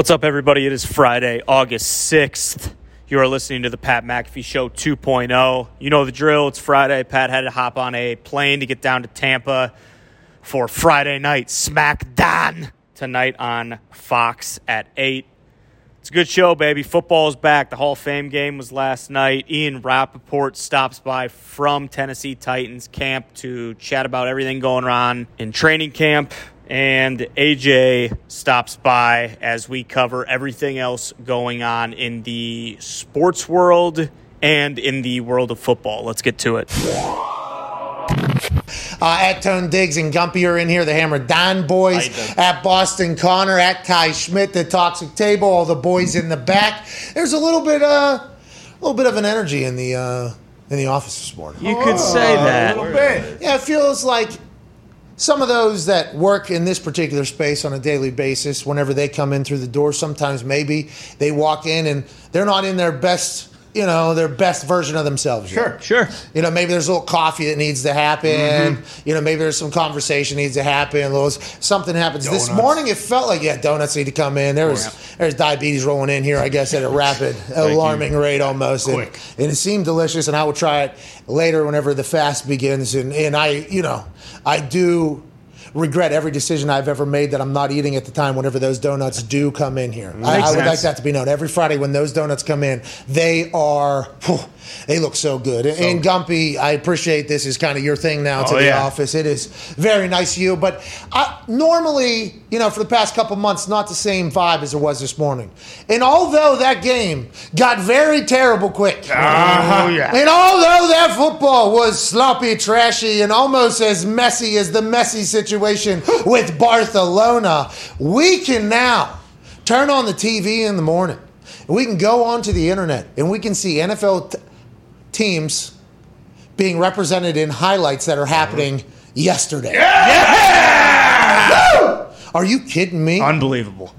What's up, everybody? It is Friday, August 6th. You are listening to the Pat McAfee Show 2.0. You know the drill. It's Friday. Pat had to hop on a plane to get down to Tampa for Friday night SmackDown tonight on Fox at 8. It's a good show, baby. Football's back. The Hall of Fame game was last night. Ian Rapoport stops by from Tennessee Titans camp to chat about everything going on in training camp. And AJ stops by as we cover everything else going on in the sports world and in the world of football. Let's get to it. Uh, at Tone Diggs and Gumpy are in here. The Hammer Don boys. How you doing? At Boston Connor. At Ty Schmit. The Toxic Table. All the boys in the back. There's a little bit, uh, a little bit of an energy in the uh, in the office this morning. You could say that. Yeah, it feels like some of those that work in this particular space on a daily basis, whenever they come in through the door, sometimes maybe they walk in and they're not in their best, you know, their best version of themselves. yet. Sure. You know, maybe there's a little coffee that needs to happen. Mm-hmm. You know, maybe there's some conversation needs to happen. A little something happens. This morning, it felt like yeah, donuts need to come in. There was there's diabetes rolling in here. I guess at a rapid, alarming rate almost. And, and it seemed delicious. And I will try it later whenever the fast begins. And and I, you know, I do regret every decision I've ever made that I'm not eating at the time whenever those donuts do come in here. I, I would like that to be known. Every Friday when those donuts come in, they are, whew, they look so good. And, and Gumpy, I appreciate this is kind of your thing now oh, to Oh, the yeah. office. It is very nice of you. But I, normally, you know, for the past couple months, not the same vibe as it was this morning. And although that game got very terrible quick. Uh-huh. Oh, yeah. And although that football was sloppy, trashy, and almost as messy as the messy situation with Barcelona, we can now turn on the TV in the morning. We can go onto the internet and we can see NFL t- teams being represented in highlights that are uh-huh. happening yesterday. Woo! Are you kidding me? Unbelievable.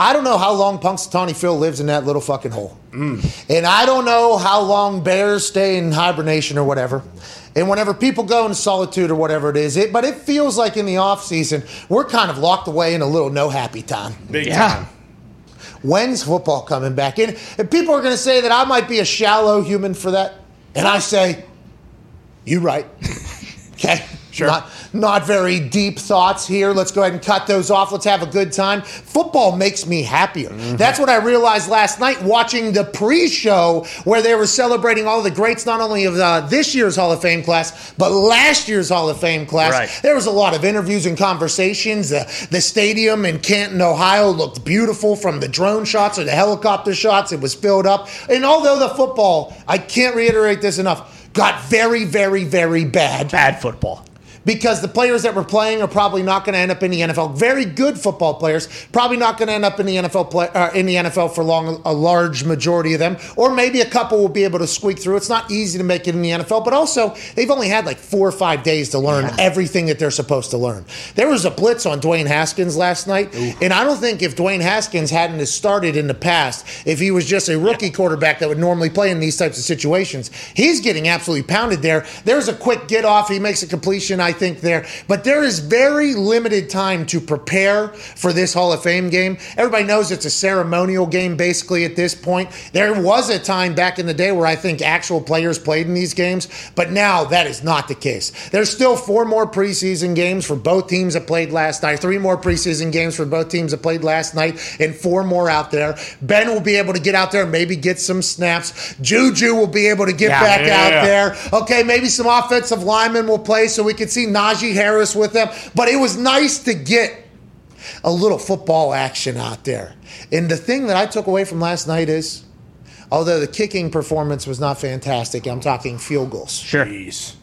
I don't know how long Punxsutawney Phil lives in that little fucking hole. Mm. And I don't know how long bears stay in hibernation or whatever. And whenever people go into solitude or whatever it is, it but it feels like in the off season, we're kind of locked away in a little no happy time. Big Yeah. time. When's football coming back in? And people are going to say that I might be a shallow human for that. And I say, you right. okay. Sure. Not, not very deep thoughts here. Let's go ahead and cut those off. Let's have a good time. Football makes me happier. That's what I realized last night watching the pre-show where they were celebrating all the greats, not only of uh, this year's Hall of Fame class, but last year's Hall of Fame class. Right. There was a lot of interviews and conversations. The, the stadium in Canton, Ohio looked beautiful from the drone shots or the helicopter shots. It was filled up. And although the football, I can't reiterate this enough, got very, very, very bad Bad football. Because the players that were playing are probably not going to end up in the NFL. Very good football players, probably not going to end up in the NFL play, uh, in the NFL for long. A large majority of them, or maybe a couple will be able to squeak through. It's not easy to make it in the NFL, but also they've only had like four or five days to learn everything that they're supposed to learn. There was a blitz on Dwayne Haskins last night, and I don't think if Dwayne Haskins hadn't started in the past, if he was just a rookie quarterback that would normally play in these types of situations, he's getting absolutely pounded there. There's a quick get off. He makes a completion, I think, there. But there is very limited time to prepare for this Hall of Fame game. Everybody knows it's a ceremonial game basically at this point. There was a time back in the day where I think actual players played in these games, but now that is not the case. There's still four more preseason games for both teams that played last night, three more preseason games for both teams that played last night, and four more out there. Ben will be able to get out there and maybe get some snaps. Juju will be able to get Yeah. back Yeah. out there. Okay, maybe some offensive linemen will play so we can see Najee Harris with them. But it was nice to get a little football action out there. And the thing that I took away from last night is, although the kicking performance was not fantastic, I'm talking field goals. Sure. Jeez.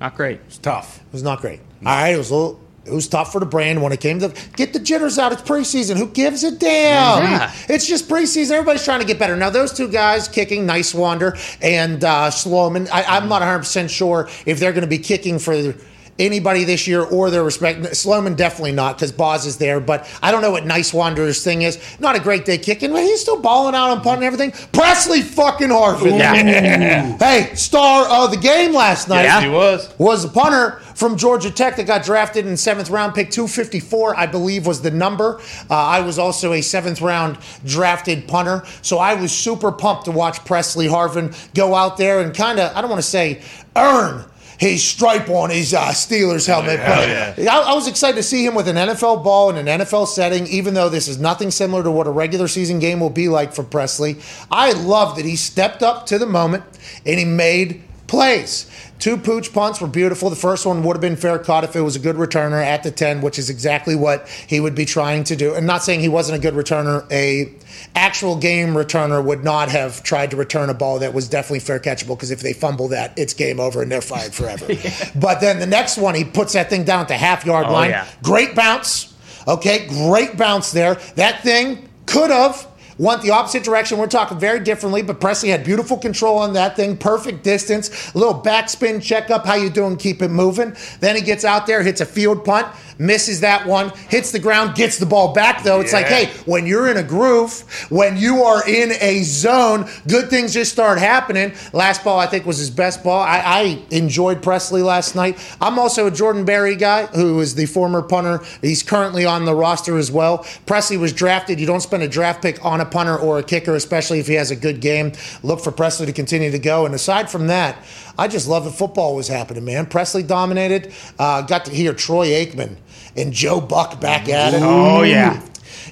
Not great. It's tough. It was not great. All right, it was a little. It was tough for the brand when it came to get the jitters out. It's preseason. Who gives a damn? Yeah. It's just preseason. Everybody's trying to get better. Now those two guys kicking, Nice Wander and uh, Sloman. I, I'm not 100 percent sure if they're going to be kicking for anybody this year or their respect. Sloman definitely not because Boz is there, but I don't know what Nice Wanderer's thing is. Not a great day kicking, but he's still balling out on punt and everything. Pressley fucking Harvin. Yeah. hey, star of the game last night Yeah. He was. was a punter from Georgia Tech that got drafted in seventh round, pick 254, I believe was the number. Uh, I was also a seventh round drafted punter, so I was super pumped to watch Pressley Harvin go out there and kind of, I don't want to say earn. His stripe on his uh, Steelers helmet. Hell but I, I was excited to see him with an NFL ball in an NFL setting, even though this is nothing similar to what a regular season game will be like for Pressley. I love that he stepped up to the moment and he made plays. Two pooch punts were beautiful. The first one would have been fair caught if it was a good returner at the 10, which is exactly what he would be trying to do. And not saying he wasn't a good returner, a actual game returner would not have tried to return a ball that was definitely fair catchable because if they fumble that, it's game over and they're fired forever. But then the next one, he puts that thing down at the half yard Oh, line. yeah. Great bounce. Okay, great bounce there. That thing could have went the opposite direction. We're talking very differently, but Pressley had beautiful control on that thing, perfect distance, a little backspin checkup. How you doing? Keep it moving. Then he gets out there, hits a field punt, misses that one, hits the ground, gets the ball back though. It's like, hey, when you're in a groove, when you are in a zone, good things just start happening. Last ball, I think, was his best ball. I, I enjoyed Pressley last night. I'm also a Jordan Berry guy who is the former punter. He's currently on the roster as well. Pressley was drafted. You don't spend a draft pick on a punter or a kicker, especially if he has a good game. Look for Pressley to continue to go. And aside from that, I just love that football was happening, man. Pressley dominated. Uh, got to hear Troy Aikman and Joe Buck back at it. Oh, yeah.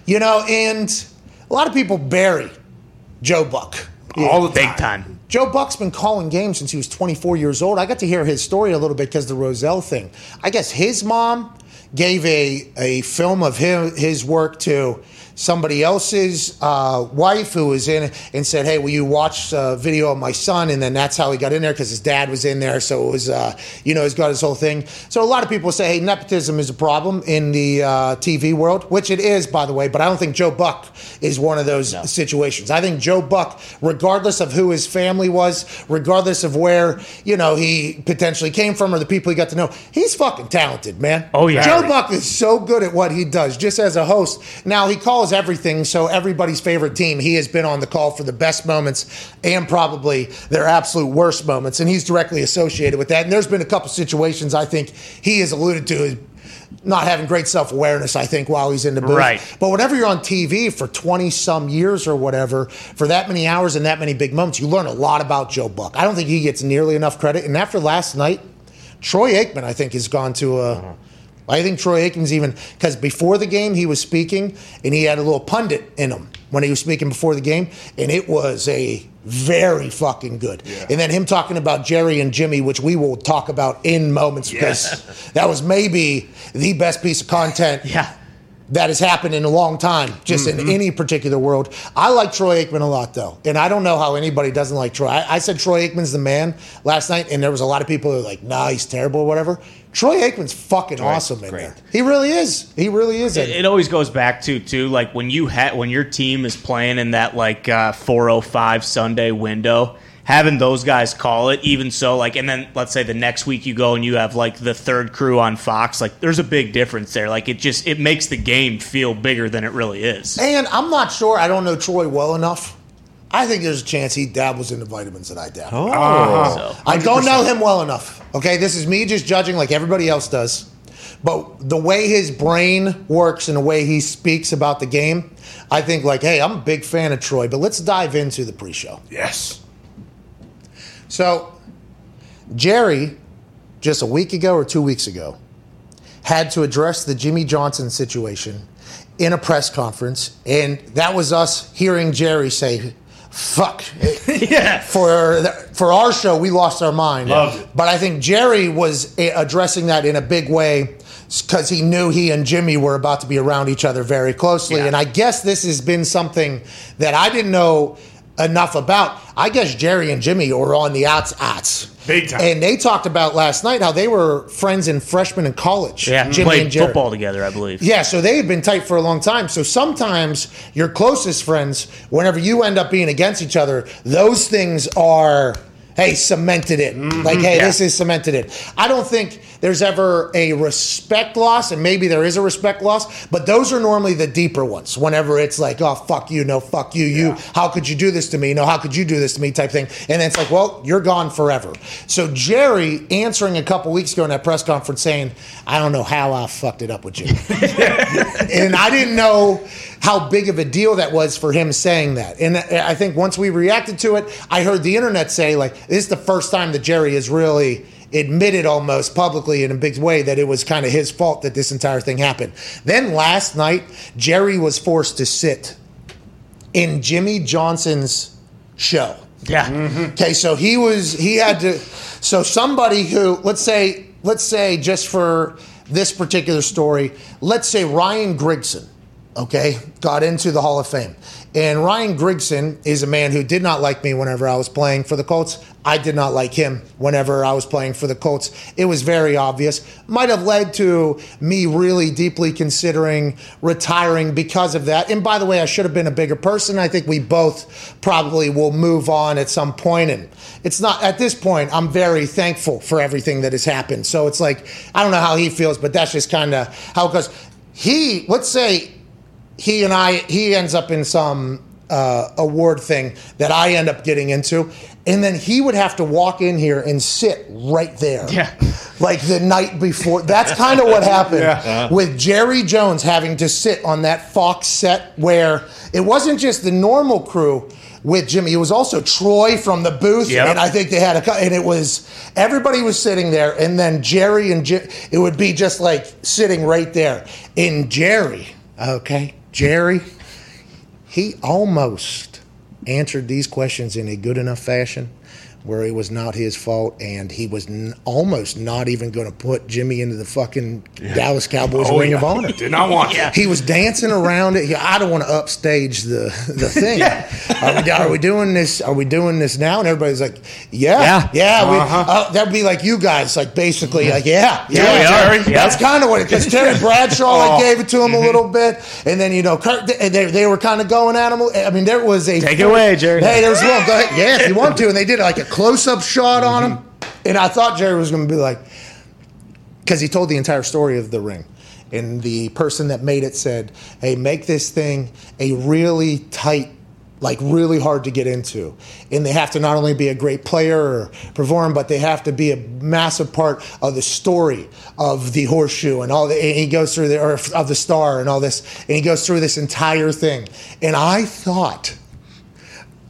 You know, and a lot of people bury Joe Buck. All the Big time. time. Joe Buck's been calling games since he was 24 years old. I got to hear his story a little bit because the Rozelle thing. I guess his mom gave a, a film of him, his work to somebody else's uh, wife who was in and said, Hey, will you watch a video of my son? And then that's how he got in there because his dad was in there. So it was, uh, you know, he's got his whole thing. So a lot of people say, Hey, nepotism is a problem in the uh, TV world, which it is, by the way, but I don't think Joe Buck is one of those situations. I think Joe Buck, regardless of who his family was, regardless of where, you know, he potentially came from or the people he got to know, he's fucking talented, man. Oh, yeah. Joe Buck is so good at what he does, just as a host. Now he calls everything, so everybody's favorite team. He has been on the call for the best moments and probably their absolute worst moments, and he's directly associated with that. And there's been a couple situations I think he has alluded to not having great self awareness, I think, while he's in the booth. Right. But whenever you're on TV for 20 some years or whatever, for that many hours and that many big moments, you learn a lot about Joe Buck. I don't think he gets nearly enough credit. And after last night, Troy Aikman, I think, has gone to a. Uh-huh. I think Troy Aikman's even because before the game he was speaking and he had a little pundit in him when he was speaking before the game, and it was a very fucking good. And then him talking about Jerry and Jimmy, which we will talk about in moments because that was maybe the best piece of content Yeah. That has happened in a long time, just Mm-hmm. in any particular world. I like Troy Aikman a lot, though, and I don't know how anybody doesn't like Troy. I, I said Troy Aikman's the man last night, and there was a lot of people who were like, "Nah, he's terrible," or whatever. Troy Aikman's fucking awesome in great. there. He really is. He really is. It, it always goes back to too like when you ha- when your team is playing in that like uh, 405 Sunday window, having those guys call it. Even so, like, and then let's say the next week you go and you have like the third crew on Fox. Like, there's a big difference there. Like, it just it makes the game feel bigger than it really is. and I'm not sure. I don't know Troy well enough. I think there's a chance he dabbles in the vitamins that I dabble. So oh. oh. I don't know him well enough. Okay, this is me just judging like everybody else does. But the way his brain works and the way he speaks about the game, I think like, hey, I'm a big fan of Troy. But let's dive into the pre-show. Yes. So, Jerry, just a week ago or two weeks ago, had to address the Jimmy Johnson situation in a press conference, and that was us hearing Jerry say, "Fuck." yeah, for the, for our show, we lost our mind. Loved it. But I think Jerry was eh, addressing that in a big way because he knew he and Jimmy were about to be around each other very closely. Yeah. And I guess this has been something that I didn't know enough about. I guess Jerry and Jimmy were on the outs outs. Big time. And they talked about last night how they were friends in freshman in college. yeah. Jimmy Played and Jerry. football together, I believe. Yeah, so they've been tight for a long time. So sometimes your closest friends, whenever you end up being against each other, those things are hey, cemented it. Mm-hmm. Like, hey, Yeah. this is cemented it. I don't think there's ever a respect loss, and maybe there is a respect loss, but those are normally the deeper ones. Whenever it's like, oh, fuck you, no, fuck you, you, how could you do this to me? No, how could you do this to me? type thing. And then it's like, well, you're gone forever. So Jerry answering a couple weeks ago in that press conference saying, I don't know how I fucked it up with you. and I didn't know how big of a deal that was for him saying that. And I think once we reacted to it, I heard the internet say, like, this is the first time that Jerry has really admitted almost publicly in a big way that it was kind of his fault that this entire thing happened. Then last night, Jerry was forced to sit in Jimmy Johnson's show. Yeah. Mm-hmm. Okay, so he was he had to so somebody who let's say let's say just for this particular story, let's say Ryan Grigson, okay, got into the Hall of Fame. And Ryan Grigson is a man who did not like me whenever I was playing for the Colts. I did not like him whenever I was playing for the Colts. It was very obvious. Might have led to me really deeply considering retiring because of that. And by the way, I should have been a bigger person. I think we both probably will move on at some point. And it's not at this point, I'm very thankful for everything that has happened. So it's like, I don't know how he feels, but that's just kind of how it goes. He, let's say, he and I, he ends up in some uh, award thing that I end up getting into. And then he would have to walk in here and sit right there. Yeah. Like the night before. That's kind of what happened Yeah. with Jerry Jones having to sit on that Fox set where it wasn't just the normal crew with Jimmy. It was also Troy from the booth. Yep. And I think they had a, cou- and it was, everybody was sitting there. And then Jerry and J- it would be just like sitting right there. And Jerry, okay, Jerry, he almost answered these questions in a good enough fashion where it was not his fault and he was n- almost not even going to put Jimmy into the fucking Dallas Cowboys Oh, Ring yeah. of Honor. Did not want it. He was dancing around it. He- I don't want to upstage the the thing. are, we, are we doing this? Are we doing this now? And everybody's like, Yeah, Yeah. yeah. we- Uh-huh. uh, that'd be like you guys, like basically, like yeah, yeah. we are. Yeah. That's kind of what it. Because Terry Bradshaw like Oh. gave it to him a little bit, and then you know, Kurt, they, they were kind of going at him. I mean, there was a Take it away, Jerry. Hey, there's one. Go ahead. Yeah, if you want to, and they did like a close up shot on him, mm-hmm. and I thought Jerry was going to be like because he told the entire story of the ring. And the person that made it said, hey, make this thing a really tight, like really hard to get into. And they have to not only be a great player or perform, but they have to be a massive part of the story of the horseshoe and all the, and he goes through the, or of the star and all this. And he goes through this entire thing. And I thought,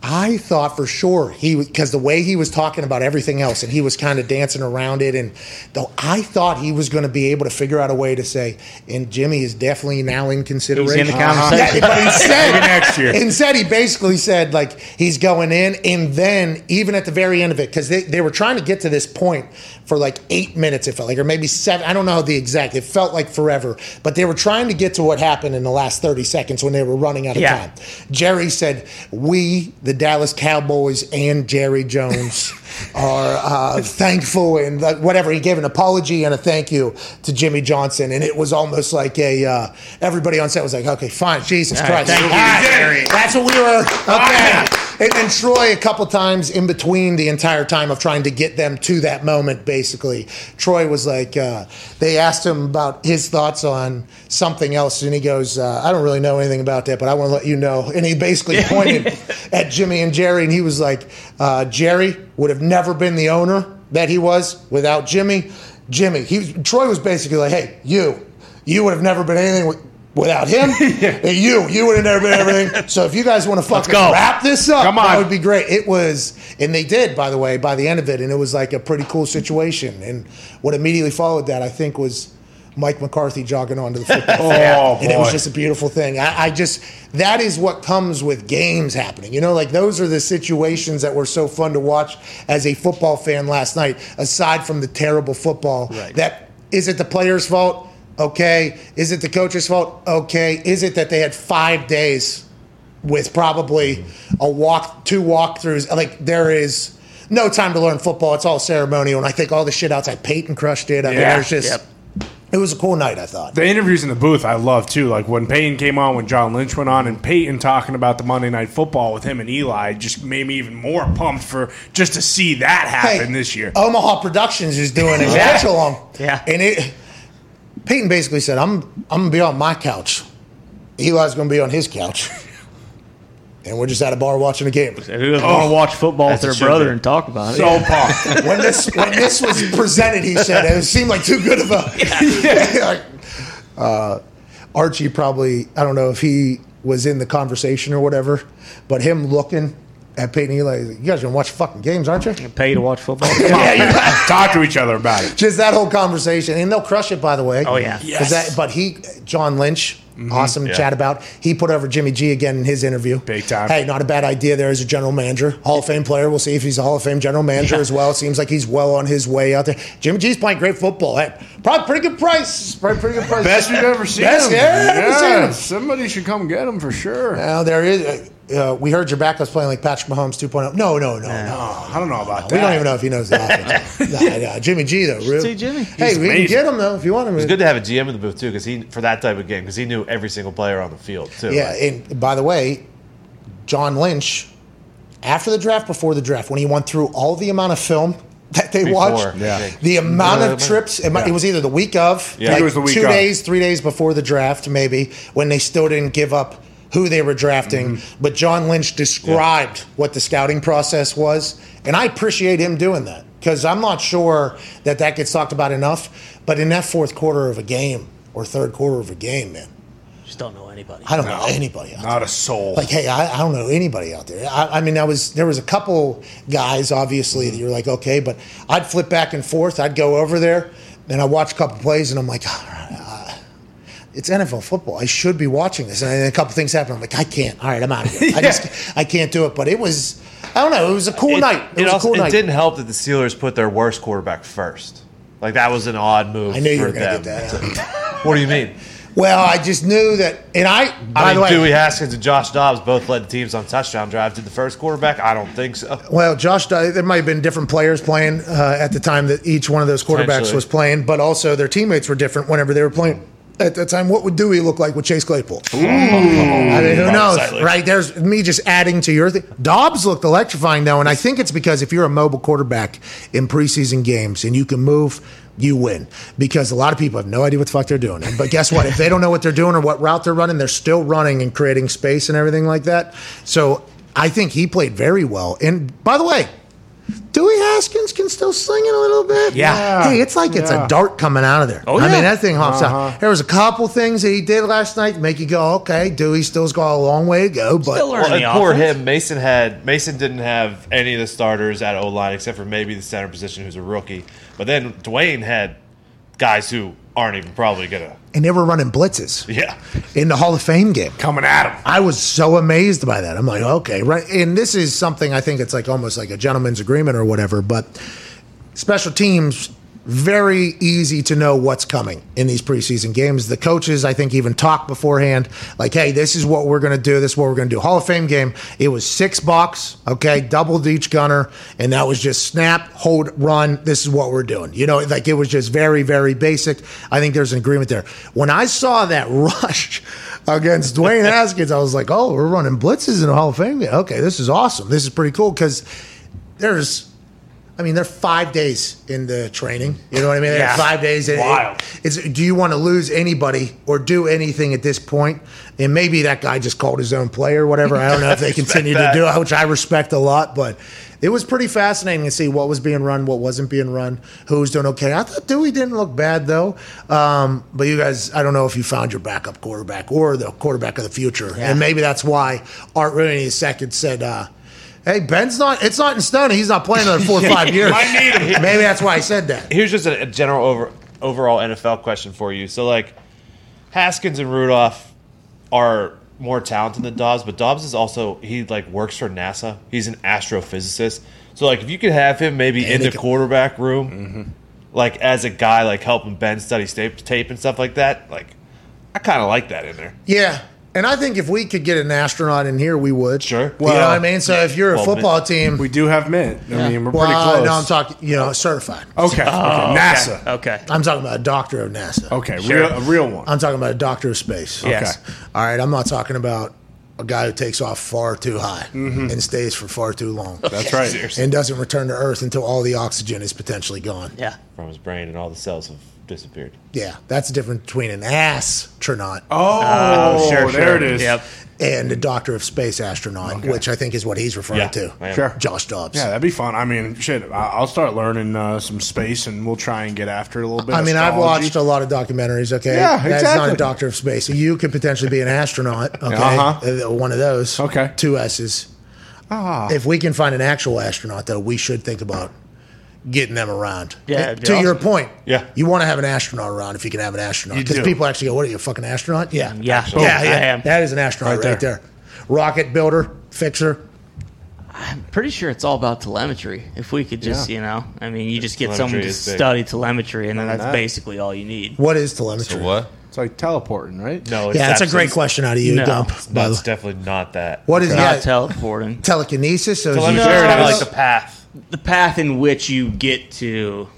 I thought for sure he because the way he was talking about everything else and he was kind of dancing around it and though I thought he was going to be able to figure out a way to say and Jimmy is definitely now in consideration. He's in the uh-huh. conversation. Yeah, but Maybe next year. Instead, he basically said like he's going in and then even at the very end of it because they, they were trying to get to this point for like eight minutes it felt like or maybe seven I don't know the exact it felt like forever but they were trying to get to what happened in the last 30 seconds when they were running out of Yeah. time. Jerry said, "We, the Dallas Cowboys, and Jerry Jones are uh, thankful and whatever." He gave an apology and a thank you to Jimmy Johnson, and it was almost like a uh, everybody on set was like, "Okay, fine, Jesus All Christ, thank you, All right, Jerry. that's what we were." Okay. And then Troy, a couple times in between the entire time of trying to get them to that moment, basically, Troy was like, uh, they asked him about his thoughts on something else, and he goes, uh, I don't really know anything about that, but I want to let you know. And he basically pointed at Jimmy and Jerry, and he was like, uh, Jerry would have never been the owner that he was without Jimmy. Jimmy, he Troy was basically like, hey, you, you would have never been anything with, without him. And you, you would have never been everything. So if you guys want to fucking wrap this up, Come on. that would be great. It was, and they did, by the way, by the end of it, and it was like a pretty cool situation. And what immediately followed that, I think, was Mike McCarthy jogging onto the football oh, field. Oh, and it was just a beautiful thing. I, I just that is what comes with games happening. You know, like those are the situations that were so fun to watch as a football fan last night. Aside from the terrible football, Right. that is it the players' fault? Okay. Is it the coach's fault? Okay. Is it that they had five days with probably a walk, two walkthroughs? Like there is no time to learn football. It's all ceremonial, and I think all the shit outside Peyton crushed it. I mean, Yeah. there's just Yep. It was a cool night, I thought. The interviews in the booth I love too. Like when Peyton came on, when John Lynch went on, and Peyton talking about the Monday Night Football with him and Eli just made me even more pumped for just to see that happen Hey, this year. Omaha Productions is doing a watch along. Yeah. And it Peyton basically said, I'm I'm gonna be on my couch. Eli's gonna be on his couch. And we're just at a bar watching a game. Who doesn't want to watch football with As their brother and talk about it? So pumped. when this when this was presented, he said it seemed like too good of a. like, uh, Archie probably I don't know if he was in the conversation or whatever, but him looking at Peyton Eli, you guys gonna watch fucking games, aren't you? Pay to watch football. Yeah, you- Talk to each other about it. just that whole conversation, and they'll crush it. By the way, Oh, yeah. 'Cause Yes. That, but he, John Lynch, mm-hmm. awesome Yeah. chat about. He put over Jimmy G again in his interview. Big time. Hey, not a bad idea there as a general manager, Hall of Fame player. We'll see if he's a Hall of Fame general manager as well. Seems like he's well on his way out there. Jimmy G's playing great football. Hey, probably pretty good price. Probably pretty good price. Best we've ever seen Best, him. yeah, ever seen him. Somebody should come get him for sure. Now there is. Uh, we heard your backup's playing like Patrick Mahomes 2.0. No, no, no, no. I don't know about that. We don't even know if he knows the offense. nah, nah, Jimmy G though, really. See Jimmy. Hey, He's we can get him though if you want him. It's good to have a GM in the booth too, because he for that type of game, because he knew every single player on the field too. Yeah, and by the way, John Lynch, after the draft, before the draft, when he went through all the amount of film that they Before, watched, yeah. the amount Yeah. of trips, it, might, it was either the week of, Yeah. Like it was the week two of. days, three days before the draft, maybe, when they still didn't give up who they were drafting. Mm-hmm. But John Lynch described what the scouting process was, and I appreciate him doing that because I'm not sure that that gets talked about enough. But in that fourth quarter of a game or third quarter of a game, man, Just don't know anybody. I don't know anybody. Out there. Not a soul. Like, hey, I, I don't know anybody out there. I, I mean, I was there was a couple guys, obviously, that you're like, okay, but I'd flip back and forth. I'd go over there, and I watch a couple plays, and I'm like, all right, uh, it's NFL football. I should be watching this. And then a couple things happen. I'm like, I can't. All right, I'm out of here. I just I can't do it. But it was, I don't know. It was a cool It, night. It, it was also, a cool it night. didn't help that the Steelers put their worst quarterback first. Like that was an odd move. I knew you were gonna them get that. to- what do you mean? Well, I just knew that, and I. By I the way, Dewey Haskins and Josh Dobbs both led teams on touchdown drives. Did the first quarterback? I don't think so. Well, Josh, there might have been different players playing uh, at the time that each one of those quarterbacks was playing, but also their teammates were different whenever they were playing. At that time, what would Dewey look like with Chase Claypool? I mean, who knows, right? There's me just adding to your thing. Dobbs looked electrifying though, and I think it's because if you're a mobile quarterback in preseason games and you can move, you win. Because a lot of people have no idea what the fuck they're doing. But guess what? if they don't know what they're doing or what route they're running, they're still running and creating space and everything like that. So I think he played very well. And by the way, Dewey Haskins can still sling it a little bit. Yeah. Hey, it's like it's Yeah. a dart coming out of there. Oh, yeah. I mean, that thing hops Uh-huh. out. There was a couple things that he did last night to make you go, okay, Dewey still's got a long way to go, but Still. Well, and poor him. Mason had Mason didn't have any of the starters at O line except for maybe the center position, who's a rookie. But then Dwayne had guys who aren't even probably gonna. And they were running blitzes Yeah, in the Hall of Fame game. Coming at him. I was so amazed by that. I'm like, okay, right. And this is something I think it's like almost like a gentleman's agreement or whatever, but special teams very easy to know what's coming in these preseason games. The coaches, I think, even talk beforehand, like, hey, this is what we're going to do. This is what we're going to do. Hall of Fame game, it was six bucks, okay, doubled each gunner, and that was just snap, hold, run. This is what we're doing. You know, like it was just very, very basic. I think there's an agreement there. When I saw that rush against Dwayne Haskins, I was like, oh, we're running blitzes in the Hall of Fame game. Okay, this is awesome. This is pretty cool because there's I mean, they're five days in the training. You know what I mean? Yeah. Five days. It- Wild. It's, do you want to lose anybody or do anything at this point? And maybe that guy just called his own play or whatever. I don't know if they continue to do it, which I respect a lot. But it was pretty fascinating to see what was being run, what wasn't being run, who was doing okay. I thought Dewey didn't look bad though. Um, but you guys, I don't know if you found your backup quarterback or the quarterback of the future, Yeah. and maybe that's why Art Rooney II said. Uh, Hey, Ben's not. It's not in stone. He's not playing another four or five years. Might need him. Maybe that's why I said that. here's just a, a general over overall NFL question for you. So like, Haskins and Rudolph are more talented than Dobbs, but Dobbs is also he like works for NASA. He's an astrophysicist. So like, if you could have him maybe in the can- quarterback room, mm-hmm. like as a guy like helping Ben study tape, tape and stuff like that, like I kind of like that in there. Yeah, And I think if we could get an astronaut in here, we would. Sure. Well, you know what I mean? So if you're a Well, football team, We do have Mint. I mean, we're well, pretty close. no, I'm talking, you know, certified. okay. okay. NASA. Okay. I'm talking about a doctor of NASA. Okay, Sure. real, a real one. I'm talking about a doctor of space. Yes. Okay. All right. I'm not talking about a guy who takes off far too high Mm-hmm. and stays for far too long That's right. Seriously. and doesn't return to Earth until all the oxygen is potentially gone. Yeah. from his brain, and all the cells have disappeared. Yeah, that's the difference between an astronaut Oh, sure, there it is. Yep. and a doctor of space astronaut, which I think is what he's referring Yeah, to. I am. Sure. Josh Dobbs. Yeah, that'd be fun. I mean, shit, I- I'll start learning uh, some space, and we'll try and get after it a little bit. I mean, I've watched a lot of documentaries. Okay, Yeah, That's not a doctor of space. You could potentially be an astronaut. Okay, Uh-huh. Uh, one of those. Okay. two S's. Ah. If we can find an actual astronaut, though, we should think about getting them around. Yeah, And it'd to your point. Yeah. you want to have an astronaut around if you can have an astronaut because people actually go, "What are you, a fucking astronaut?" Yeah, mm, Yeah. yeah, yeah. I am. That is an astronaut Right right, there. Rocket builder, fixer. I'm pretty sure it's all about telemetry. If we could just, Yeah. you know, I mean, you just get Telemetry someone to study telemetry, and then that's that. basically all you need. What is telemetry? So what? It's like teleporting, right? No, it's Yeah, that's a great question out of you, No. Dump. No, it's definitely not that. What is Not that? teleporting. telekinesis? So is Telemetry you- No. like the path. The path in which you get to,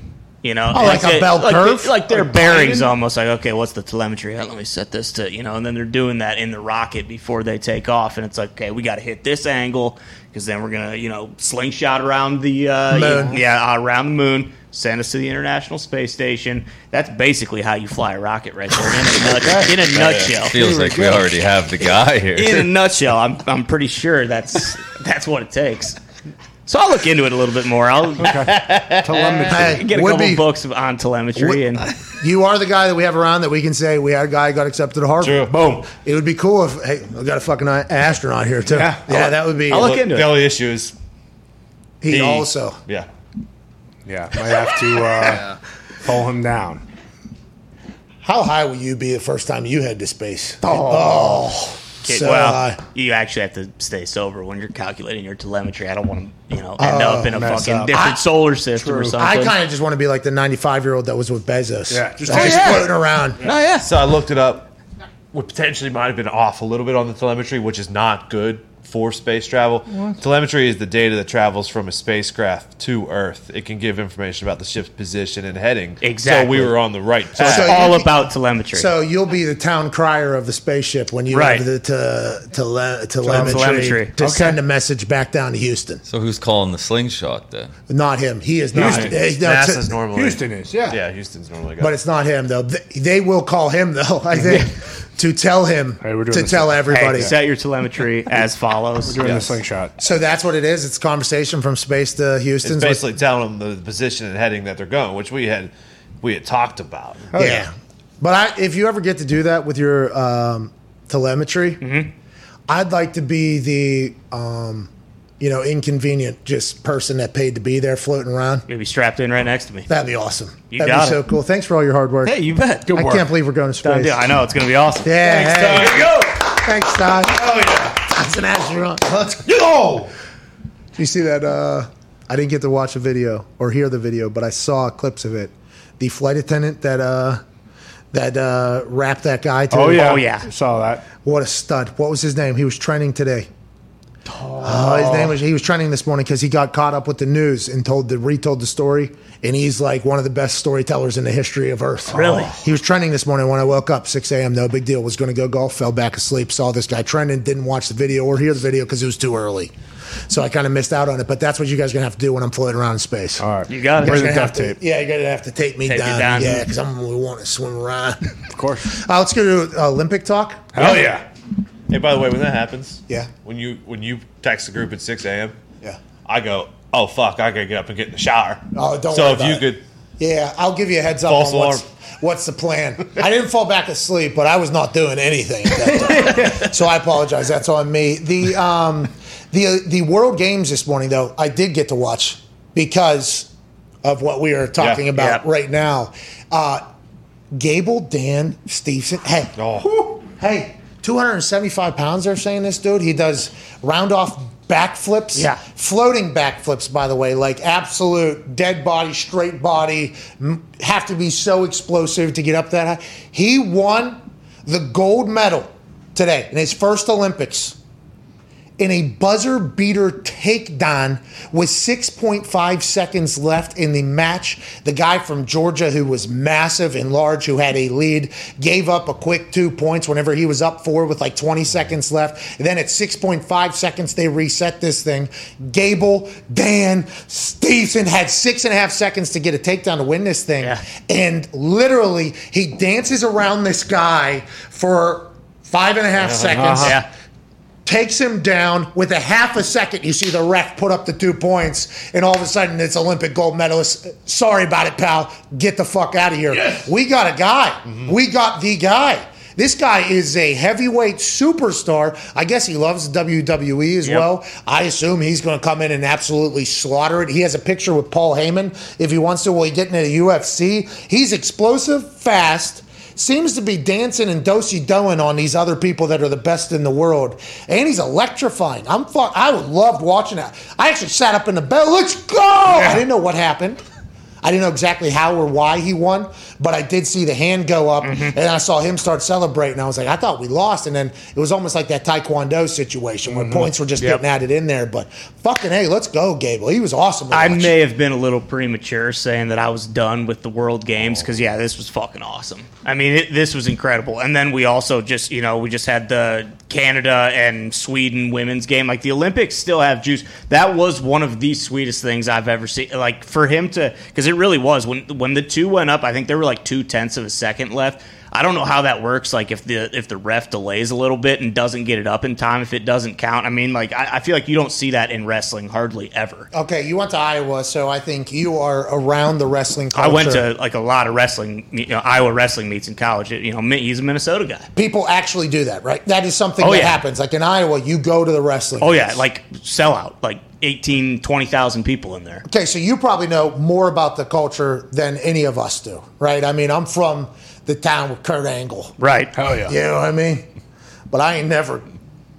you know, Oh, like a they- bell like curve? they- like their Like bearings, Biden? almost like okay, what's the telemetry? Let me set this to, you know, and then they're doing that in the rocket before they take off, and it's like, okay, we got to hit this angle because then we're gonna, you know, slingshot around the, uh, Moon. know, yeah, around the moon. Send us to the International Space Station. That's basically how you fly a rocket, right there. In a, nut- in a nutshell. Feels like we already have the guy here. in a nutshell, I'm I'm pretty sure that's that's what it takes. So I'll look into it a little bit more. I'll Telemetry. Hey, get a would couple be- books on telemetry and You are the guy that we have around that we can say we had a guy who got accepted to Harvard. True. Boom. It would be cool if hey, we got a fucking astronaut here too. Yeah. Yeah, that would be. I'll look The- into the it. only issue is he he- also. yeah. Yeah, might have to uh, pull him down. How high will you be the first time you head to space? Oh, Okay, so well, high. you actually have to stay sober when you're calculating your telemetry. I don't want to, you know, end oh, up in a fucking up. different I- solar system or something. I kind of just want to be like the 95 year old that was with Bezos. Yeah, just- just, Oh, yeah. floating around. oh yeah, So I looked it up. What potentially might have been off a little bit on the telemetry, which is not good for space travel. Telemetry is the data that travels from a spacecraft to Earth. It can give information about the ship's position and heading. Exactly. So we were on the right so it's. So all you- about telemetry. So you'll be the town crier of the spaceship when you Right. have the to, to, telemetry, telemetry. to Okay. send a message back down to Houston. So who's calling the slingshot then? Not him. He is not. Houston. eh, no, NASA's to- normally Houston is, yeah. Yeah, Houston's normally got. But it's not him though. They, they will call him though. I think to tell him Hey, to tell hey, everybody. set your telemetry as follows. Doing Yes. the slingshot. so that's what it is. It's conversation from space to Houston. it's basically telling them the position and heading that they're going, which we had we had talked about. yeah. yeah. But I, if you ever get to do that with your um, telemetry, Mm-hmm. I'd like to be the um, you know inconvenient just person that paid to be there floating around. Maybe strapped in right next to me. That'd be awesome. You That'd got be so cool. Thanks for all your hard work. Hey, you bet. Good I can't believe we're going to space. deal. I know it's going to be awesome. Yeah. Thanks, hey. Todd. Go. Thanks, Todd. Oh yeah. That's an astronaut. Let's go. Did you see that? Uh, I didn't get to watch the video or hear the video, but I saw clips of it. The flight attendant that uh, that uh, wrapped that guy. To Oh yeah, Oh, yeah. Saw that. What a stud! What was his name? He was trending today. Oh, his name was. He was trending this morning because he got caught up with the news and told the retold the story. And he's like one of the best storytellers in the history of Earth. Really? He was trending this morning when I woke up, 6 a.m. No big deal. Was going to go golf, fell back asleep, saw this guy trending, didn't watch the video or hear the video because it was too early. So I kind of missed out on it. But that's what you guys are going to have to do when I'm floating around in space. All right, You got it. You Bring the duct have to- tape. Yeah, you're going to have to tape me Tape down. down. Yeah, because I'm going to want to swim around. Of course. uh, let's go to Olympic talk. Hell yeah. Hey, by the way, when that happens, Yeah. when you when you text the group at six a.m., Yeah. I go, oh fuck, I gotta get up and get in the shower. Oh, don't So if you it. could, Yeah, I'll give you a heads up False on what's, alarm. what's the plan. I didn't fall back asleep, but I was not doing anything at that time. so I apologize. That's on me. The um, the the World Games this morning, though, I did get to watch because of what we are talking Yeah. about Yeah. right now. Uh, Gable Dan Steveson. Hey, oh, hey, 275 pounds. They're saying this dude. He does round off backflips. Yeah. floating backflips. By the way, like absolute dead body, straight body. Have to be so explosive to get up that high. He won the gold medal today in his first Olympics in a buzzer beater takedown with 6.5 seconds left in the match. The guy from Georgia, who was massive and large, who had a lead, gave up a quick two points whenever he was up four with like 20 seconds left. And then at 6.5 seconds, they reset this thing. Gable, Dan, Steveson had six and a half seconds to get a takedown to win this thing. Yeah. And literally, he dances around this guy for five and a half seconds Yeah. Takes him down with a half a second. You see the ref put up the two points, and all of a sudden it's Olympic gold medalist. Sorry about it, pal. Get the fuck out of here. We got a guy. Mm-hmm. We got the guy. This guy is a heavyweight superstar. I guess he loves WWE as Yep. well. I assume he's going to come in and absolutely slaughter it. He has a picture with Paul Heyman if he wants to. Will he get into the UFC? He's explosive, fast seems to be dancing and dosy doing on these other people that are the best in the world. And he's electrifying. I'm fuck. I loved watching that. I actually sat up in the bed. Let's go! I didn't know what happened. I didn't know exactly how or why he won, but I did see the hand go up, mm-hmm. and I saw him start celebrating. I was like, I thought we lost, and then it was almost like that Taekwondo situation where mm-hmm. points were just Yep. getting added in there. But fucking hey, let's go, Gable. He was awesome. I may have been a little premature saying that I was done with the World Games because yeah, this was fucking awesome. I mean, it, this was incredible. And then we also just you know we just had the Canada and Sweden women's game. Like the Olympics still have juice. That was one of the sweetest things I've ever seen. Like for him to because it really was when when the two went up. I think there were like two tenths of a second left. I don't know how that works. Like if the if the ref delays a little bit and doesn't get it up in time, if it doesn't count. I mean, like I, I feel like you don't see that in wrestling hardly ever. Okay, you went to Iowa, so I think you are around the wrestling culture. I went to like a lot of wrestling, you know, Iowa wrestling meets in college. You know, he's a Minnesota guy. people actually do that, right? That is something Oh, that yeah. happens. Like in Iowa, you go to the wrestling. Oh yeah, like sellout, like 18, 20,000 people in there. okay, so you probably know more about the culture than any of us do, right? I mean, I'm from the town with Kurt Angle. Right. Hell yeah. You know what I mean? But I ain't never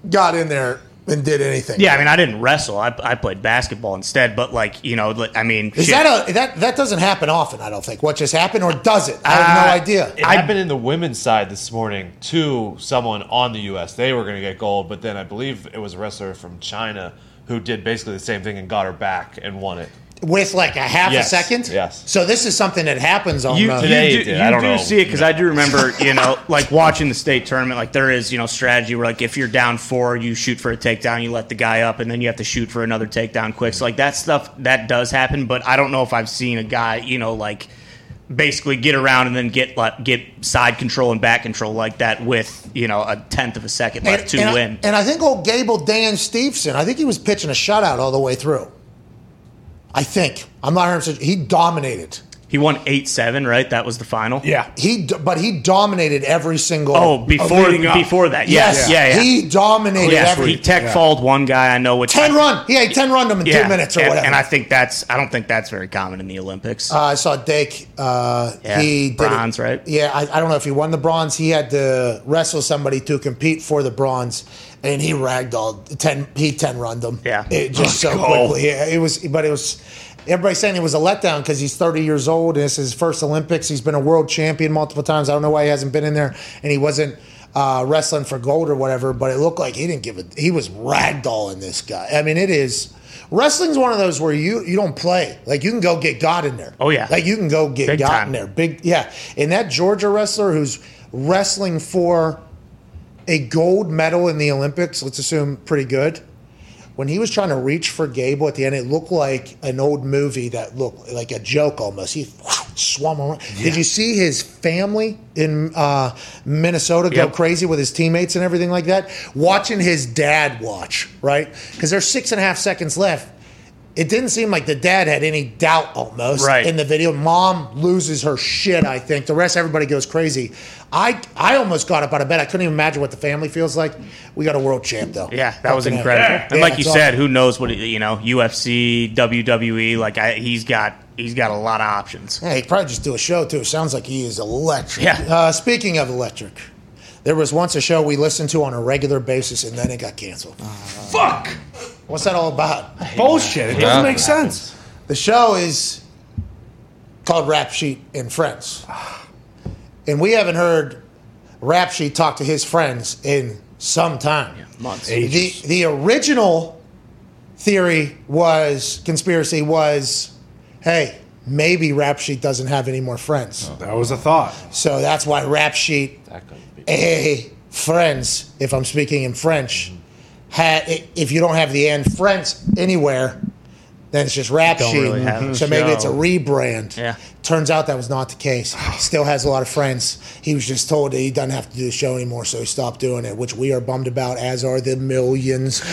got in there and did anything. Yeah, I mean, I didn't wrestle. I, I played basketball instead. But like, you know, I mean, Is shit. that a that that doesn't happen often? I don't think. What just happened, or does it? I have no Uh, idea. It happened in the women's side this morning to someone on the U.S. They were going to get gold, but then I believe it was a wrestler from China who did basically the same thing and got her back and won it. With like a half Yes, a second. yes. So this is something that happens on. you, you Today do, you I don't do know. see it because I do remember, you know, like watching the state tournament. Like there is, you know, strategy where like if you're down four, you shoot for a takedown, you let the guy up, and then you have to shoot for another takedown quick. So like that stuff that does happen, but I don't know if I've seen a guy, you know, like basically get around and then get like get side control and back control like that with you know a tenth of a second left to and, win. I, and I think old Gable Dan Steveson, I think he was pitching a shutout all the way through. I think I'm not 100. He dominated. he won eight seven, right? That was the final. Yeah. He but he dominated every single. Oh, before before that, yes, yeah, yeah. He dominated Yes, every. he tech falled one guy I know. Which ten I- run. He had ten run them in two minutes or and, whatever. And I think that's I don't think that's very common in the Olympics. Uh, I saw Dake. Uh, Yeah, he did bronze, it. right? Yeah, I, I don't know if he won the bronze. He had to wrestle somebody to compete for the bronze, and he ragdolled ten. He ten run them. Yeah. it just so go. quickly. Yeah, it was, but it was. Everybody's saying it was a letdown because he's 30 years old and it's his first Olympics. He's been a world champion multiple times. I don't know why he hasn't been in there, and he wasn't uh, wrestling for gold or whatever. But it looked like he didn't give it. He was ragdolling this guy. I mean, it is. Wrestling's one of those where you you don't play. Like you can go get God in there. Oh, yeah. Like you can go get Big God time. in there. Big yeah. And that Georgia wrestler who's wrestling for a gold medal in the Olympics, let's assume pretty good. When he was trying to reach for Gable at the end, it looked like an old movie that looked like a joke almost. He swam around. Did you see his family in uh, Minnesota go Yep. crazy with his teammates and everything like that? Watching his dad watch, right? Because there's six and a half seconds left. It didn't seem like the dad had any doubt almost Right. in the video. Mom loses her shit, I think. The rest, everybody goes crazy. I I almost got up out of bed. I couldn't even imagine what the family feels like. We got a world champ, though. Yeah, that was incredible. hell. And Yeah, like you said, awesome. who knows what you know? UFC, WWE, like I, he's got he's got a lot of options. Yeah, he'd probably just do a show, too. Sounds like he is electric. Yeah. Uh, speaking of electric, there was once a show we listened to on a regular basis, and then it got canceled. Fuck. What's that all about? Bullshit. It doesn't make sense. The show is called Rap Sheet and Friends. And we haven't heard Rap Sheet talk to his friends in some time. Months. The the original theory was conspiracy was, hey, maybe Rap Sheet doesn't have any more friends. Oh. That was a thought. So that's why Rap Sheet, hey, friends, if I'm speaking in French, mm-hmm. Had if you don't have the end friends anywhere, then it's just Rap Sheet. really so maybe it's a rebrand. Yeah. Turns out that was not the case. Still has a lot of friends. He was just told that he doesn't have to do the show anymore, so he stopped doing it, which we are bummed about, as are the millions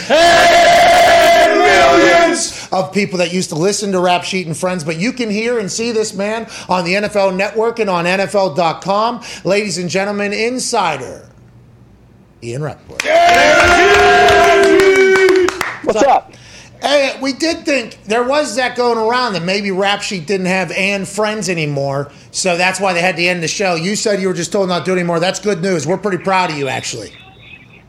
millions of people that used to listen to Rap Sheet and Friends. But you can hear and see this man on the NFL Network and on NFL.com. Ladies and gentlemen, insider Ian Rapoport. What's up? Hey, we did think there was that going around that maybe Rap Sheet didn't have and friends anymore, so that's why they had to end the show. You said you were just told not to do it anymore. That's good news. We're pretty proud of you, actually.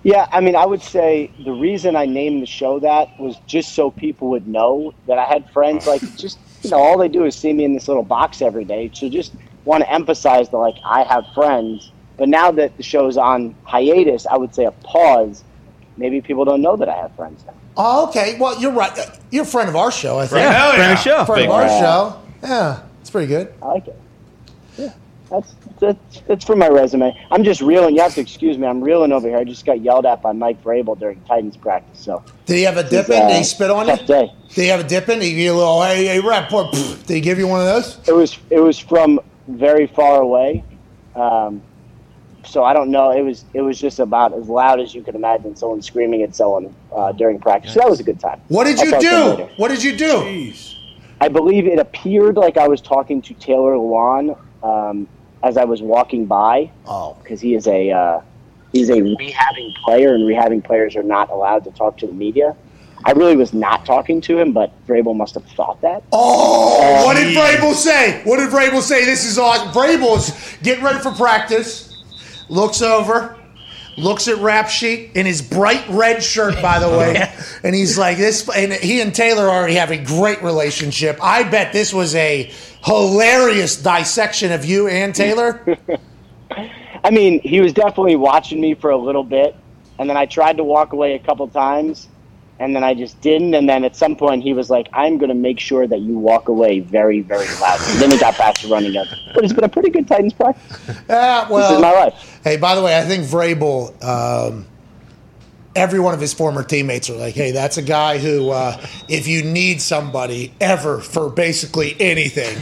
Yeah, I mean, I would say the reason I named the show that was just so people would know that I had friends. Like, just you know, all they do is see me in this little box every day. So just want to emphasize that, like, I have friends. But now that the show's on hiatus, I would say a pause. Maybe people don't know that I have friends now. Oh, okay. Well, you're right. Uh, You're a friend of our show, I think. Yeah, friend of the show. Friend Big of our fan. show. Yeah, it's pretty good. I like it. Yeah, that's that's that's for my resume. I'm just reeling. You have to excuse me. I'm reeling over here. I just got yelled at by Mike Vrabel during Titans practice. So Did he have a dip it's, in? Did uh, he spit on you? tough day. Did he have a dip in? Did he give you a little, hey, hey, rap, boy, pfft. Did he give you one of those? It was it was from very far away, um, so I don't know. It was it was just about as loud as you could imagine someone screaming at someone uh, during practice. So that was a good time. What did you talk to him do? What did you do? Jeez. I believe it appeared like I was talking to Taylor Lewan um, as I was walking by Oh, because he is a uh, he's a rehabbing player, and rehabbing players are not allowed to talk to the media. I really was not talking to him, but Vrabel must have thought that. oh! What did Vrabel say? What did Vrabel say? This is awesome. Vrabel's getting ready for practice. Looks over, looks at Rap Sheet in his bright red shirt, by the way, and he's like, "This." And he and Taylor already have a great relationship. I bet this was a hilarious dissection of you and Taylor. I mean, he was definitely watching me for a little bit, and then I tried to walk away a couple times, and then I just didn't. And then at some point, he was like, "I'm going to make sure that you walk away very, very loudly." Then he got back to running up. But it's been a pretty good Titans practice. Ah, well, This is my life. Hey, by the way, I think Vrabel, um, every one of his former teammates are like, hey, that's a guy who, uh, if you need somebody ever for basically anything,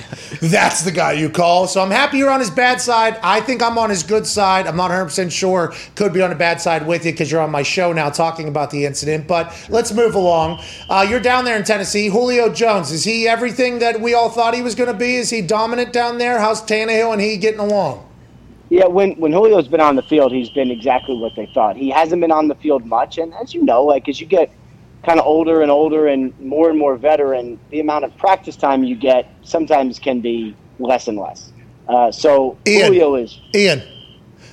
that's the guy you call. So I'm happy you're on his bad side. I think I'm on his good side. I'm not 100% sure. Could be on the bad side with you because you're on my show now talking about the incident. But let's move along. Uh, you're down there in Tennessee. Julio Jones, is he everything that we all thought he was going to be? Is he dominant down there? How's Tannehill and he getting along? Yeah, when when Julio's been on the field, he's been exactly what they thought. He hasn't been on the field much, and as you know, like as you get kind of older and older and more and more veteran, the amount of practice time you get sometimes can be less and less. Uh, so Ian. Julio is Ian,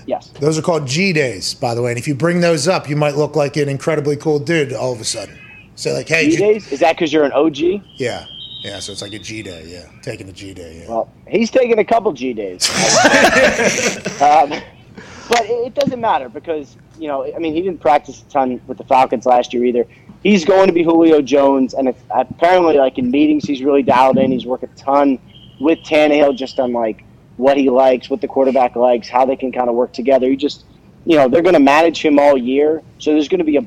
yes. Those are called G days, by the way. And if you bring those up, you might look like an incredibly cool dude all of a sudden. Say like, hey, G G- days is that because you're an OG? yeah, yeah. So it's like a G day, yeah. Taking a G day, yeah. Well, he's taking a couple G days. um, but it, doesn't matter because, you know, I mean, he didn't practice a ton with the Falcons last year either. He's going to be Julio Jones, and apparently, like in meetings, he's really dialed in. He's worked a ton with Tannehill just on like what he likes, what the quarterback likes, how they can kind of work together. He just, you know, they're going to manage him all year. So there's going to be a,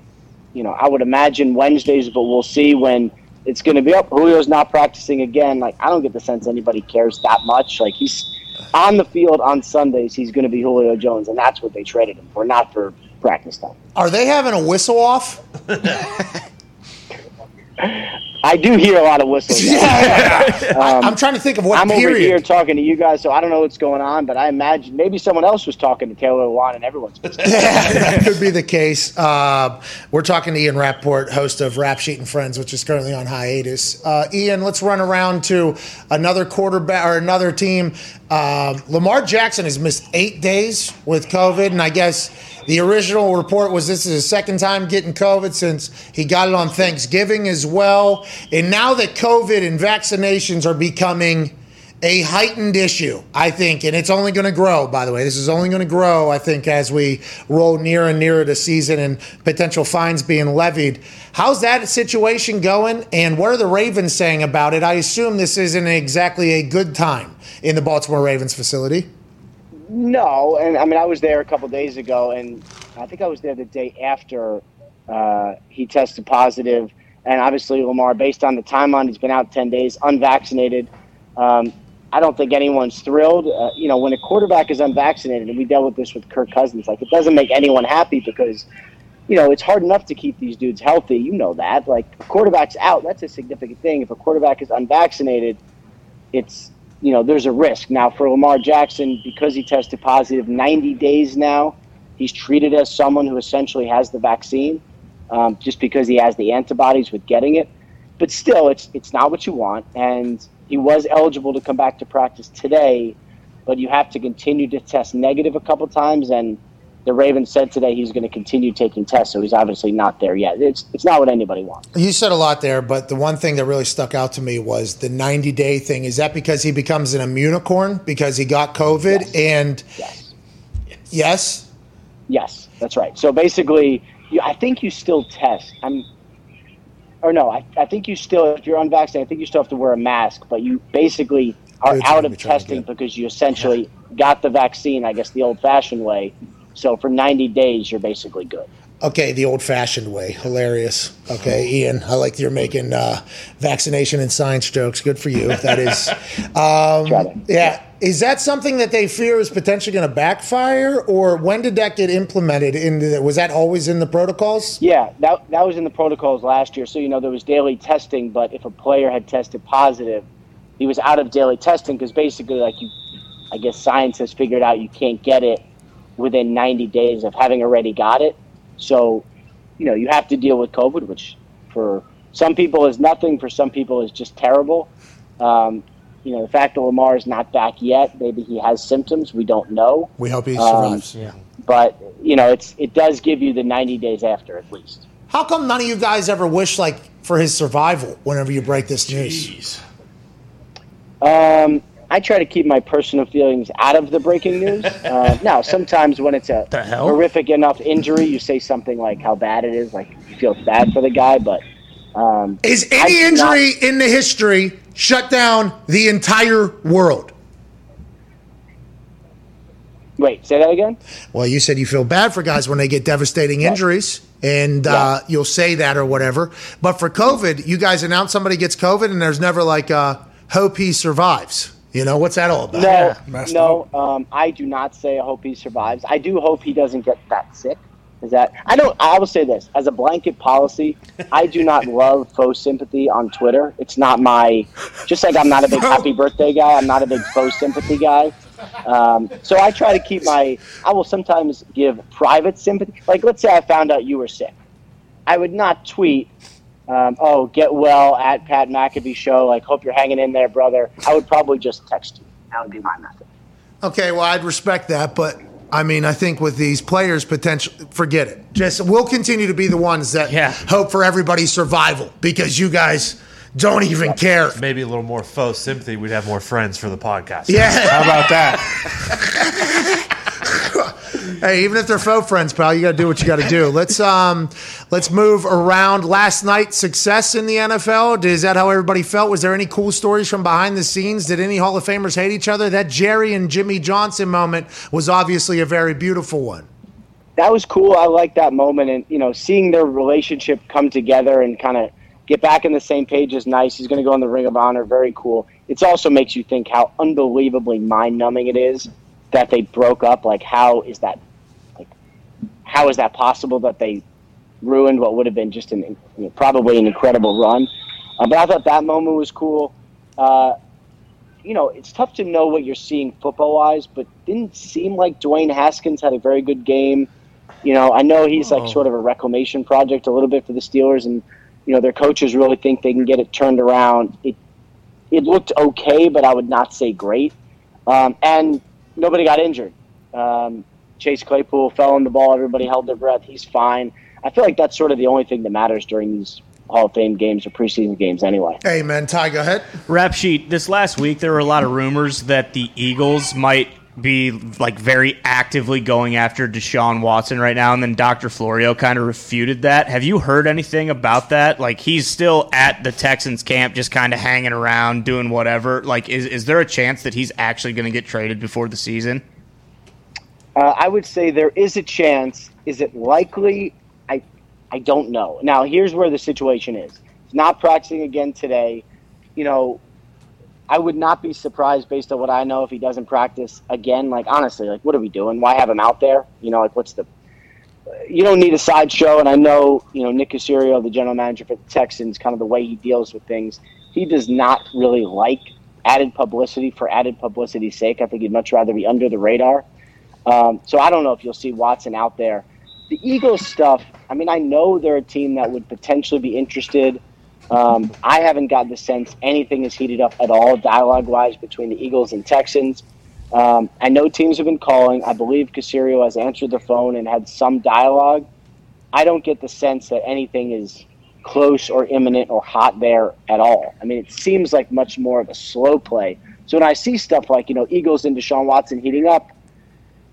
you know, I would imagine Wednesdays, but we'll see when it's going to be up. Julio's not practicing again. Like I don't get the sense anybody cares that much. Like he's on the field on Sundays. He's going to be Julio Jones, and that's what they traded him for, not for practice time. Are they having a whistle off? I do hear a lot of whistles. I, am trying to think of what I'm over here talking to you guys, so I don't know what's going on, but I imagine maybe someone else was talking to Taylor Lewan and everyone's. yeah, that could be the case. Uh, we're talking to Ian Rapoport, host of Rap Sheet and Friends, which is currently on hiatus. Uh, Ian, let's run around to another quarterback or another team. Um, Lamar Jackson has missed eight days with COVID, and I guess the original report was this is his second time getting COVID since he got it on Thanksgiving as well. And now that COVID and vaccinations are becoming a heightened issue, I think, and it's only going to grow, by the way. This is only going to grow, I think, as we roll nearer and nearer to season and potential fines being levied. How's that situation going, and what are the Ravens saying about it? I assume this isn't exactly a good time in the Baltimore Ravens facility. No, and I mean I was there a couple days ago, and I think I was there the day after uh, he tested positive, and obviously Lamar, based on the timeline, he's been out ten days, unvaccinated. Um, I don't think anyone's thrilled. Uh, you know, when a quarterback is unvaccinated, and we dealt with this with Kirk Cousins, like it doesn't make anyone happy because, you know, it's hard enough to keep these dudes healthy. You know that. Like quarterback's out, that's a significant thing. If a quarterback is unvaccinated, it's you know there's a risk. Now for Lamar Jackson, because he tested positive 90 days now, he's treated as someone who essentially has the vaccine, um, just because he has the antibodies with getting it. But still, it's it's not what you want, and he was eligible to come back to practice today, but you have to continue to test negative a couple times. And the Ravens said today he's going to continue taking tests, so he's obviously not there yet. It's it's not what anybody wants. You said a lot there, but the one thing that really stuck out to me was the 90 day thing. Is that because he becomes an immunicorn because he got COVID? Yes. And Yes, yes, yes, that's right. So basically, you, I think you still test. I'm. Or no, I, I think you still, if you're unvaccinated, I think you still have to wear a mask, but you basically are out of we tried to testing because you essentially got the vaccine, I guess, the old fashioned way. So for 90 days, you're basically good. Okay, the old fashioned way. Hilarious. Okay, Ian, I like you're making uh, vaccination and science jokes. Good for you. That is. Um, yeah. Is that something that they fear is potentially going to backfire, or when did that get implemented? In the, was that always in the protocols? Yeah, that, that was in the protocols last year. So, you know, there was daily testing, but if a player had tested positive, he was out of daily testing because basically, like you, I guess science has figured out you can't get it within 90 days of having already got it. So, you know, you have to deal with COVID, which for some people is nothing, for some people is just terrible. Um, you know, the fact that Lamar is not back yet, maybe he has symptoms, we don't know. We hope he Um, survives. But, you know, it's it does give you the 90 days after at least. How come none of you guys ever wish like for his survival whenever you break this news? Um, I try to keep my personal feelings out of the breaking news. Uh, now, sometimes when it's a horrific enough injury, you say something like how bad it is, like you feel bad for the guy. But um, Is I any do not- injury in the history shut down the entire world? wait, say that again. Well, you said you feel bad for guys when they get devastating injuries, and uh, you'll say that or whatever. But for COVID, you guys announce somebody gets COVID, and there's never like a hope he survives. You know what's that all about? No, messed no. Um, I do not say I hope he survives. I do hope he doesn't get that sick. Is that I don't. I will say this as a blanket policy. I do not love faux sympathy on Twitter. It's not my. Just like I'm not a big happy birthday guy. I'm not a big faux sympathy guy. Um, so I try to keep my. I will sometimes give private sympathy. Like let's say I found out you were sick. I would not tweet. Um, oh, get well at Pat McAfee show. Like, hope you're hanging in there, brother. I would probably just text you. That would be my method. Okay, well, I'd respect that, but I mean, I think with these players, potential, forget it. Just we'll continue to be the ones that Yeah. hope for everybody's survival because you guys don't even care. Maybe a little more faux sympathy. We'd have more friends for the podcast. Yeah. How about that? Hey, even if they're faux friends, pal, you got to do what you got to do. Let's um, let's move around. Last night, success in the NFL. Is that how everybody felt? Was there any cool stories from behind the scenes? Did any Hall of Famers hate each other? That Jerry and Jimmy Johnson moment was obviously a very beautiful one. that was cool. I like that moment, and you know, seeing their relationship come together and kind of get back in the same page is nice. He's going to go in the Ring of Honor. Very cool. It also makes you think how unbelievably mind numbing it is that they broke up. Like, how is that? Like, how is that possible that they ruined what would have been just an you know, probably an incredible run? Uh, but I thought that moment was cool. Uh, you know, it's tough to know what you're seeing football wise, but didn't seem like Dwayne Haskins had a very good game. You know, I know he's like sort of a reclamation project a little bit for the Steelers, and you know their coaches really think they can get it turned around. It it looked okay, but I would not say great. Um, and nobody got injured. Um, Chase Claypool fell on the ball. Everybody held their breath. He's fine. I feel like that's sort of the only thing that matters during these Hall of Fame games or preseason games anyway. Hey, man, Ty, go ahead. Rap sheet. This last week, there were a lot of rumors that the Eagles might be like very actively going after Deshaun Watson right now, and then Dr. Florio kind of refuted that. Have you heard anything about that? Like he's still at the Texans camp, just kind of hanging around, doing whatever. Like, is is there a chance that he's actually going to get traded before the season? Uh, I would say there is a chance. Is it likely? I I don't know. Now here's where the situation is. He's not practicing again today. You know, I would not be surprised based on what I know if he doesn't practice again. Like honestly, like what are we doing? Why have him out there? You know, like what's the? You don't need a sideshow, and I know you know Nick Caserio, the general manager for the Texans, kind of the way he deals with things. He does not really like added publicity for added publicity's sake. I think he'd much rather be under the radar. Um, so I don't know if you'll see Watson out there. The Eagles stuff. I mean, I know they're a team that would potentially be interested. Um, I haven't got the sense anything is heated up at all, dialogue wise, between the Eagles and Texans. Um, I know teams have been calling. I believe Caserio has answered the phone and had some dialogue. I don't get the sense that anything is close or imminent or hot there at all. I mean, it seems like much more of a slow play. So when I see stuff like, you know, Eagles and Deshaun Watson heating up,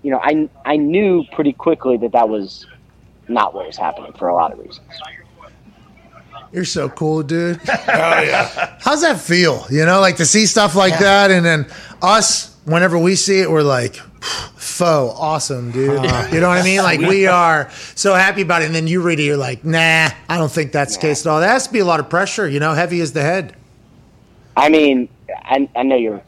you know, I, I knew pretty quickly that that was not what was happening for a lot of reasons. You're so cool, dude. oh yeah. How's that feel? You know, like to see stuff like yeah. that, and then us, whenever we see it, we're like, "Foe, awesome, dude." Uh, you know what I mean? Like we are so happy about it, and then you read it, you're like, "Nah, I don't think that's nah. the case at all." That has to be a lot of pressure. You know, heavy as the head. I mean, I, I know you're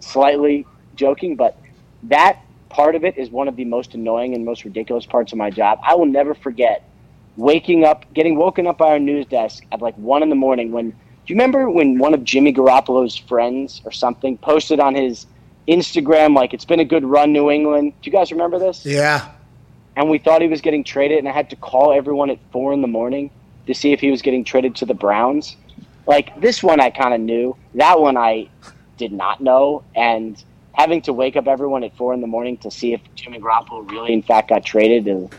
slightly joking, but that part of it is one of the most annoying and most ridiculous parts of my job. I will never forget waking up, getting woken up by our news desk at like one in the morning. When do you remember when one of Jimmy Garoppolo's friends or something posted on his Instagram like it's been a good run, New England? Do you guys remember this? Yeah. And we thought he was getting traded, and I had to call everyone at four in the morning to see if he was getting traded to the Browns. Like this one, I kind of knew. That one, I did not know, and having to wake up everyone at four in the morning to see if Jimmy Garoppolo really, in fact, got traded is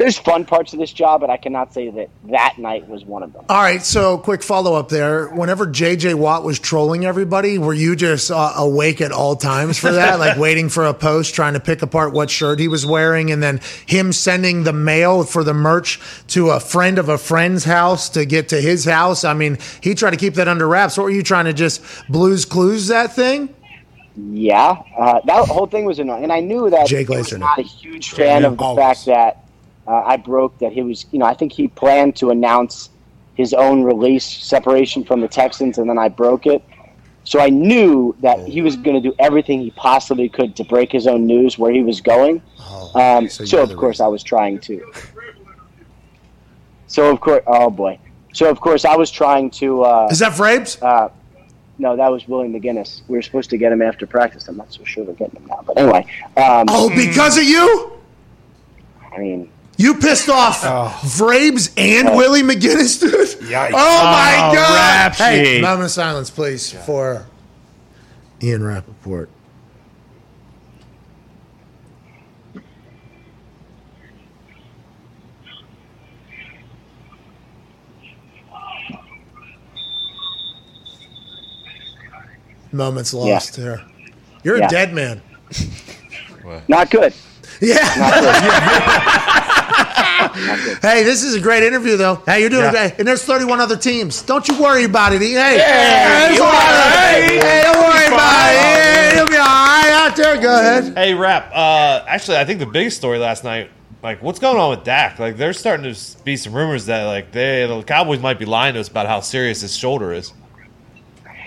there's fun parts of this job, but I cannot say that that night was one of them. All right, so quick follow up there. Whenever JJ Watt was trolling everybody, were you just uh, awake at all times for that, like waiting for a post, trying to pick apart what shirt he was wearing, and then him sending the mail for the merch to a friend of a friend's house to get to his house? I mean, he tried to keep that under wraps. What were you trying to just blues clues that thing? Yeah, uh, that whole thing was annoying, and I knew that Jay was not a huge fan of the always. fact that uh, I broke that he was, you know, I think he planned to announce his own release separation from the Texans, and then I broke it. So I knew that he was going to do everything he possibly could to break his own news where he was going. Oh, um, so, so of course, reason. I was trying to. So of course, oh boy. So of course, I was trying to. Uh, Is that Vrabes? Uh, no, that was Willie McGinest. We were supposed to get him after practice. I'm not so sure we're getting him now. But anyway. Um, oh, because of you? I mean, you pissed off oh. Vrabes and oh. Willie McGinest, dude. Yikes. Oh my oh, god! Hey, moment of silence, please, yeah. for Ian Rapoport. Moments lost yeah. here. You're yeah. a dead man. Not good. Yeah. hey, this is a great interview, though. Hey, you're doing yeah. great. And there's 31 other teams. Don't you worry about it. Hey, yeah, hey, hey, hey, don't worry about it. Hey, you'll be all right out there. Go ahead. Hey, Rap. Uh, actually, I think the biggest story last night, like, what's going on with Dak? Like, there's starting to be some rumors that, like, they, the Cowboys might be lying to us about how serious his shoulder is.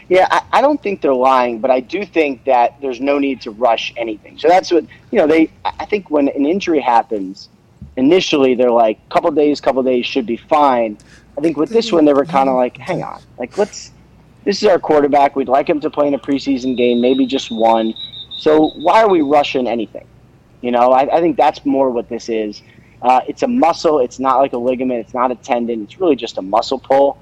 Yeah, I, I, don't think they're lying, but I do think that there's no need to rush anything. So that's what you know. They, I think, when an injury happens, initially they're like, couple days, couple days should be fine. I think with this one, they were kind of like, hang on, like let's. This is our quarterback. We'd like him to play in a preseason game, maybe just one. So why are we rushing anything? You know, I, I think that's more what this is. Uh, it's a muscle. It's not like a ligament. It's not a tendon. It's really just a muscle pull.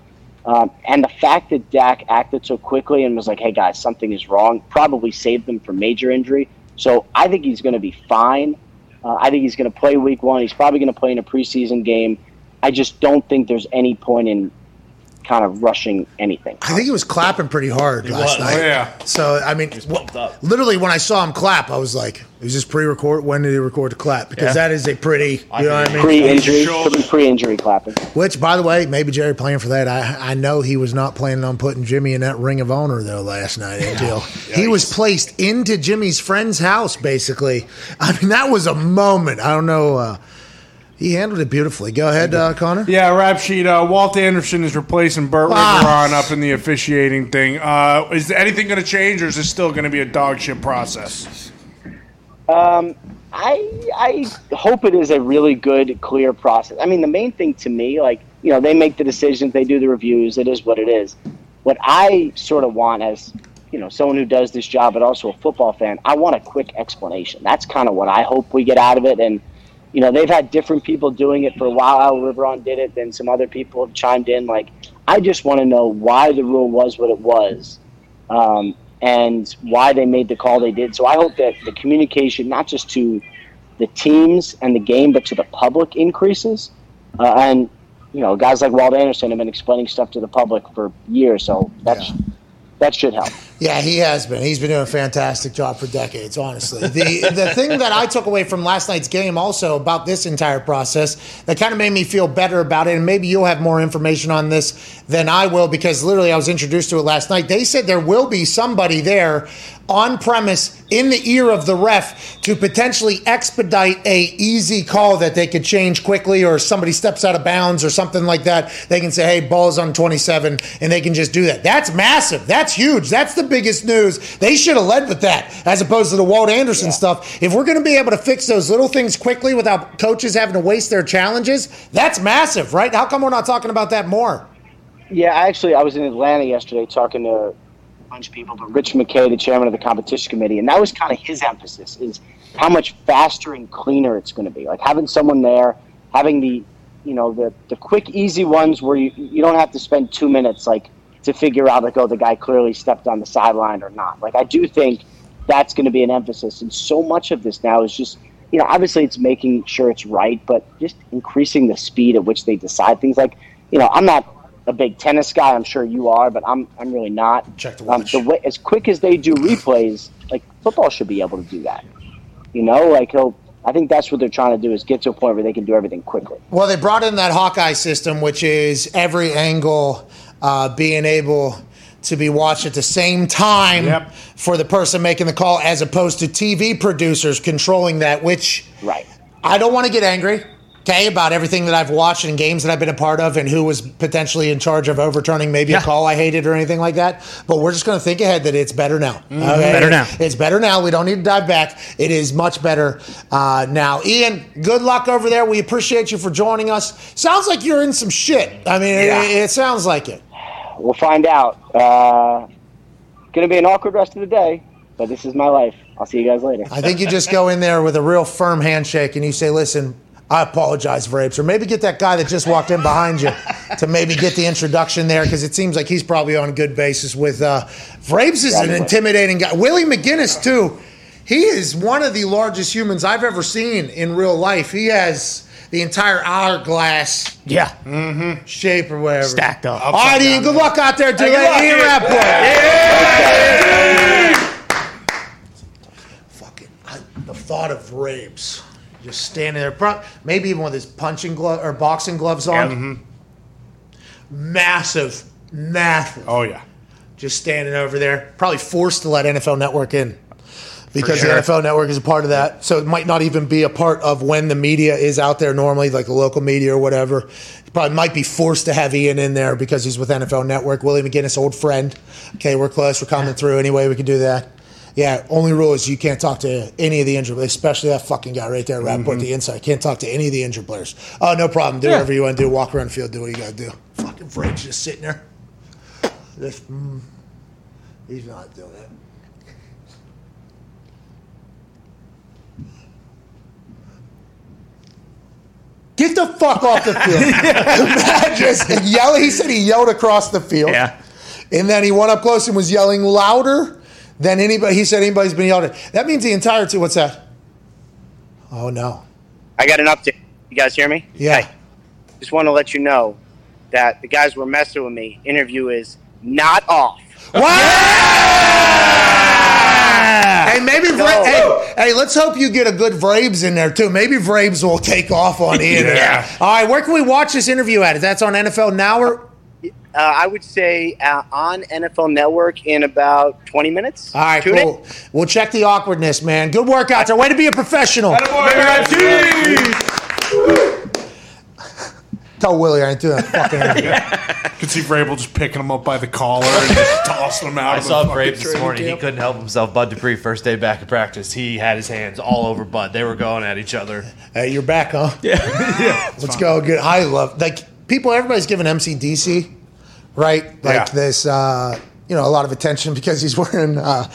Um, and the fact that Dak acted so quickly and was like, hey guys, something is wrong, probably saved them from major injury. So I think he's going to be fine. Uh, I think he's going to play week one. He's probably going to play in a preseason game. I just don't think there's any point in kind of rushing anything. I think he was clapping pretty hard last was. night. Oh, yeah. So I mean, pumped up. literally when I saw him clap, I was like, "Is this pre-record? When did he record the clap?" Because Yeah. that is a pretty, you know what I mean? Pre-injury, Shoulder. pre-injury clapping. Which, by the way, maybe Jerry playing for that. I I know he was not planning on putting Jimmy in that Ring of Honor though last night until he was placed into Jimmy's friend's house. Basically, I mean that was a moment. I don't know. Uh, he handled it beautifully. Go ahead, uh, Connor. Yeah, rap sheet. Uh, Walt Anderson is replacing Burt Ah. Riveron up in the officiating thing. Uh, is anything going to change, or is this still going to be a dog shit process? I I hope it is a really good, clear process. I mean, the main thing to me, like you know, they make the decisions, they do the reviews. It is what it is. What I sort of want as you know, someone who does this job, but also a football fan, I want a quick explanation. That's kind of what I hope we get out of it. And you know, they've had different people doing it for a while. Al Riveron did it, then some other people have chimed in. Like, I just want to know why the rule was what it was. Um, and why they made the call they did. So I hope that the communication, not just to the teams and the game, but to the public increases. Uh, and you know, guys like Walt Anderson have been explaining stuff to the public for years, so that's that should help. Yeah, he has been. He's been doing a fantastic job for decades, honestly. The the thing that I took away from last night's game also about this entire process that kind of made me feel better about it, and maybe you'll have more information on this than I will because literally I was introduced to it last night. They said there will be somebody there on premise in the ear of the ref to potentially expedite a easy call that they could change quickly or somebody steps out of bounds or something like that. They can say, hey, ball's on 27, and they can just do that. That's massive. That's huge. That's the biggest news. They should have led with that as opposed to the Walt Anderson stuff. If we're going to be able to fix those little things quickly without coaches having to waste their challenges, that's massive, right? How come we're not talking about that more? Yeah, actually, I was in Atlanta yesterday talking to a bunch of people, but Rich McKay, the chairman of the competition committee, and that was kind of his emphasis: is how much faster and cleaner it's going to be. Like having someone there, having the, you know, the the quick, easy ones where you you don't have to spend two minutes like to figure out like, oh, the guy clearly stepped on the sideline or not. Like I do think that's going to be an emphasis, and so much of this now is just. You know, obviously it's making sure it's right, but just increasing the speed at which they decide things. Like, you know, I'm not a big tennis guy. I'm sure you are, but I'm I'm really not. Check the Um, the way as quick as they do replays, like football should be able to do that. You know, like he'll. I think that's what they're trying to do is get to a point where they can do everything quickly. Well, they brought in that Hawkeye system, which is every angle uh, being able to be watched at the same time Yep. for the person making the call, as opposed to TV producers controlling that. Which Right. I don't want to get angry, okay, about everything that I've watched and games that I've been a part of, and who was potentially in charge of overturning maybe a call I hated or anything like that. But we're just going to think ahead that it's better now. Okay? Better now. It's better now. We don't need to dive back. It is much better uh, now. Ian, good luck over there. We appreciate you for joining us. Sounds like you're in some shit. I mean, Yeah. it, it sounds like it. We'll find out. Uh, going to be an awkward rest of the day, but this is my life. I'll see you guys later. I think you just go in there with a real firm handshake and you say, listen, I apologize, Vrabes. Or maybe get that guy that just walked in behind you to maybe get the introduction there because it seems like he's probably on a good basis with uh, Vrabes is an intimidating guy. Willie McGinest, too. He is one of the largest humans I've ever seen in real life. He has the entire hourglass Yeah. Mm-hmm. shape or whatever. Stacked up. All right, Ian, good luck out there. dude. Hey, good that. luck, Ian Ian. Rappaport. Fucking, I, the thought of Vrabes, just standing there, pro- maybe even with his punching glove or boxing gloves on. Mm-hmm. Massive, massive. Oh yeah. Just standing over there, probably forced to let NFL Network in because sure. the NFL Network is a part of that. So it might not even be a part of when the media is out there normally, like the local media or whatever. Probably might be forced to have Ian in there because he's with NFL Network. Willie McGinest, old friend. Okay, we're close. We're coming through anyway. We can do that. Yeah, only rule is you can't talk to any of the injured, especially that fucking guy right there, Rapoport, the inside. Can't talk to any of the injured players. Oh, no problem. Do whatever you want to do. Walk around the field. Do what you got to do. Fucking Frank's just sitting there. This, mm, he's not doing it. Get the fuck off the field. Imagine yelling. He said he yelled across the field. Yeah. And then he went up close and was yelling louder than anybody. He said anybody's been yelled at. That means the entire team. What's that? Oh no. I got an update. You guys hear me? Yeah. Hey, just want to let you know that the guys were messing with me. Interview is not off. Hey, maybe Vra- hey, hey, let's hope you get a good Vrabes in there too. Maybe Vrabes will take off on Ian. Yeah. All right, where can we watch this interview at? That's on NFL Now or Uh, I would say uh, on NFL Network in about 20 minutes. all right, Tune in. cool. We'll check the awkwardness, man. Good work out there. Way to be a professional. Tell Willie I ain't doing that fucking interview. could see Vrabel just picking him up by the collar and just tossing him out. I of the saw fucking Vrabes this training morning. He couldn't help himself. Bud Dupree, first day back in practice, he had his hands all over Bud. They were going at each other. Hey, you're back, huh? Yeah. yeah. Let's go. Good. I love like people. Everybody's giving MCDC, right? Like Yeah. this. uh You know, a lot of attention because he's wearing uh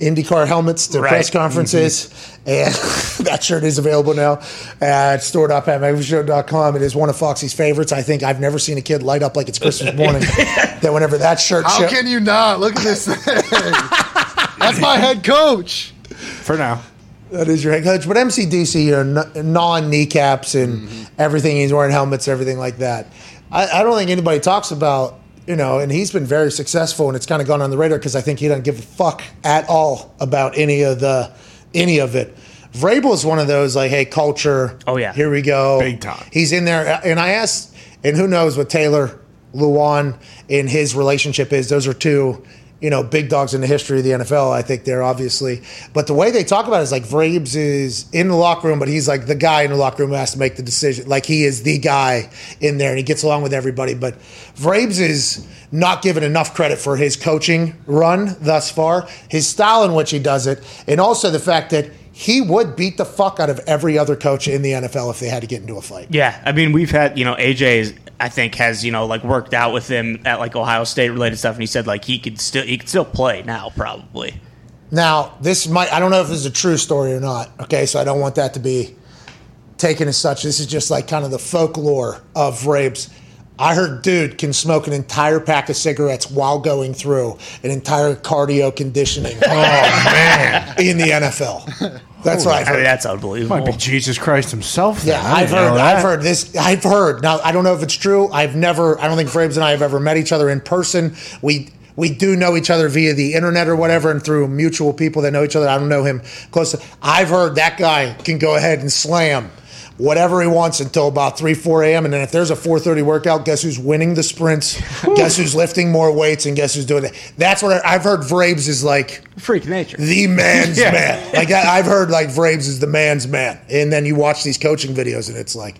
IndyCar helmets to Right. press conferences, mm-hmm. and that shirt is available now at store.pat It is one of Foxy's favorites. I think I've never seen a kid light up like it's Christmas morning. that whenever that shirt, How show- can you not? Look at this thing. That's my head coach. For now. That is your head coach. But MCDC, you know, non kneecaps and mm-hmm. everything. He's wearing helmets, everything like that. I, I don't think anybody talks about, you know, and he's been very successful and it's kind of gone on the radar because I think he doesn't give a fuck at all about any of the, any of it. Vrabel is one of those like, hey, culture. Oh, yeah. Here we go. Big time. He's in there. And I asked, and who knows what Taylor Lewan in his relationship is. Those are two, you know, big dogs in the history of the NFL. I think they're obviously, but the way they talk about it is like Vrabes is in the locker room, but he's like the guy in the locker room who has to make the decision. Like he is the guy in there, and he gets along with everybody. But Vrabes is not given enough credit for his coaching run thus far, his style in which he does it, and also the fact that. He would beat the fuck out of every other coach in the NFL if they had to get into a fight. Yeah, I mean, we've had you know AJ is I think has you know like worked out with him at like Ohio State related stuff, and he said like he could still he could still play now probably. Now, this might, I don't know if this is a true story or not. Okay, so I don't want that to be taken as such. This is just like kind of the folklore of Vrabes. I heard dude can smoke an entire pack of cigarettes while going through an entire cardio conditioning. oh, man. In the NFL. That's what I've I mean, heard. that's unbelievable. Might be Jesus Christ himself. Yeah, then. I I've didn't know heard. that. I've heard this. I've heard. Now I don't know if it's true. I've never. I don't think Vrabes and I have ever met each other in person. We we do know each other via the internet or whatever, and through mutual people that know each other. I don't know him close. I've heard that guy can go ahead and slam whatever he wants until about 3 4 a.m and then if there's a 4.30 workout guess who's winning the sprints guess who's lifting more weights and guess who's doing it that's what I, i've heard vrabes is like Freak nature. the man's man. Like I, I've heard, like Vrabes is the man's man, and then you watch these coaching videos, and it's like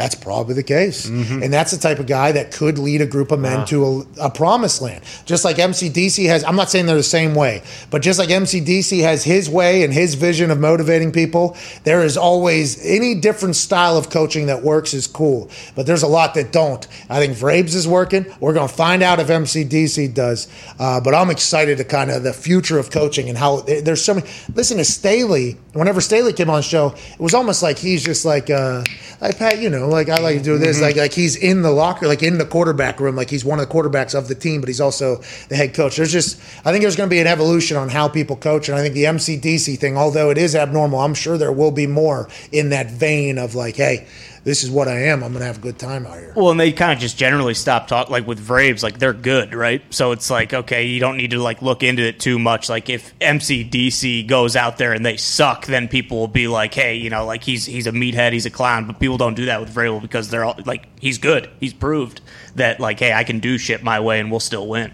that's probably the case. And that's the type of guy that could lead a group of men to a, a promised land. Just like MCDC has, I'm not saying they're the same way, but just like MCDC has his way and his vision of motivating people, there is always any different style of coaching that works is cool. But there's a lot that don't. I think Vrabes is working. We're going to find out if MCDC does. Uh, but I'm excited to kind of the future of coaching and how there's so many. Listen to Staley. Whenever Staley came on the show, it was almost like he's just like, uh, like Pat, you know, like I like to do this, mm-hmm. like like he's in the locker, like in the quarterback room, like he's one of the quarterbacks of the team, but he's also the head coach. There's just, I think there's going to be an evolution on how people coach, and I think the MCDC thing, although it is abnormal, I'm sure there will be more in that vein of like, hey, this is what I am. I'm going to have a good time out here. Well, and they kind of just generally stop talk like with Vrabes, like they're good, right? So it's like okay, you don't need to like look into it too much. Like if MCDC goes out there and they suck, then people will be like, hey, you know, like he's he's a meathead, he's a clown. But people don't do that with Vrabel because they're all like he's good. He's proved that like hey, I can do shit my way and we'll still win.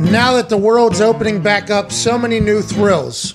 Now that the world's opening back up, so many new thrills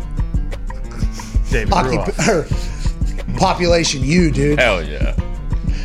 David Occup- population, you dude. Hell yeah.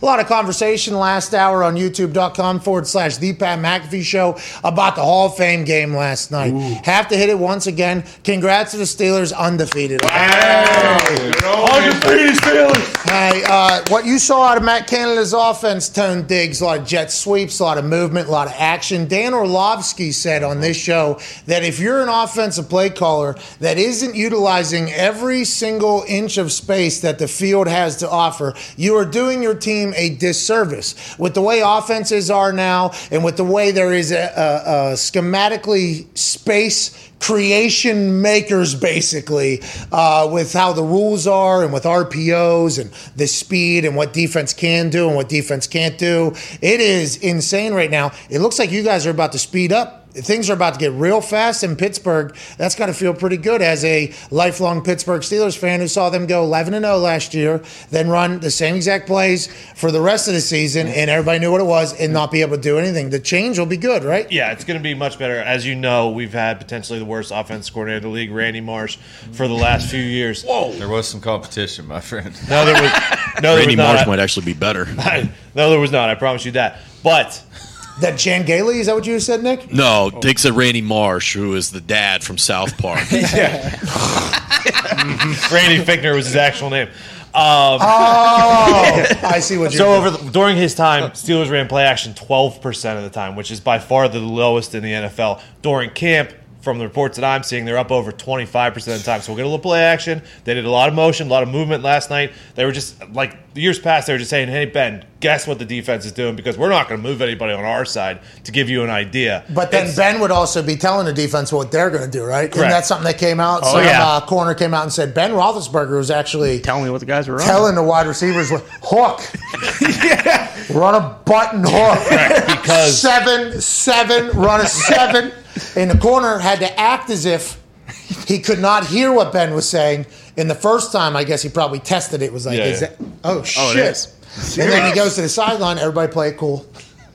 A lot of conversation last hour on youtube.com forward slash the Pat McAfee show about the Hall of Fame game last night. Have to hit it once again. Congrats to the Steelers, undefeated. Wow. Hey, uh, what you saw out of Matt Canada's offense, Tone Diggs, a lot of jet sweeps, a lot of movement, a lot of action. Dan Orlovsky said on this show that if you're an offensive play caller that isn't utilizing every single inch of space that the field has to offer, you are doing your team a disservice. With the way offenses are now and with the way there is a, a, a schematically space creation makers basically uh, with how the rules are and with RPOs and the speed and what defense can do and what defense can't do. It is insane right now. It looks like you guys are about to speed up. Things are about to get real fast in Pittsburgh. That's got to feel pretty good as a lifelong Pittsburgh Steelers fan who saw them go 11 and 0 last year, then run the same exact plays for the rest of the season, and everybody knew what it was, and not be able to do anything. The change will be good, right? Yeah, it's going to be much better. As you know, we've had potentially the worst offense coordinator in the league, Randy Marsh, for the last few years. Whoa! There was some competition, my friend. No, there was no. There Randy was Marsh might actually be better. no, there was not. I promise you that. But That Chan Gailey, is that what you said, Nick? No, Dick said Randy Marsh, who is the dad from South Park. Randy Fichtner was his actual name. Um, Oh, I see what you're so doing. over the, during his time, Steelers ran play action twelve percent of the time, which is by far the lowest in the NFL. During camp, from the reports that I'm seeing, they're up over twenty five percent of the time. So we'll get a little play action. They did a lot of motion, a lot of movement last night. They were just like the years past. They were just saying, "Hey Ben, guess what the defense is doing?" Because we're not going to move anybody on our side to give you an idea. But then It's- Ben would also be telling the defense what they're going to do, right? And that's something that came out. Oh, Some yeah. uh, corner came out and said Ben Roethlisberger was actually Tell me what the guys were running. telling the wide receivers, "Hook, run a button hook, because- seven, seven, run a seven." And the corner had to act as if he could not hear what Ben was saying. And the first time, I guess he probably tested it. Was like, Yeah, is yeah. that? Oh, oh shit! is. And then he goes to the sideline. Everybody play it cool.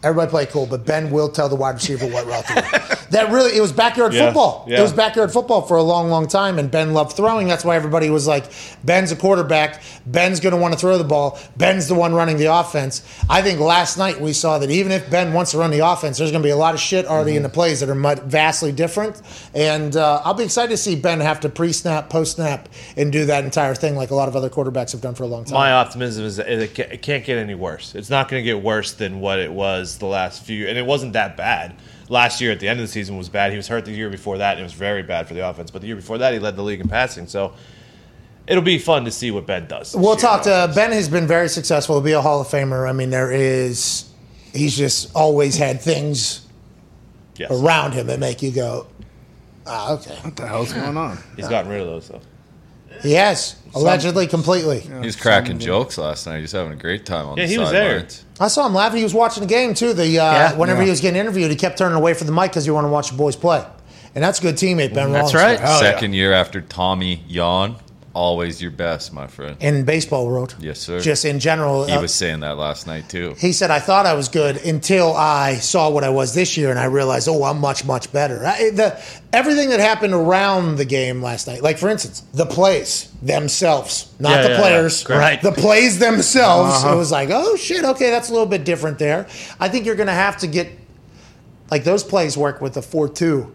Everybody play cool, but Ben will tell the wide receiver what route to run. That really, it was backyard Yeah, football. It was backyard football for a long, long time, and Ben loved throwing. That's why everybody was like, Ben's a quarterback. Ben's going to want to throw the ball. Ben's the one running the offense. I think last night we saw that even if Ben wants to run the offense, there's going to be a lot of shit already in the plays that are vastly different. And uh, I'll be excited to see Ben have to pre snap, post snap, and do that entire thing like a lot of other quarterbacks have done for a long time. My optimism is it can't get any worse. It's not going to get worse than what it was the last few, and it wasn't that bad. Last year at the end of the season was bad. He was hurt the year before that, and it was very bad for the offense. But the year before that, he led the league in passing. So it'll be fun to see what Ben does. We'll year. talk to Ben. Has been very successful. He'll be a Hall of Famer. I mean, there is. He's just always had things Yes. around him that make you go, ah, okay. What the hell's going on? He's gotten rid of those though. He has allegedly completely. He was cracking jokes last night. He was having a great time on Yeah, the he was there. sidelines. I saw him laughing. He was watching the game too. The uh, Yeah. whenever Yeah. he was getting interviewed, he kept turning away from the mic because he wanted to watch the boys play, and that's a good teammate Ben. That's Roethlisberger. right. Hell yeah. Second year after Tommy John, always your best, my friend. In baseball world, Yes, sir. Just in general, He uh, was saying that last night too. He said, I thought I was good until I saw what I was this year and I realized, oh, I'm much, much better. I, the, everything that happened around the game last night, like for instance, the plays themselves, not Yeah, the yeah, players, yeah. Correct. Right. the plays themselves. Uh-huh. It was like, oh, shit, okay, that's a little bit different there. I think you're going to have to get, like, those plays work with the 4 2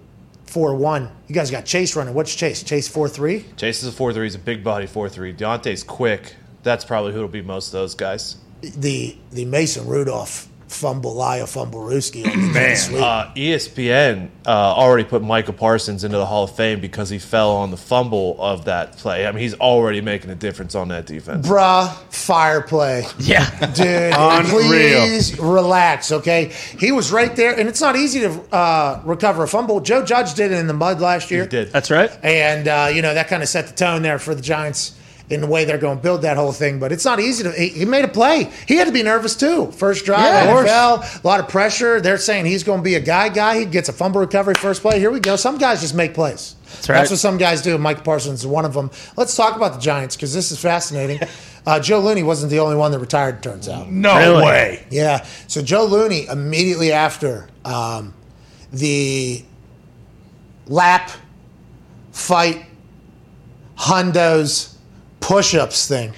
four one. You guys got Chase running. What's Chase? Chase four three. Chase is a four three. He's a big body four three. Diontae's quick. That's probably who'll be most of those guys. The the Mason Rudolph fumble Lyle fumble Ruski on the Man. sweep. Uh, ESPN uh, already put Micah Parsons into the Hall of Fame because he fell on the fumble of that play. I mean, he's already making a difference on that defense. Bruh, fire play. Yeah. Dude, please relax, okay? He was right there, and it's not easy to uh, recover a fumble. Joe Judge did it in the mud last year. He did. That's right. And, uh, you know, that kind of set the tone there for the Giants in the way they're going to build that whole thing. But it's not easy to. He, he made a play. He had to be nervous, too. First drive, Yeah. NFL, a lot of pressure. They're saying he's going to be a guy guy. He gets a fumble recovery first play. Here we go. Some guys just make plays. That's right. That's what some guys do. Mike Parsons is one of them. Let's talk about the Giants because this is fascinating. Uh, Joe Looney wasn't the only one that retired, turns out. No Really? way. Yeah. So Joe Looney immediately after um, the lap fight hundos push-ups thing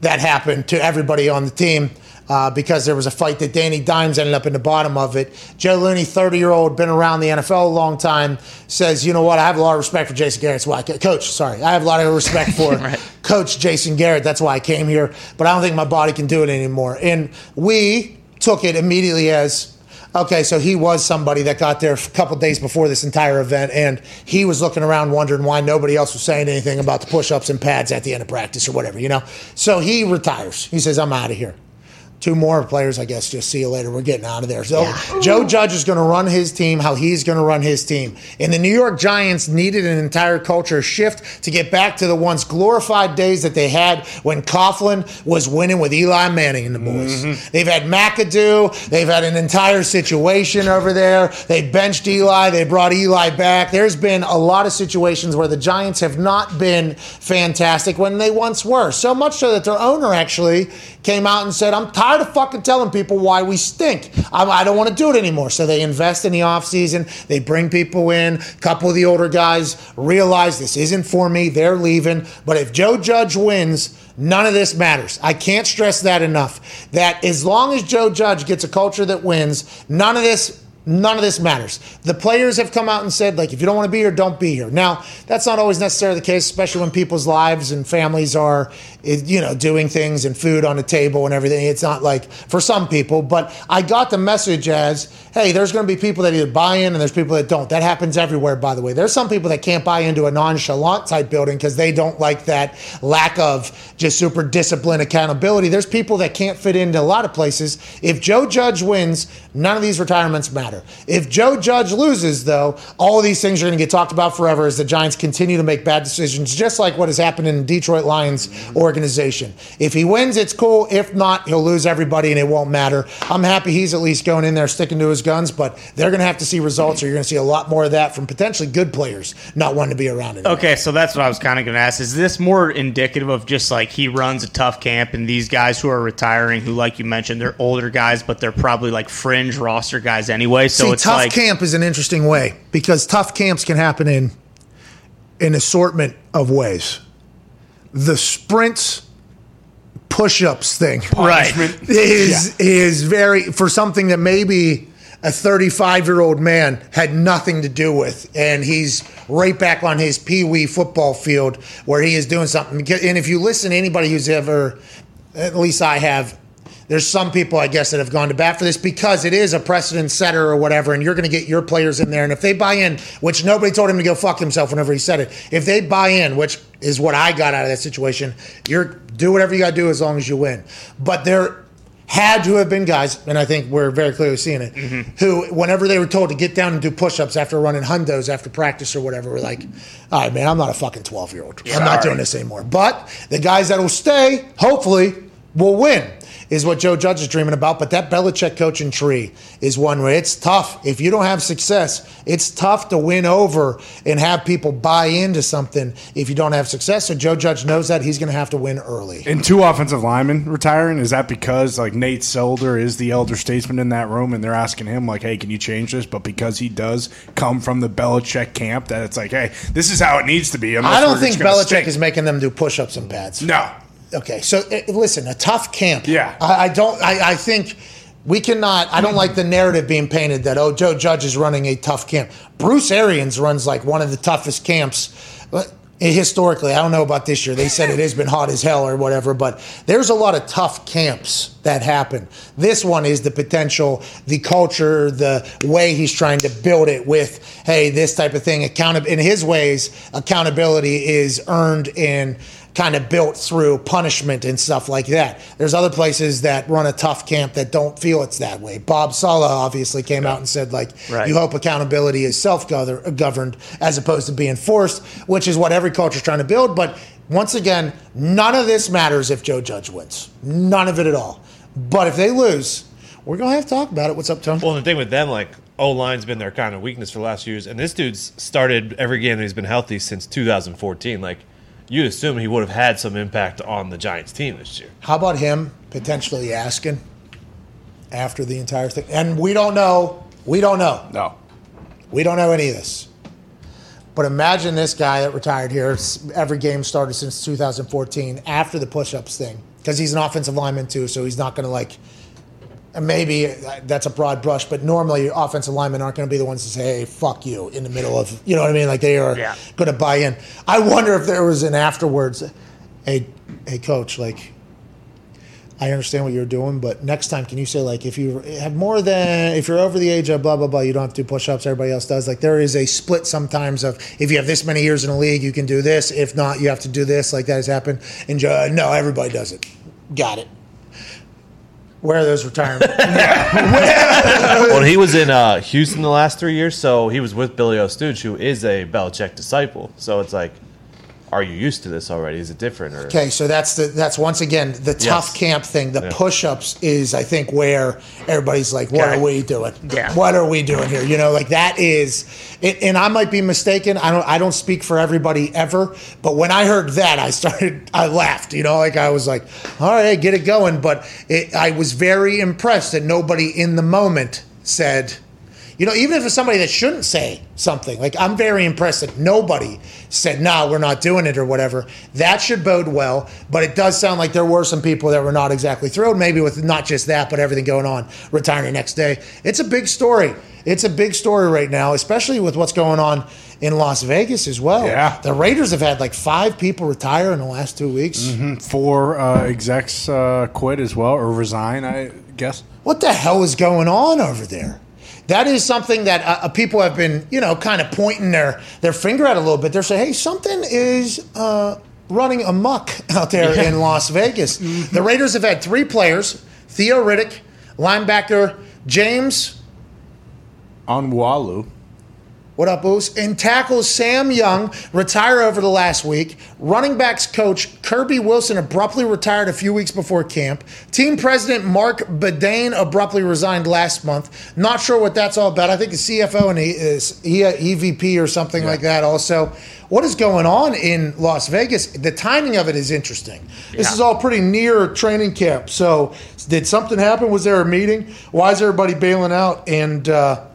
that happened to everybody on the team. Uh, because there was a fight that Danny Dimes ended up in the bottom of it. Joe Looney, 30 year old, been around the NFL a long time, says, you know what, I have a lot of respect for Jason Garrett. That's why I, coach, sorry, I have a lot of respect for Coach Jason Garrett. That's why I came here, but I don't think my body can do it anymore. And we took it immediately as, okay, so he was somebody that got there a couple days before this entire event, and he was looking around wondering why nobody else was saying anything about the push ups and pads at the end of practice or whatever, you know? So he retires. He says, I'm out of here. Two more players, I guess. Just see you later. We're getting out of there. So Joe Judge is going to run his team how he's going to run his team. And the New York Giants needed an entire culture shift to get back to the once glorified days that they had when Coughlin was winning with Eli Manning and the boys. Mm-hmm. They've had McAdoo. They've had an entire situation over there. They benched Eli. They brought Eli back. There's been a lot of situations where the Giants have not been fantastic when they once were. So much so that their owner actually came out and said, I'm tired of fucking telling people why we stink. I, I don't want to do it anymore. So they invest in the offseason. They bring people in. A couple of the older guys realize this isn't for me. They're leaving. But if Joe Judge wins, none of this matters. I can't stress that enough. That as long as Joe Judge gets a culture that wins, none of this None of this matters. The players have come out and said, like, if you don't want to be here, don't be here. Now, that's not always necessarily the case, especially when people's lives and families are, you know, doing things and food on the table and everything. It's not like for some people, but I got the message as, hey, there's going to be people that either buy in and there's people that don't. That happens everywhere, by the way. There's some people that can't buy into a nonchalant type building because they don't like that lack of just super discipline, accountability. There's people that can't fit into a lot of places. If Joe Judge wins, none of these retirements matter. If Joe Judge loses, though, all of these things are going to get talked about forever as the Giants continue to make bad decisions, just like what has happened in Detroit Lions mm-hmm. Organization. If he wins, it's cool. If not, he'll lose everybody and it won't matter. I'm happy he's at least going in there sticking to his guns, but they're going to have to see results, or you're going to see a lot more of that from potentially good players not wanting to be around anymore. Okay, so that's what I was kind of going to ask. Is this more indicative of just like he runs a tough camp and these guys who are retiring, who, like you mentioned, they're older guys, but they're probably like fringe roster guys anyway. So See, it's tough like, camp is an interesting way because tough camps can happen in an assortment of ways. The sprints, push-ups thing, right? is is very for something that maybe a 35 year old man had nothing to do with, and he's right back on his pee wee football field where he is doing something. And if you listen to anybody who's ever, at least I have. There's some people, I guess, that have gone to bat for this because it is a precedent setter or whatever, and you're going to get your players in there. And if they buy in, which nobody told him to go fuck himself whenever he said it, if they buy in, which is what I got out of that situation, you're do whatever you got to do as long as you win. But there had to have been guys, and I think we're very clearly seeing it, mm-hmm. who, whenever they were told to get down and do push ups after running hundos after practice or whatever, were like, all right, man, I'm not a fucking 12 year old. I'm not doing this anymore. But the guys that will stay, hopefully, will win. Is what Joe Judge is dreaming about, but that Belichick coaching tree is one where it's tough. If you don't have success, it's tough to win over and have people buy into something if you don't have success. So Joe Judge knows that he's going to have to win early. And two offensive linemen retiring, is that because like Nate Solder is the elder statesman in that room and they're asking him like, hey, can you change this? But because he does come from the Belichick camp, that it's like, hey, this is how it needs to be. I don't think Belichick stink. is making them do push ups and pads. No. Okay, so uh, listen, a tough camp. Yeah. I, I don't. I, I think We cannot. I don't like the narrative being painted that oh Joe Judge is running a tough camp. Bruce Arians runs like one of the toughest camps. Historically, I don't know about this year. They said it has been hot as hell or whatever, but there's a lot of tough camps that happen. This one is the potential, the culture, the way he's trying to build it with, hey, this type of thing. Account in his ways, accountability is earned in kind of built through punishment and stuff like that. There's other places that run a tough camp that don't feel it's that way. Bob Saleh obviously came out and said like Right. you hope accountability is self-governed as opposed to being forced, which is what every culture is trying to build, but once again, none of this matters if Joe Judge wins. None of it at all. But if they lose, we're going to have to talk about it. What's up, Tom? Well, the thing with them, like O line's been their kind of weakness for the last few years, and this dude's started every game that he's been healthy since 2014. Like you'd assume he would have had some impact on the Giants team this year. How about him potentially asking after the entire thing? And we don't know. We don't know. No. We don't know any of this. But imagine this guy that retired here. Every game started since 2014 after the push-ups thing, because he's an offensive lineman too. So he's not going to like. And maybe uh, that's a broad brush, but normally your offensive linemen aren't going to be the ones to say, "Hey, fuck you" in the middle of, you know what I mean? Like they are Yeah. going to buy in. I wonder if there was an afterwards, "Hey, hey, coach, like I understand what you're doing, but next time, can you say like if you have more than if you're over the age of blah blah blah, you don't have to do push-ups. Everybody else does. Like there is a split sometimes of if you have this many years in the league, you can do this. If not, you have to do this. Like that has happened. And Joe, no, everybody does it. Got it. Where are those retirement? well, he was in uh, Houston the last three years, so he was with Billy O'Stooge, who is a Belichick disciple. So it's like, are you used to this already? Is it different? Or Okay, so that's the that's once again the tough camp thing. The Yeah. push-ups is I think where everybody's like, "What Okay. are we doing? Yeah. What are we doing here?" You know, like that is. It, and I might be mistaken. I don't. I don't speak for everybody ever. But when I heard that, I started. I laughed. You know, like I was like, "All right, get it going." But it, I was very impressed that nobody in the moment said. You know, even if it's somebody that shouldn't say something, like I'm very impressed that nobody said, "No, we're not doing it" or whatever. That should bode well. But it does sound like there were some people that were not exactly thrilled, maybe with not just that, but everything going on, retiring the next day. It's a big story. It's a big story right now, especially with what's going on in Las Vegas as well. Yeah. the Raiders have had like five people retire in the last two weeks. Four uh, execs uh, quit as well or resign, I guess. what the hell is going on over there? That is something that uh, uh, people have been, you know, kind of pointing their, their finger at a little bit. They're saying, hey, something is uh, running amok out there in Las Vegas. The Raiders have had three players Theo Riddick, linebacker James, Onwualu. What up, Boos? And tackles Sam Young retire over the last week. Running backs coach Kirby Wilson abruptly retired a few weeks before camp. Team president Marc Badain abruptly resigned last month. Not sure what that's all about. I think the CFO and he is he EVP or something like that. Also, what is going on in Las Vegas? The timing of it is interesting. This is all pretty near training camp. So, did something happen? Was there a meeting? Why is everybody bailing out? And uh,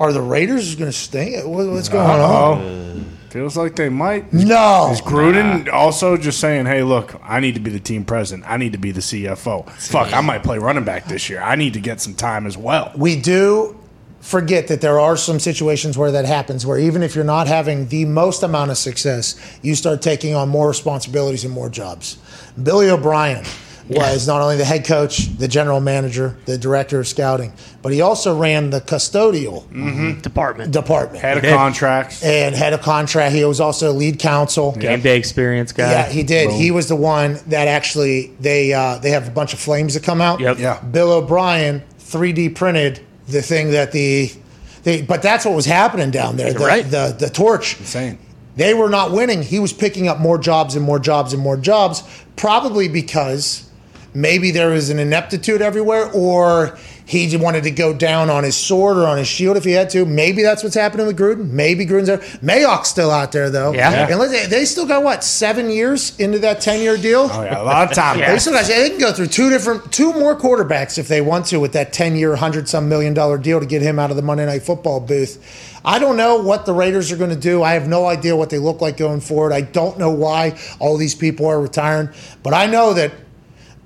are the Raiders going to stay? What- What's going on? Oh, feels like they might. No. Is Gruden also just saying, "Hey, look, I need to be the team president. I need to be the CFO. Fuck, I might play running back this year. I need to get some time as well." we do forget that there are some situations where that happens where even if you're not having the most amount of success you start taking on more responsibilities and more jobs billy o'brien was not only the head coach the general manager the director of scouting but he also ran the custodial Department. department Head of did. contracts. and had a contract he was also lead counsel Game day experience guy. yeah, he did. He was the one that actually they uh, they have a bunch of flames that come out. Yep. Yeah. Bill O'Brien 3D printed the thing that the, they, but that's what was happening down there. The, Right. the the torch. Insane. They were not winning. He was picking up more jobs and more jobs and more jobs, probably because maybe there was an ineptitude everywhere, or he wanted to go down on his sword or on his shield if he had to. Maybe that's what's happening with Gruden. Maybe Gruden's there. Mayock's still out there though. Yeah. And they still got what seven years into that ten year deal. Oh yeah, a lot of time. They still got. They can go through two different, two more quarterbacks if they want to with that ten-year, hundred some million dollar deal to get him out of the Monday Night Football booth. I don't know what the Raiders are going to do. I have no idea what they look like going forward. I don't know why all these people are retiring, but I know that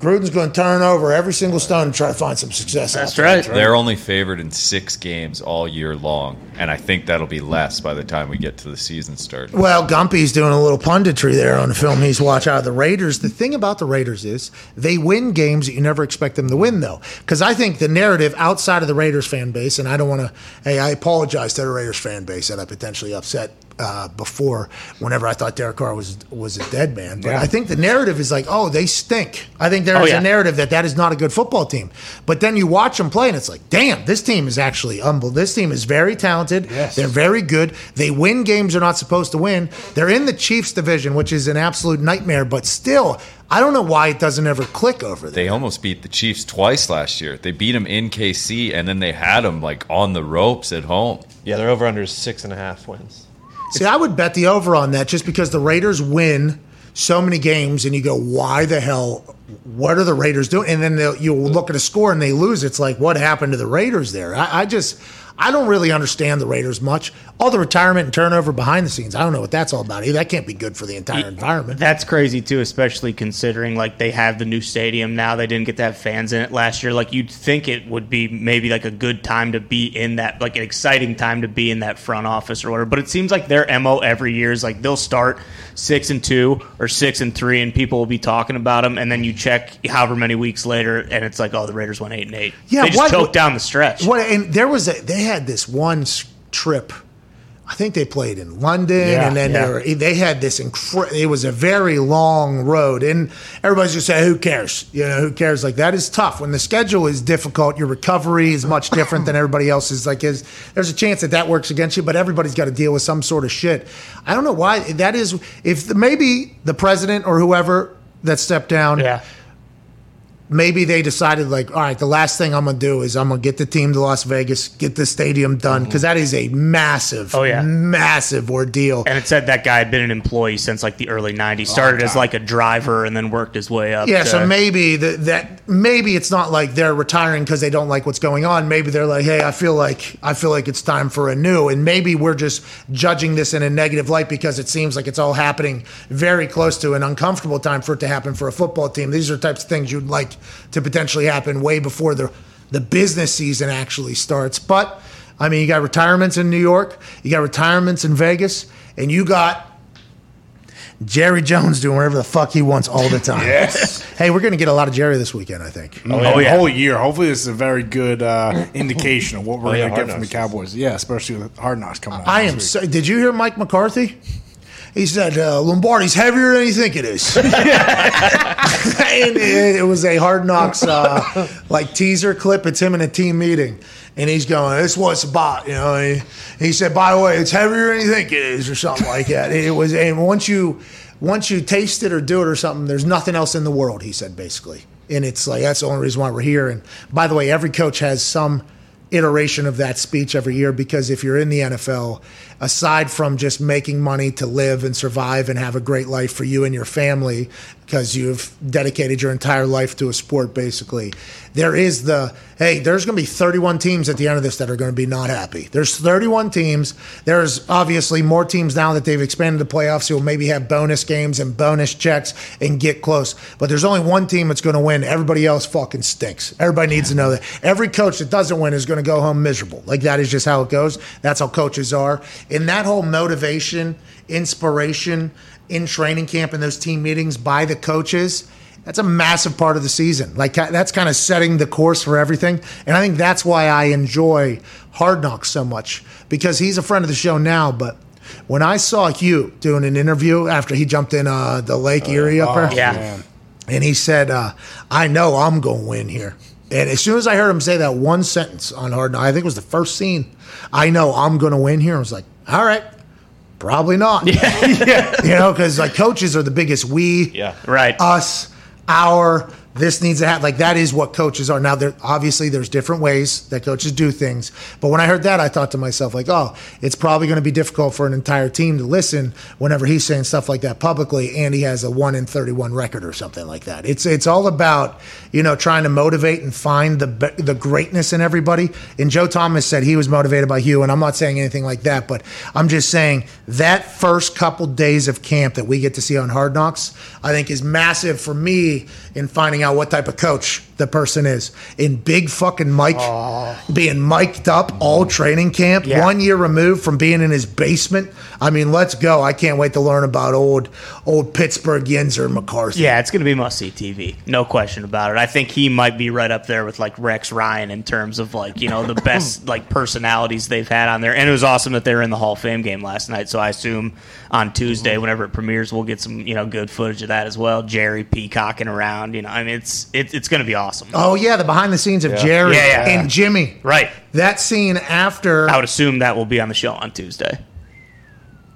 Gruden's going to turn over every single stone and try to find some success. That's out there. right. They're only favored in six games all year long, and I think that'll be less by the time we get to the season start. Well, Gumpy's doing a little punditry there on the film he's watched out of the Raiders. The thing about the Raiders is they win games that you never expect them to win, though. Because I think the narrative outside of the Raiders fan base, and I don't want to, hey, I apologize to the Raiders fan base that I potentially upset uh, before whenever I thought Derek Carr was was a dead man. But Yeah. I think the narrative is like, oh, they stink. I think there Oh, is yeah. a narrative that that is not a good football team. But then you watch them play, and it's like, damn, this team is actually humble. This team is very talented. Yes. They're very good. They win games they're not supposed to win. They're in the Chiefs division, which is an absolute nightmare. But still, I don't know why it doesn't ever click over there. They almost beat the Chiefs twice last year. They beat them in KC, and then they had them like on the ropes at home. Yeah, they're over under six and a half wins. See, I would bet the over on that just because the Raiders win so many games, and you go, why the hell? What are the Raiders doing? And then you'll look at a score and they lose. It's like, what happened to the Raiders there? I, I just, I don't really understand the Raiders much. All the retirement and turnover behind the scenes, I don't know what that's all about. Either. That can't be good for the entire environment. That's crazy too, especially considering like they have the new stadium now. They didn't get to have fans in it last year. Like you'd think it would be maybe like a good time to be in that, like an exciting time to be in that front office or whatever. But it seems like their mo every year is like they'll start six and two or six and three, and people will be talking about them. And then you check however many weeks later, and it's like, oh, the Raiders went eight and eight. Yeah, they just what- choked down the stretch. What and there was a they had this one trip. I think they played in London, Yeah, and then yeah. they, were, they had this incredible. It was a very long road, and everybody's just saying, "Who cares?" You know, who cares? Like that is tough when the schedule is difficult. Your recovery is much different than everybody else's. Like, is there's a chance that that works against you, but everybody's got to deal with some sort of shit. I don't know why that is. If the, maybe the president or whoever that stepped down, Yeah. Maybe they decided like all right the last thing i'm gonna do is i'm gonna get the team to las vegas get the stadium done mm-hmm. because that is a massive Oh, yeah. massive ordeal And it said that guy had been an employee since like the early '90s. Started as like a driver and then worked his way up. yeah to- so maybe the, that maybe it's not like they're retiring because they don't like what's going on maybe they're like hey i feel like i feel like it's time for a new and maybe we're just judging this in a negative light because it seems like it's all happening very close to an uncomfortable time for it to happen for a football team these are types of things you'd like to potentially happen way before the the business season actually starts but i mean you got retirements in new york you got retirements in vegas and you got Jerry Jones doing whatever the fuck he wants all the time. Yes. Hey, we're going to get a lot of Jerry this weekend, I think. Oh, yeah. The whole year. Hopefully, this is a very good uh, indication of what we're Oh, going to Hard get from the Cowboys. Yeah, especially with Hard Knocks coming out. I am. So, did you hear Mike McCarthy? He said uh, Lombardi's heavier than you think it is. and it, it was a Hard Knocks uh, like teaser clip. It's him in a team meeting, and he's going, "This what's about," you know. He, he said, "By the way, it's heavier than you think it is," or something like that. It was, and once you once you taste it or do it or something, there's nothing else in the world. He said basically, and it's like that's the only reason why we're here. And by the way, every coach has some iteration of that speech every year because if you're in the NFL, aside from just making money to live and survive and have a great life for you and your family, because you've dedicated your entire life to a sport, basically, there is the hey, there's going to be 31 teams at the end of this that are going to be not happy. There's 31 teams. There's obviously more teams now that they've expanded the playoffs who will maybe have bonus games and bonus checks and get close. But there's only one team that's going to win. Everybody else fucking stinks. Everybody needs to know that. Every coach that doesn't win is going to go home miserable. Like that is just how it goes. That's how coaches are. And that whole motivation, inspiration in training camp and those team meetings by the coaches that's a massive part of the season. Like that's kind of setting the course for everything. And I think that's why I enjoy Hard Knocks so much because he's a friend of the show now. But when I saw Hugh doing an interview after he jumped in uh, the Lake Erie up there, Yeah. Man. and he said, uh, "I know I'm going to win here." And as soon as I heard him say that one sentence on Hard Knocks, I think it was the first scene. I know I'm going to win here. I was like, "All right." Probably not. Yeah. You know, because like coaches are the biggest we Yeah. Right. us, our, this needs to happen. Like that is what coaches are. Now, there obviously there's different ways that coaches do things. But when I heard that, I thought to myself, like, oh, it's probably going to be difficult for an entire team to listen whenever he's saying stuff like that publicly, and he has a one in thirty-one record or something like that. It's it's all about you know trying to motivate and find the the greatness in everybody. And Joe Thomas said he was motivated by Hugh, and I'm not saying anything like that, but I'm just saying that first couple days of camp that we get to see on Hard Knocks, I think is massive for me in finding out what type of coach the person is. In big fucking Mike, being mic'd up all training camp, Yeah. one year removed from being in his basement. I mean, let's go. I can't wait to learn about old old Pittsburgh Yinzer McCarthy. Yeah, it's going to be must see TV. No question about it. I think he might be right up there with like Rex Ryan in terms of like, you know, the best like personalities they've had on there. And it was awesome that they were in the Hall of Fame game last night. So I assume on Tuesday, mm-hmm. whenever it premieres, we'll get some, you know, good footage of that as well. Jerry peacocking around, you know, I mean, it's it, it's going to be awesome. Oh yeah, the behind the scenes of Jerry Yeah, yeah. and Jimmy. Right. That scene after I would assume that will be on the show on Tuesday.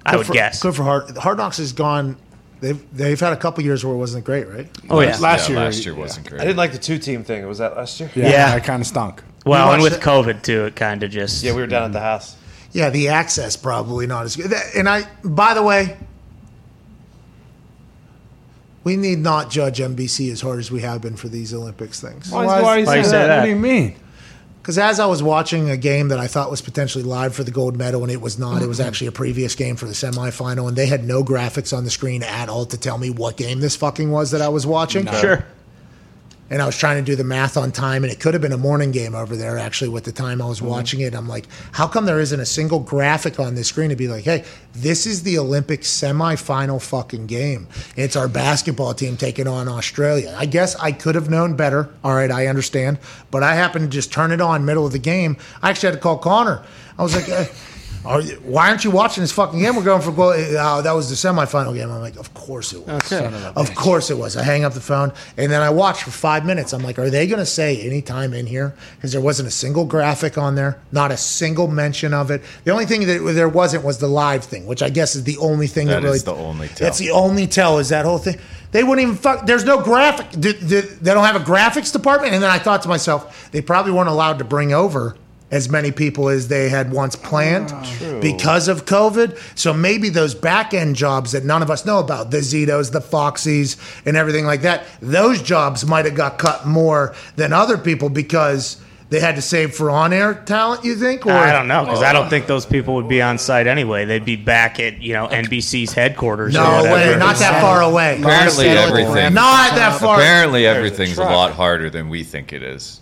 I would for- guess. Good for Hard Hard Knocks has gone. They've they've had a couple years where it wasn't great, right? Oh yeah. Last yeah, year, last year wasn't great. I didn't like the two team thing. Was that last year? Yeah, Yeah. that kind of stunk. Well, and with it? COVID too, it kind of just Yeah, we were down at the house. Yeah, the access probably not as good. And I, by the way, we need not judge NBC as hard as we have been for these Olympics things. Why, why do you Why you say say that? that? What do you mean? Because as I was watching a game that I thought was potentially live for the gold medal, and it was not, it was mm-hmm. actually a previous game for the semifinal, and they had no graphics on the screen at all to tell me what game this fucking was that I was watching. Sure. And I was trying to do the math on time, and it could have been a morning game over there actually with the time I was mm-hmm. watching it. I'm like, how come there isn't a single graphic on this screen to be like, hey, this is the Olympic semifinal fucking game. It's our basketball team taking on Australia. I guess I could have known better. All right, I understand, but I happened to just turn it on middle of the game. I actually had to call Connor. I was like. Uh, Uh, are you, why aren't you watching this fucking game? We're going for goal. Oh, that was the semifinal game. I'm like, of course it was. Of course it was. I hang up the phone and then I watch for five minutes. I'm like, are they going to say any time in here? Because there wasn't a single graphic on there, not a single mention of it. The only thing that there wasn't was the live thing, which I guess is the only thing that, That really. is the only tell. That's the only tell is that whole thing. They wouldn't even fuck. There's no graphic. do- do- they don't have a graphics department. And then I thought to myself, they probably weren't allowed to bring over as many people as they had once planned because of COVID. So maybe those back end jobs that none of us know about, the Zitos, the Foxies, and everything like that, those jobs might have got cut more than other people because they had to save for on air talent, you think? Or I don't know because I don't think those people would be on site anyway. They'd be back at you know NBC's headquarters. No whatever. way, not that far away. Apparently everything. Not that far. Apparently everything's a lot harder than we think it is.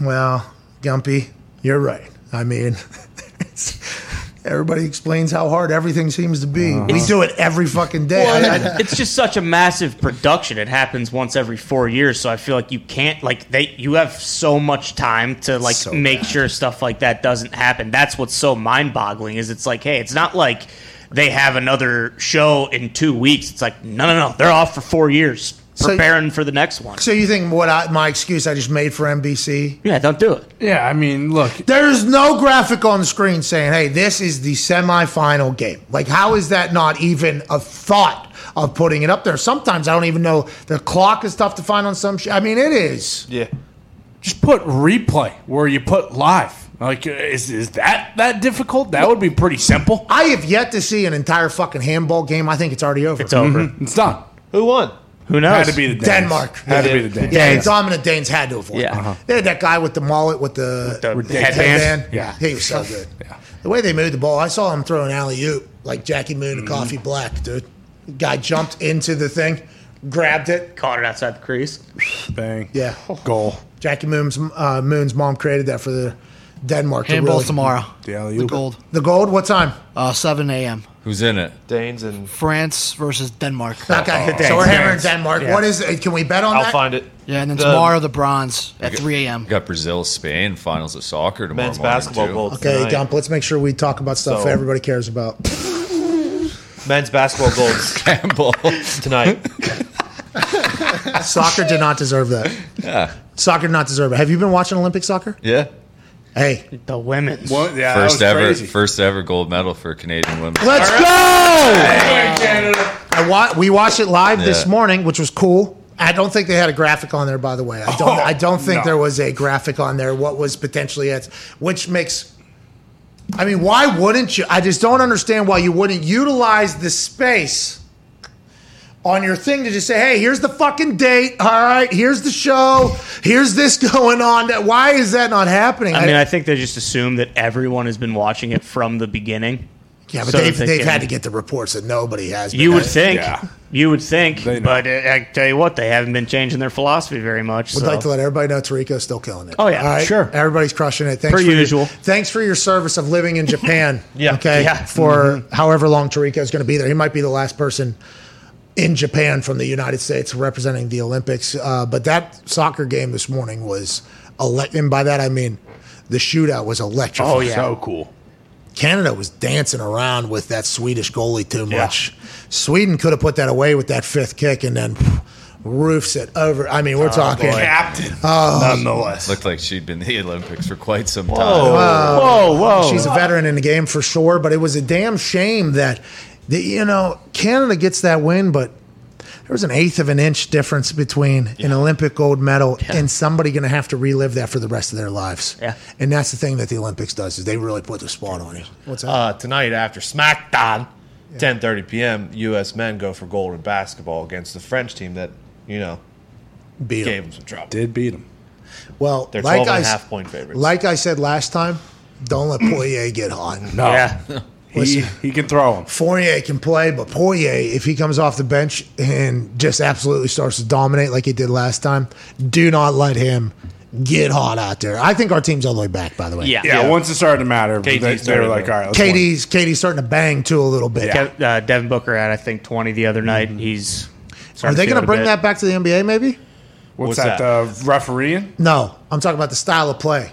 Well, Gumpy, you're right. I mean, everybody explains how hard everything seems to be. Uh-huh. We do it every fucking day. I- I- it's just such a massive production. It happens once every four years, so I feel like you can't like they. You have so much time to like So make bad. sure stuff like that doesn't happen. That's what's so mind boggling. Is it's like, hey, it's not like they have another show in two weeks. It's like, no, no, no, they're off for four years So- preparing for the next one. so you think what I, my excuse I just made for NBC? Yeah, don't do it. Yeah, I mean, look, There's no graphic on the screen saying, "Hey, this is the semifinal game." Like, how is that not even a thought of putting it up there? Sometimes I don't even know the clock is tough to find on some. Sh- I mean, it is. Yeah. just put replay where you put live. Like, is, is that that difficult? That would be pretty simple. I have yet to see an entire fucking handball game. I think it's already over. It's over. Mm-hmm. It's done. Who won? Who knows? Had to be the Danes. Denmark. Had to be the Danes. Yeah, dominant Danes had to have won. Yeah. Uh-huh. They had that guy with the mullet with the, the with headband. Yeah. He was so good. Yeah. The way they moved the ball, I saw him throw an alley oop like Jackie Moon Mm-hmm. Coffee Black, dude. Guy jumped into the thing, grabbed it. Caught it outside the crease. Bang. Yeah. Goal. Jackie Moon's, uh, Moon's mom created that for the Denmark. to Handball really- tomorrow. The alley oop. The gold. The gold, what time? Uh, 7 a.m. Who's in it? Danes and France versus Denmark. Okay, oh, Danes, so we're hammering Denmark. Yeah. What is it? Can we bet on it? I'll that? find it. Yeah, and then The tomorrow the bronze at 3 a.m. We got Brazil, Spain, finals of soccer tomorrow men's morning, basketball too. gold. Okay, tonight. Gump, let's make sure we talk about stuff So- everybody cares about. Men's basketball golds Campbell. tonight. soccer did not deserve that. yeah. Soccer did not deserve it. Have you been watching Olympic soccer? Yeah. Hey, The women's. What? Yeah, First that was ever crazy. first ever gold medal for Canadian women. let's go! I wa- we watched it live this morning, which was cool. I don't think they had a graphic on there, by the way. I don't. Oh, I don't think no. there was a graphic on there. What was potentially it, which makes. I mean, why wouldn't you? I just don't understand why you wouldn't utilize the space on your thing to just say, "Hey, here's the fucking date. All right, here's the show. Here's this going on." Why is that not happening? I mean, I think they just assume that everyone has been watching it from the beginning. Yeah, but so they've, that they they've had to get the reports that nobody has. You been. would think. Yeah. You would think. But uh, I tell you what, they haven't been changing their philosophy very much. We'd so. like to let everybody know Tirico's still killing it. Oh, yeah. All right? Sure. Everybody's crushing it. Thanks Per for your- usual. thanks for your service of living in Japan. Yeah. Okay. Yeah. For however long Tirico's going to be there, he might be the last person in Japan from the United States representing the Olympics. Uh, but that soccer game this morning was elect, and by that I mean the shootout was electric. Oh, yeah. So cool. Canada was dancing around with that Swedish goalie too much. Sweden could have put that away with that fifth kick and then roofs it over. I mean, we're talking. Captain. Oh. Nonetheless. Looked like she'd been in the Olympics for quite some time. whoa, whoa. She's a veteran in the game for sure, but it was a damn shame that, the, you know, Canada gets that win, but there was an eighth of an inch difference between an Olympic gold medal and somebody going to have to relive that for the rest of their lives. Yeah. And that's the thing that the Olympics does is they really put the spot on you. What's that? Uh, tonight after SmackDown, 10:30 p.m. U.S. men go for gold in basketball against the French team that you know beat gave them some trouble. Did beat them. Well, They're like 12 and I a s- half point favorites. Like I said last time, don't let Poirier get hot. No. Yeah. He, Listen. he can throw him. Fournier can play, but Poirier, if he comes off the bench and just absolutely starts to dominate like he did last time, do not let him get hot out there. I think our team's all the way back, by the way. Yeah. Yeah, once it started to matter, KD they, they were like, all right, let's win. Katie's Katie's starting to bang too a little bit. Kev, uh, Devin Booker had, I think, 20 the other night. and He's. Are they going to bring that back to the NBA? Maybe. What's, What's that? that? The refereeing? No, I'm talking about the style of play.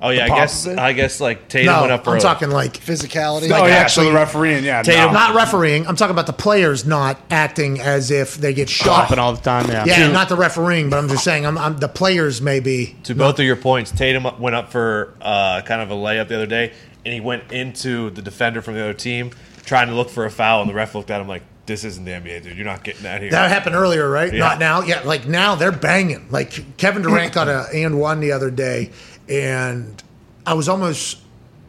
Oh yeah, I guess? I guess like Tatum No, went up For I'm early. talking like Physicality. oh, yeah, actually- so the refereeing, yeah. Tatum- no. not refereeing. I'm talking about the players not acting as if they get shot. Popping all the time, yeah. yeah, not the refereeing, but I'm just saying, I'm, I'm the players maybe. To both of your points, Tatum went up for uh, kind of a layup the other day, and he went into the defender from the other team trying to look for a foul, and the ref looked at him like, "This isn't the NBA, dude. You're not getting that here." That happened earlier, right? Yeah. Not now. Yeah, like now they're banging. Like Kevin Durant got a and one the other day, and I was almost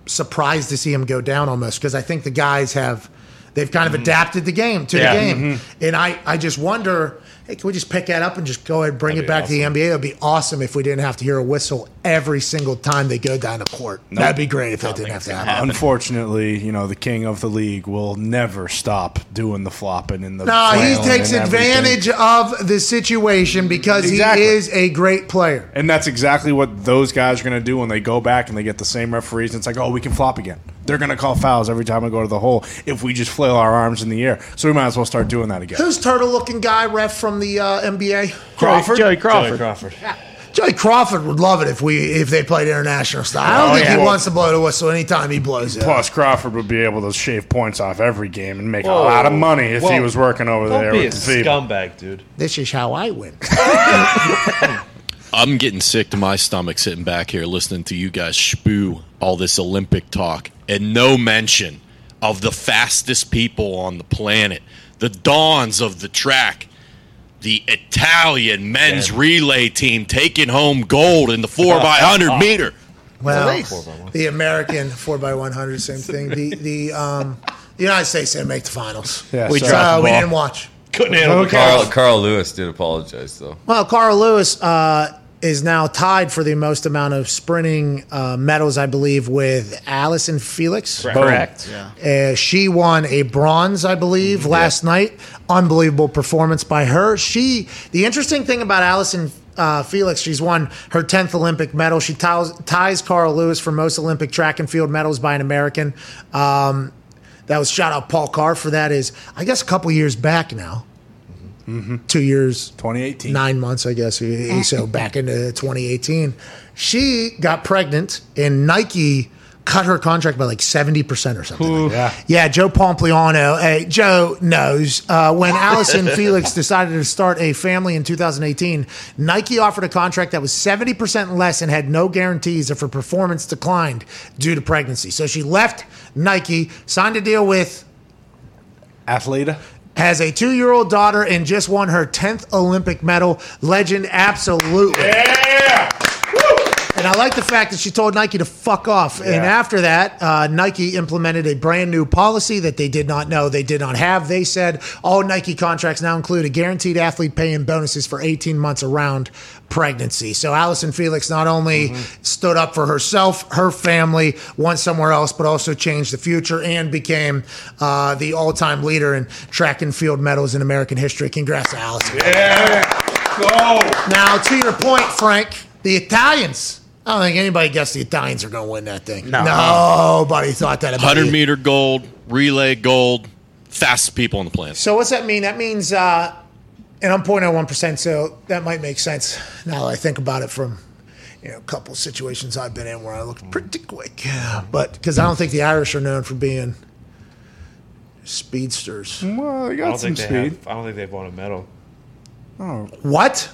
surprised to see him go down almost because I think the guys have they've kind of mm-hmm. adapted the game to Yeah. the game, mm-hmm. and I I just wonder. Hey, can we just pick that up and just go ahead and bring That'd it back to the NBA? It would be awesome if we didn't have to hear a whistle every single time they go down the court. That'd be great if that didn't have to happen. Unfortunately, you know, the king of the league will never stop doing the flopping in the. No, he takes advantage of the situation because Exactly. he is a great player. And that's exactly what those guys are going to do when they go back and they get the same referees. And it's like, oh, we can flop again. They're going to call fouls every time we go to the hole if we just flail our arms in the air. So we might as well start doing that again. Who's turtle looking guy ref from the uh, NBA? Crawford? Joey Joey Crawford. Crawford. Joey Crawford would love it if we if they played international style. I don't Oh, think yeah. he wants to blow the whistle anytime he blows it. Plus, Crawford would be able to shave points off every game and make a lot of money if he was working over Don't there be a the scumbag, dude. This is how I win. I'm getting sick to my stomach sitting back here listening to you guys spew all this Olympic talk and no mention of the fastest people on the planet, the dawns of the track, the Italian men's relay team taking home gold in the 4x100 meter. Well, the American four x one hundred, same thing. The the um, the United States didn't make the finals. Yeah, We so- dropped So the we didn't watch. Couldn't handle the Carl, Carl Lewis did apologize, though. Well, Carl Lewis uh, is now tied for the most amount of sprinting uh, medals, I believe, with Allyson Felix. Correct. Uh, she won a bronze, I believe, last night. Unbelievable performance by her. She. The interesting thing about Allyson uh, Felix, she's won her tenth Olympic medal. She ties, ties Carl Lewis for most Olympic track and field medals by an American. Um, that was shout out Paul Carr for that. Is I guess a couple years back now. Two years 2018. nine months, I guess. So back into 2018, she got pregnant, and Nike cut her contract by like 70 percent or something. Yeah. Yeah, Joe Pompliano. Hey, Joe knows uh, when Allyson Felix decided to start a family in 2018. Nike offered a contract that was 70 percent less and had no guarantees if her performance declined due to pregnancy. So she left Nike, signed a deal with Athleta. Has a two year old daughter and just won her 10th Olympic medal. Legend, absolutely. Yeah. And I like the fact that she told Nike to fuck off. And after that, uh, Nike implemented a brand new policy that they did not know they did not have. They said all Nike contracts now include a guaranteed athlete pay and bonuses for 18 months around pregnancy. So Allyson Felix not only stood up for herself, her family, went somewhere else, but also changed the future and became uh, the all-time leader in track and field medals in American history. Congrats to Allyson. Yeah, go now, to your point, Frank, the Italians. I don't think anybody guessed the Italians are going to win that thing. No. Nobody thought that about 100 meter gold, relay gold, fastest people on the planet. So what's that mean? That means, uh, and I'm 0.01%, so that might make sense now that I think about it from you know a couple situations I've been in where I look pretty quick. But because I don't think the Irish are known for being speedsters. Well, you I got don't some think they speed. have. I don't think they've won a medal. Oh, What?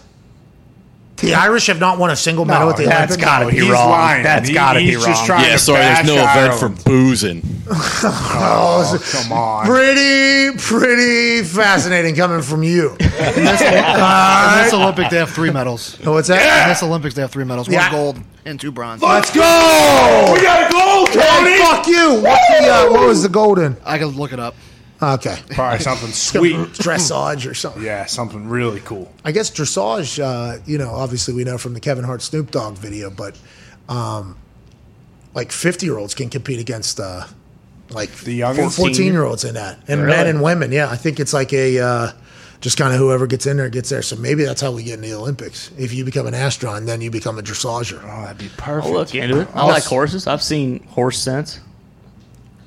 The Irish have not won a single medal at the that's Olympics. That's gotta be He's wrong. lying. That's He- gotta be he's just wrong. trying Yeah, to sorry, there's bash no event for boozing. Oh, come on. Pretty, pretty fascinating coming from you. In this, in this Olympic, they have three medals. Oh, what's that? In this Olympics, they have three medals: one Yeah. gold and two bronze. Let's go! We got a goal, Tony! Hey, fuck you! What's the, uh, what was the golden? I can look it up. Okay. Probably something sweet. Dressage or something. Yeah, something really cool. I guess dressage, uh, you know, obviously we know from the Kevin Hart Snoop Dogg video, but um, like 50 year olds can compete against uh, like The youngest? 14 year olds in that. And men and women. Yeah. I think it's like a. Uh, just kind of whoever gets in there gets there. So maybe that's how we get in the Olympics. If you become an astronaut, then you become a dressager. Oh, that'd be I'll perfect. look into it. I like horses. I've seen horse sense.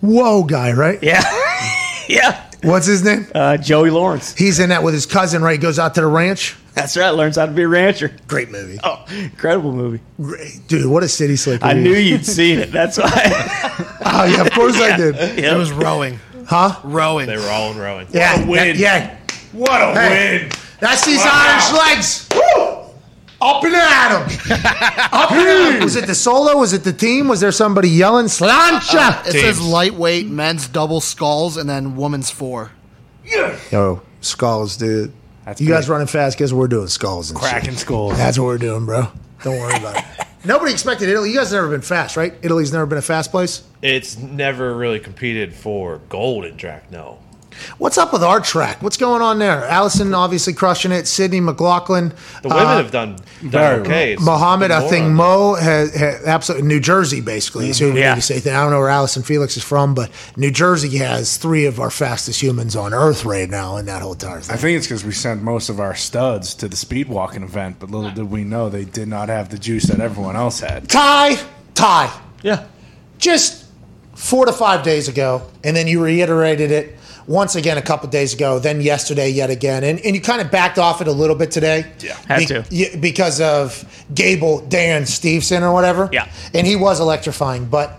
Whoa, guy, right? Yeah. yeah. What's his name? Uh, Joey Lawrence. He's in that with his cousin, right? He goes out to the ranch. That's right. Learns how to be a rancher. Great movie. Oh, incredible movie. Great. Dude, what a city slicker. I knew you'd seen it. That's why. Oh, yeah, of course I did. Yeah. It was rowing. Huh? Rowing. They were all in rowing. Yeah. a win. that- yeah. What a Hey. win! That's these Wow. Irish legs. Woo! Up and at 'em. Up and at 'em. Was it the solo? Was it the team? Was there somebody yelling slancha? Uh, it says lightweight men's double sculls and then women's four. Yo, skulls, dude. That's you guys big. running fast Guess what we're doing skulls and Cracking shit. skulls. That's what we're doing, bro. Don't worry about it. Nobody expected Italy. You guys have never been fast, right? Italy's never been a fast place. It's never really competed for gold in track. No. What's up with our track? What's going on there? Allyson obviously crushing it. Sydney McLaughlin. The women uh, have done, very done okay. It's Mohammed, I think Mo has, has absolutely New Jersey basically. So we Yeah. need to say that. I don't know where Allyson Felix is from, but New Jersey has three of our fastest humans on Earth right now in that whole entire thing. I think it's because we sent most of our studs to the speed walking event, but little did we know they did not have the juice that everyone else had. Ty, Ty, Yeah. just four to five days ago, and then you reiterated it once again a couple days ago, then yesterday yet again, and, and you kind of backed off it a little bit today. Yeah. Had to. y- because of Gable Dan Steveson or whatever. Yeah. and he was electrifying. But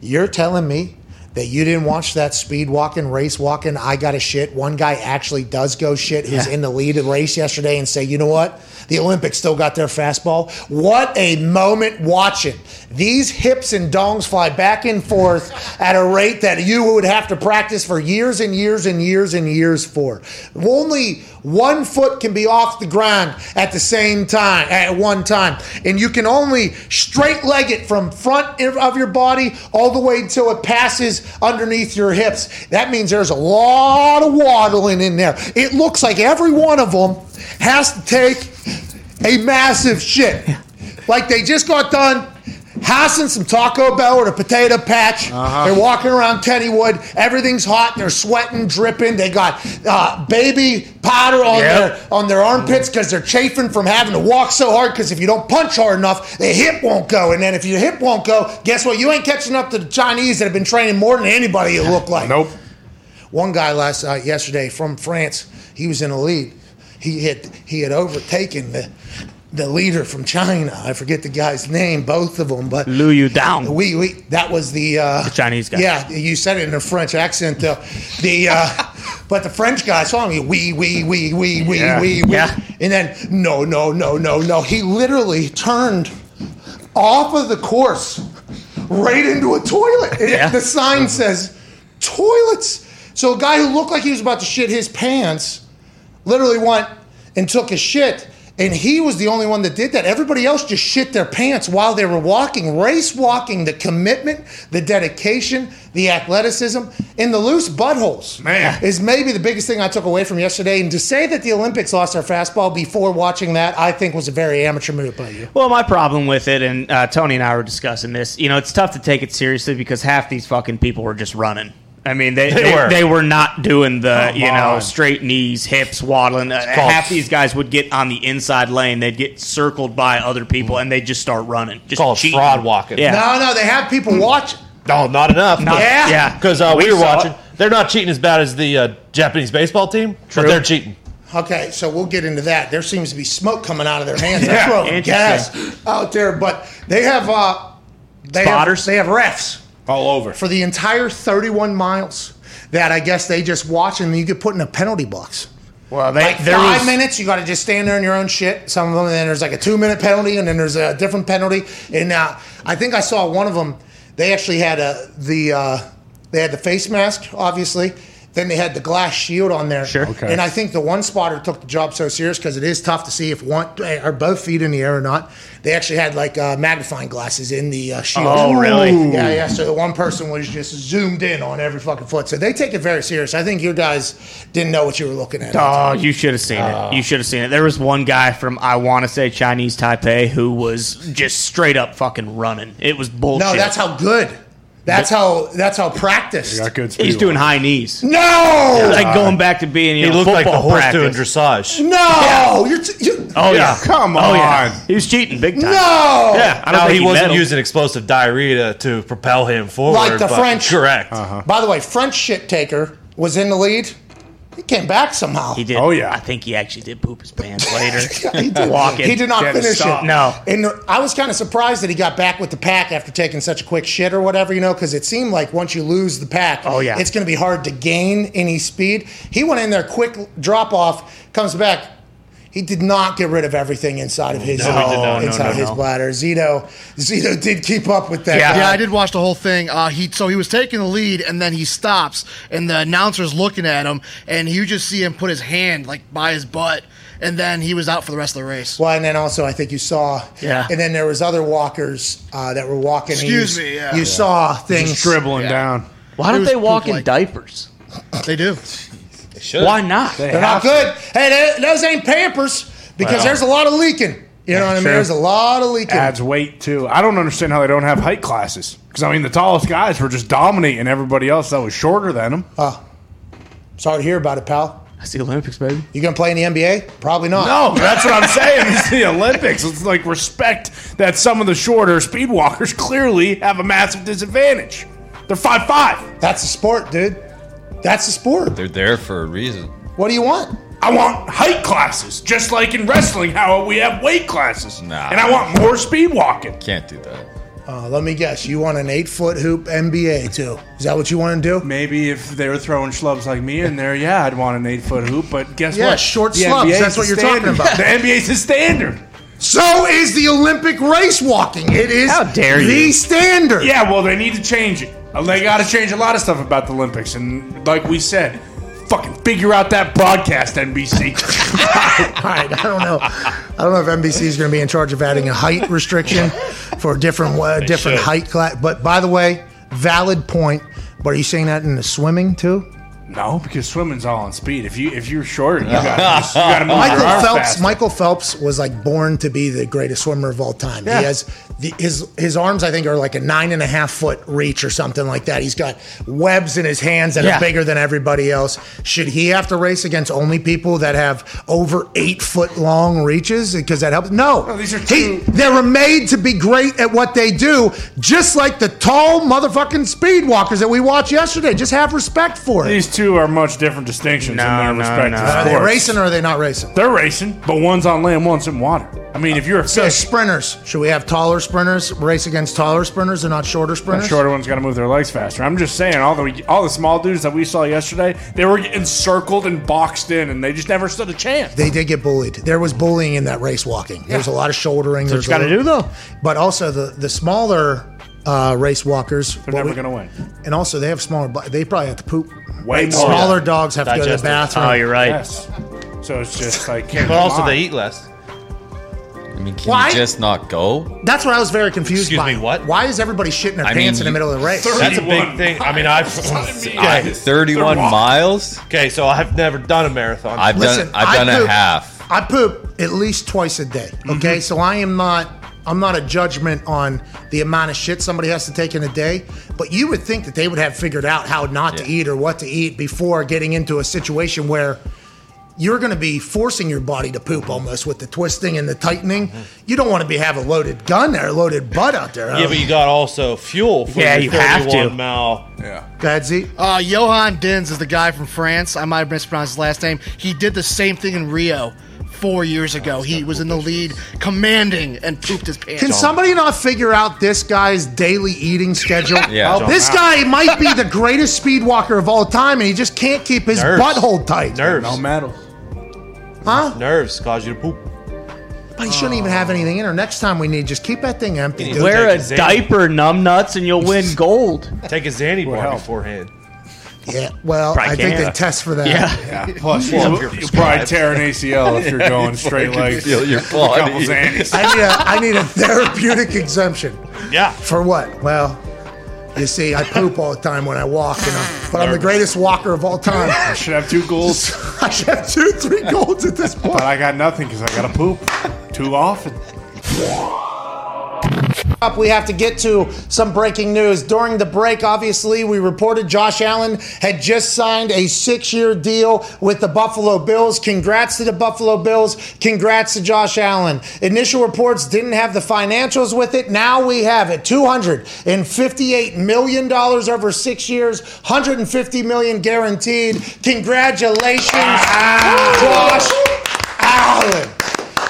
you're telling me that you didn't watch that speed walking, race walking. I got a shit. One guy actually does go shit. Who's Yeah. in the lead of the race yesterday and say, you know what? The Olympics still got their fastball. What a moment watching these hips and dongs fly back and forth at a rate that you would have to practice for years and years and years and years for. Only one foot can be off the ground at the same time, at one time. And you can only straight leg it from front of your body all the way until it passes underneath your hips. That means there's a lot of waddling in there. It looks like every one of them has to take a massive shit. Like they just got done Hassing some Taco Bell or a potato patch. They're walking around Kennywood. Everything's hot. They're sweating, dripping. They got uh, baby powder on Yep. their on their armpits because they're chafing from having to walk so hard. Because if you don't punch hard enough, the hip won't go. And then if your hip won't go, guess what? You ain't catching up to the Chinese that have been training more than anybody. You look like. Nope. One guy last uh, yesterday from France, he was in the lead. He had he had overtaken the the leader from China. I forget the guy's name, both of them, but Lu Yu Down. we we that was the uh, The Chinese guy. Yeah, you said it in a French accent though. The uh, but the French guy saw me. We we we we we Yeah. we we. Yeah. And then no no no no no. He literally turned off of the course right into a toilet. Yeah. The sign says toilets. So a guy who looked like he was about to shit his pants literally went and took a shit And he was the only one that did that. Everybody else just shit their pants while they were walking. Race walking, the commitment, the dedication, the athleticism, in the loose buttholes Man. is maybe the biggest thing I took away from yesterday. And to say that the Olympics lost their fastball before watching that, I think was a very amateur move by you. Well, my problem with it, and uh, Tony and I were discussing this. You know, it's tough to take it seriously because half these fucking people were just running. I mean, they They they, were. they were not doing the Come you know on. straight knees, hips, waddling. Uh, half these guys would get on the inside lane. They'd get circled by other people, and they'd just start running. Just called cheating. fraud walking. Yeah. No, no, they have people watching. No, not enough. Not- Yeah. yeah. Because uh, we, We were watching. it. They're not cheating as bad as the uh, Japanese baseball team, True. but they're cheating. Okay, so we'll get into that. There seems to be smoke coming out of their hands. They're throwing Interesting. gas out there, but they have uh, they Spotters? Have, they have refs All over. for the entire 31 miles that I guess they just watch and you get put in a penalty box. Well, they, Like five was, minutes, you got to just stand there in your own shit. Some of them, and then there's like a two minute penalty, and then there's a different penalty. And uh, I think I saw one of them. They actually had a the uh, they had the face mask, obviously. Then they had the glass shield on there. Sure. Okay. And I think the one spotter took the job so serious because it is tough to see if one are both feet in the air or not. They actually had like uh, magnifying glasses in the uh, shield. Oh, really? Yeah, yeah. So the one person was just zoomed in on every fucking foot. So they take it very serious. I think you guys didn't know what you were looking at. Oh, you should have seen it. You should have seen it. There was one guy from I want to say Chinese Taipei who was just straight up fucking running. It was bullshit. No, that's how good. That's how. That's how practiced. Got good speed. he's doing high knees. No, Like going back to being you He know, looked like the football horse doing practice. dressage. no. You're t- you, Oh yeah. Come Oh yeah. on. He was cheating big time. no. Yeah. I don't Now think he, he wasn't meddled. using explosive diarrhea to, to propel him forward. Like the but- French. Correct. Uh-huh. By the way, French shit taker was in the lead. He came back somehow. He did. Oh, yeah. I think he actually did poop his pants later. he did. Walking. He did not Can't finish it. No. And I was kind of surprised that he got back with the pack after taking such a quick shit or whatever, you know, because it seemed like once you lose the pack, Oh, yeah. it's going to be hard to gain any speed. He went in there, quick drop off, comes back. He did not get rid of everything inside of his No, he did. No, inside no, his no. bladder. Zito, Zito did keep up with that. Yeah. guy. Yeah, I did watch the whole thing. Uh, he so he was taking the lead, and then he stops, and the announcer's looking at him, and you just see him put his hand like by his butt, and then he was out for the rest of the race. Well, and then also I think you saw, Yeah. And then there was other walkers uh, that were walking. and you- Excuse me, yeah. You saw things Just dribbling down. Why don't they walk poop in like- diapers? They do. Why not? They're not good. Hey, they- those ain't Pampers because Well. there's a lot of leaking. You know what I mean? true. There's a lot of leaking. Adds weight too. I don't understand how they don't have height classes. Because I mean, the tallest guys were just dominating everybody else that was shorter than them. Ah. Sorry to hear about it, pal. That's the Olympics, baby. You gonna play in the NBA? Probably not. No, that's what I'm saying. It's the Olympics. It's like respect that some of the shorter speed walkers clearly have a massive disadvantage. They're five five. That's the sport, dude. That's the sport. They're there for a reason. What do you want? I want height classes, just like in wrestling, how we have weight classes. Nah. And I want more speed walking. Can't do that. Uh, let me guess. You want an eight foot hoop NBA too? Is that what you want to do? Maybe if they were throwing schlubs like me in there, yeah, I'd want an eight foot hoop. But guess what? Yeah, what? short The schlubs, NBA that's is what you're talking standard. about. The NBA's the standard. So is the Olympic race walking. It is How dare the you. standard. Yeah, well, they need to change it. Uh, They got to change a lot of stuff about the Olympics. And like we said, fucking figure out that broadcast, NBC. All right, I don't know. I don't know if NBC is going to be in charge of adding a height restriction for a different uh, different should. height class. But by the way, valid point. But are you saying that in the swimming too? no, because swimming's all on speed. If you if you're shorter, you got you got to move Michael your arms Phelps. faster. Michael Phelps was like born to be the greatest swimmer of all time. Yeah. He has the, his his arms. I think are like a nine and a half foot reach or something like that. He's got webs in his hands that Yeah. are bigger than everybody else. Should he have to race against only people that have over eight foot long reaches because that helps? No, these are He- they're made to be great at what they do, just like the tall motherfucking speed walkers that we watched yesterday. Just have respect for it. These two are much different distinctions No, in their no, respective no. Are they racing or are they not racing? They're racing, but one's on land, one's in water. I mean, if you're a So sprinters, should we have taller sprinters race against taller sprinters and not shorter the sprinters? shorter ones got to move their legs faster. I'm just saying, all the all the small dudes that we saw yesterday, they were encircled and boxed in, and they just never stood a chance. They did get bullied. There was bullying in that race walking. There's a lot of shouldering. That's There's what you got to do, though. But also the the smaller uh, race walkers, They're never we- going to win. And also they have smaller. They probably have to poop. Way more. Smaller yeah. dogs have to go to the bathroom. Oh, you're right. Yes. So it's just like, But also, they eat less. Mean, can Why? you just not go? That's what I was very confused Excuse by. me, what? Why is everybody shitting their I pants mean, in the middle of the race? That's a big thing. I mean, I've I, okay. 31 miles? okay, so I've never done a marathon. I've Listen, done I've I done a poop- half. I poop at least twice a day. Mm-hmm. Okay, so I am not. I'm not a judgment on the amount of shit somebody has to take in a day, but you would think that they would have figured out how not to eat or what to eat before getting into a situation where you're going to be forcing your body to poop almost with the twisting and the tightening. You don't want to be have a loaded gun there, a loaded butt out there. yeah, but you got also fuel for Yeah, your you have to. mile. Go ahead, Zeke. Uh, Johan Dins is the guy from France. I might have mispronounced his last name. He did the same thing in Rio four years ago. He was in the lead, commanding, and pooped his pants. Can somebody not figure out this guy's daily eating schedule? Yeah. This guy might be the greatest speed walker of all time, and he just can't keep his Nerves. butthole tight. Nerves. No medals. Huh? Nerves cause you to poop. But he shouldn't even have anything in her. Next time we need, just keep that thing empty. dude. Wear a Take a Xan. diaper, numbnuts, and you'll win gold. Take a Xanny bar help. beforehand. Yeah, well, Probably I think can. they test for that. Yeah. Yeah. Plus, Well, you'll, if you're you'll probably prescribed. tear an ACL if you're going straight legs. Feel your A couple body. Xannies. I need a, I need a therapeutic exemption. Yeah. For what? Well, you see, I poop all the time when I walk, you know, but I'm the greatest walker of all time. I should have two goals. I should have two, three goals at this point. but I got nothing because I got to poop too often. Up, we have to get to some breaking news. During the break, obviously, we reported Josh Allen had just signed a six year deal with the Buffalo Bills. Congrats to the Buffalo Bills. Congrats to Josh Allen. Initial reports didn't have the financials with it. Now we have it $258 million over six years, 150 million guaranteed. Congratulations, ah. Josh Allen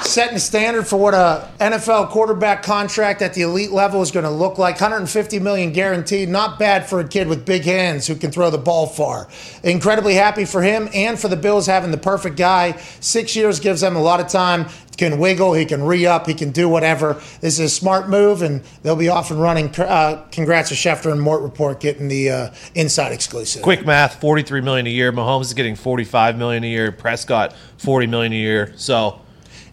setting the standard for what a NFL quarterback contract at the elite level is going to look like. 150 million guaranteed. Not bad for a kid with big hands who can throw the ball far. Incredibly happy for him and for the Bills having the perfect guy. Six years gives them a lot of time. Can wiggle, he can re up, he can do whatever. This is a smart move, and they'll be off and running. Uh, congrats to Schefter and Mort Report getting the uh, inside exclusive. Quick math: forty-three million a year. Mahomes is getting forty-five million a year. Prescott forty million a year. So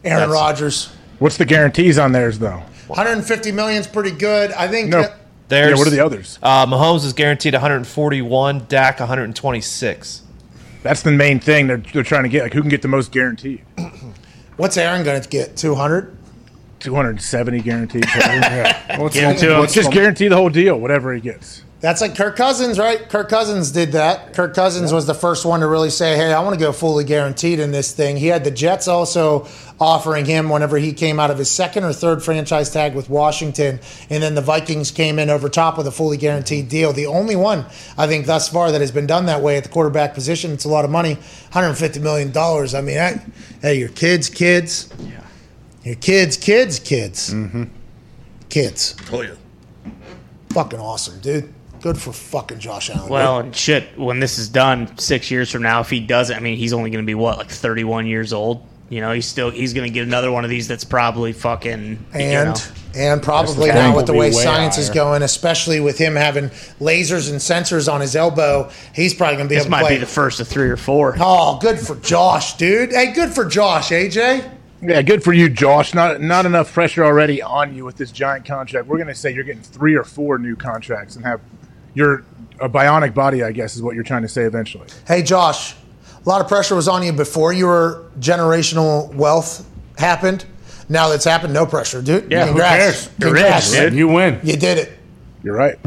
Aaron That's- Rodgers. What's the guarantees on theirs though? 150 million is pretty good. I think. No. that- there's Yeah, what are the others? Uh, Mahomes is guaranteed one hundred forty-one. Dak one hundred twenty-six. That's the main thing they're, they're trying to get. Like, who can get the most guaranteed? what's Aaron going to get? 200? 270 guaranteed. yeah. What's Give it to him. what's Just guarantee the whole deal, whatever he gets. That's like Kirk Cousins, right? Kirk Cousins did that. Kirk Cousins was the first one to really say, "Hey, I want to go fully guaranteed in this thing." He had the Jets also offering him whenever he came out of his second or third franchise tag with Washington, and then the Vikings came in over top with a fully guaranteed deal. The only one I think thus far that has been done that way at the quarterback position. It's a lot of money, 150 million dollars. I mean, I, hey, your kids, kids, your kids, kids, kids, mm-hmm. kids. Oh yeah. Fucking awesome, dude. Good for fucking Josh Allen. Well, and shit, when this is done six years from now, if he doesn't, I mean, he's only going to be what, like 31 years old? You know, he's still he's going to get another one of these that's probably fucking you and know. and probably That's now with the way way science is going, especially with him having lasers and sensors on his elbow, he's probably going to be This able to might play. be the first of three or four. oh, good for Josh, dude. Hey, good for Josh, AJ. Yeah, good for you, Josh. Not not enough pressure already on you with this giant contract. We're going to say you're getting three or four new contracts and have your a bionic body. I guess is what you're trying to say eventually. Hey, Josh. A lot of pressure was on you before your generational wealth happened. Now that's happened, no pressure, dude. Yeah, who Congrats. cares? You're Congrats. rich, dude. You win. You did it. You're right.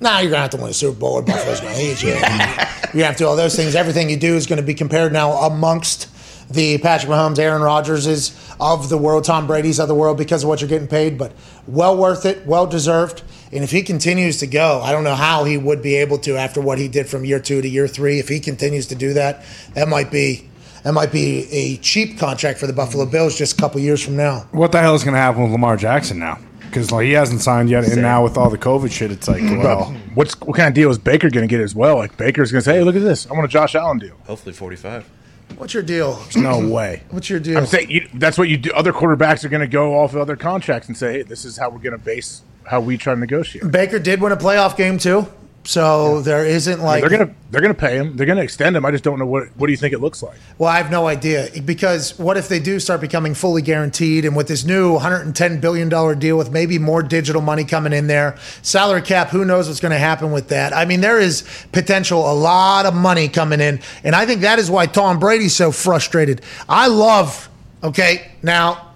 Now you're gonna have to win a Super Bowl, or Buffalo's gonna hate you. You're gonna have to do all those things. Everything you do is gonna be compared now amongst the Patrick Mahomes, Aaron Rodgerses of the world, Tom Brady's of the world because of what you're getting paid. But well worth it, well deserved. And if he continues to go, I don't know how he would be able to after what he did from year two to year three. If he continues to do that, that might be that might be a cheap contract for the Buffalo mm-hmm. Bills just a couple years from now. What the hell is going to happen with Lamar Jackson now? Because like he hasn't signed yet, and now with all the COVID shit, it's like, well, what's what kind of deal is Baker going to get as well? Like Baker's going to say, "Hey, look at this! I want a Josh Allen deal." Hopefully forty-five. What's your deal? There's no way. What's your deal? I'm saying you, that's what you do. Other quarterbacks are going to go off of other contracts and say, "Hey, this is how we're going to base how we try to negotiate." Baker did win a playoff game too. So there isn't I mean, like they're gonna they're gonna pay him. They're gonna extend him. I just don't know what what do you think it looks like. Well, I have no idea because what if they do start becoming fully guaranteed and with this new 110 billion dollar deal with maybe more digital money coming in there, salary cap, who knows what's going to happen with that? I mean, there is potential a lot of money coming in, and I think that is why Tom Brady's so frustrated. I love, okay, now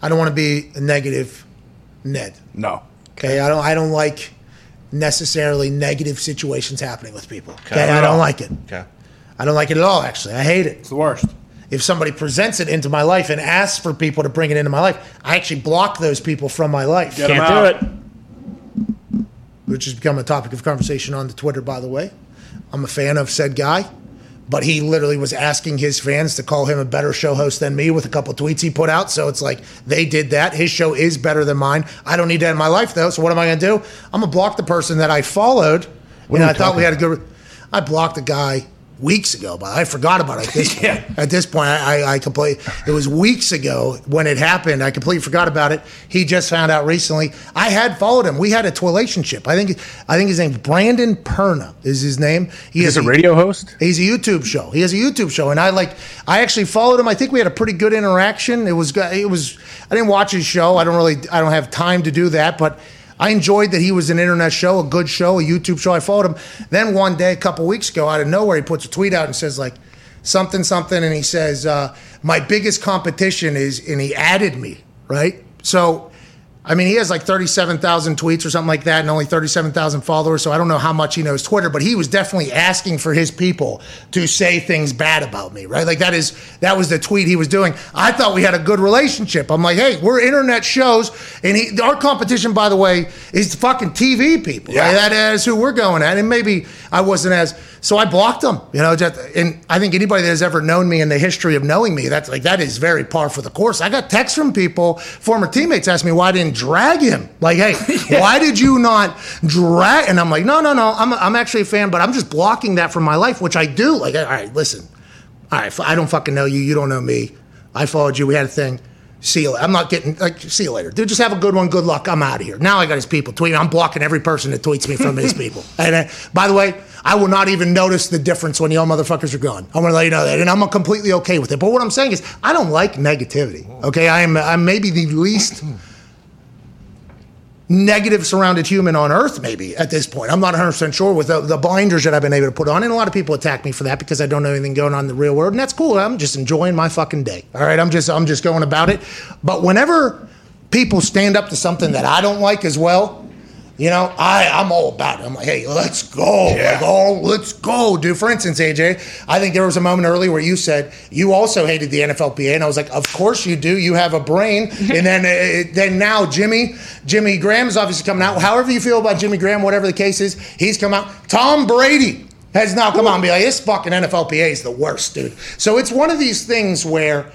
I don't want to be a negative Ned. No. Okay, I don't I don't like necessarily negative situations happening with people. Okay, Okay. I don't like it. Okay. I don't like it at all, actually. I hate it. It's the worst. If somebody presents it into my life and asks for people to bring it into my life, I actually block those people from my life. Get 'em Can't do out. Which has become a topic of conversation on the Twitter, by the way. I'm a fan of said guy, but he literally was asking his fans to call him a better show host than me with a couple tweets he put out. So it's like they did that. His show is better than mine. I don't need that in my life, though. So what am I going to do? I'm going to block the person that I followed. What and I thought we had a good. I blocked the guy weeks ago, but I forgot about it at this point. At this point, I, I, completely. It was weeks ago when it happened. I completely forgot about it. He just found out recently. I had followed him. We had a relationship. I think. I think his name's Brandon Perna. Is his name? He He's has a radio host. He's a YouTube show. He has a YouTube show, and I like. I actually followed him. I think we had a pretty good interaction. It was. It was. I didn't watch his show. I don't really. I don't have time to do that, but. I enjoyed that he was an internet show, a good show, a YouTube show. I followed him. Then one day, a couple weeks ago, out of nowhere, he puts a tweet out and says like something, something, and he says, uh, "My biggest competition is," and he added me, right? So I mean, he has like 37,000 tweets or something like that and only 37,000 followers. So I don't know how much he knows Twitter, but he was definitely asking for his people to say things bad about me, right? Like that is, that was the tweet he was doing. I thought we had a good relationship. I'm like, hey, we're internet shows. And he, our competition, by the way, is fucking TV people. Right? That is who we're going at. And maybe I wasn't as, so I blocked him, you know, just, and I think anybody that has ever known me in the history of knowing me, that's like, that is very par for the course. I got texts from people, former teammates asked me why I didn't drag him. Like, hey, why did you not drag? And I'm like, no, no, no, I'm, I'm actually a fan, but I'm just blocking that from my life, which I do. Like, all right, listen, all right, I don't fucking know you. You don't know me. I followed you. We had a thing. See you. later. I'm not getting like. See you later, dude. Just have a good one. Good luck. I'm out of here. Now I got his people tweeting. I'm blocking every person that tweets me from his people. And uh, by the way, I will not even notice the difference when y'all motherfuckers are gone. I'm gonna let you know that, and I'm completely okay with it. But what I'm saying is, I don't like negativity. Okay, I am. I'm maybe the least negative surrounded human on earth maybe at this point. I'm not 100% sure with the, the blinders that i've been able to put on and a lot of people attack me for that because i don't know anything going on in the real world and that's cool. I'm just enjoying my fucking day all right? I'm just i'm just going about it. But whenever people stand up to something that i don't like as well you know, I, I'm all about it. I'm like, hey, let's go. Like, oh, let's go, dude. For instance, AJ, I think there was a moment earlier where you said you also hated the NFLPA, and I was like, of course you do. You have a brain. and then, uh, then now Jimmy, Jimmy Graham is obviously coming out. However you feel about Jimmy Graham, whatever the case is, he's come out. Tom Brady has now come out and be like, this fucking NFLPA is the worst, dude. So it's one of these things where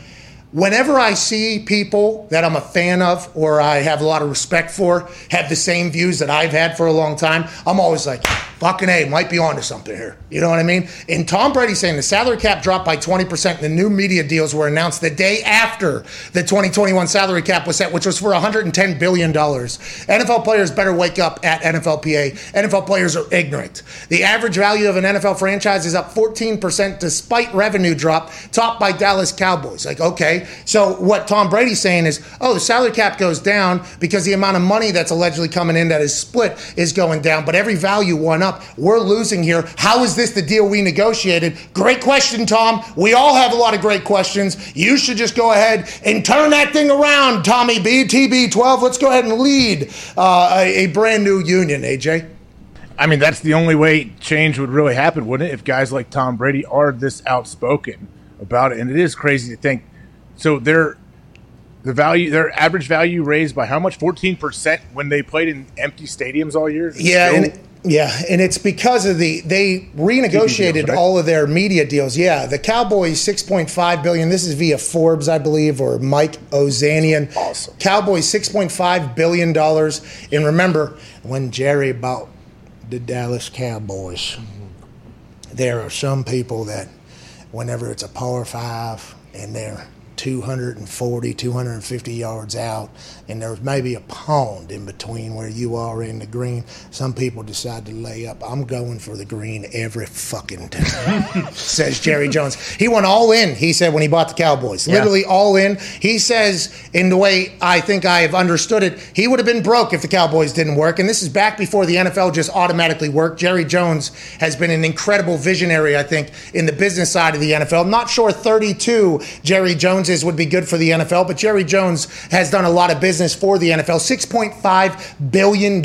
whenever I see people that I'm a fan of or I have a lot of respect for have the same views that I've had for a long time, I'm always like, fucking A, might be onto something here. You know what I mean? And Tom Brady saying the salary cap dropped by 20% and the new media deals were announced the day after the 2021 salary cap was set, which was for $110 billion. NFL players better wake up at NFLPA. NFL players are ignorant. The average value of an NFL franchise is up 14% despite revenue drop, topped by Dallas Cowboys. Like, okay. So what Tom Brady's saying is, oh, the salary cap goes down because the amount of money that's allegedly coming in that is split is going down, but every value went up. We're losing here. How is this the deal we negotiated? Great question, Tom. We all have a lot of great questions. You should just go ahead and turn that thing around, Tommy B, TB12. Let's go ahead and lead uh, a, a brand new union, AJ. I mean, that's the only way change would really happen, wouldn't it? If guys like Tom Brady are this outspoken about it, and it is crazy to think. So their the value, their average value raised by how much? Fourteen percent when they played in empty stadiums all year. Yeah, Still- and yeah, and it's because of the they renegotiated deals, right? all of their media deals. Yeah, the Cowboys six point five billion. This is via Forbes, I believe, or Mike Ozanian. Awesome. Cowboys six point five billion dollars. And remember when Jerry bought the Dallas Cowboys, there are some people that whenever it's a par five and they're 240, 250 yards out, and there's maybe a pond in between where you are in the green, some people decide to lay up. I'm going for the green every fucking time, says Jerry Jones. He went all in, he said, when he bought the Cowboys. Yeah. Literally all in. He says, in the way I think I have understood it, he would have been broke if the Cowboys didn't work. And this is back before the NFL just automatically worked. Jerry Jones has been an incredible visionary, I think, in the business side of the NFL. I'm not sure 32 Jerry Joneses would be good for the NFL, but Jerry Jones has done a lot of business for the NFL. $6.5 billion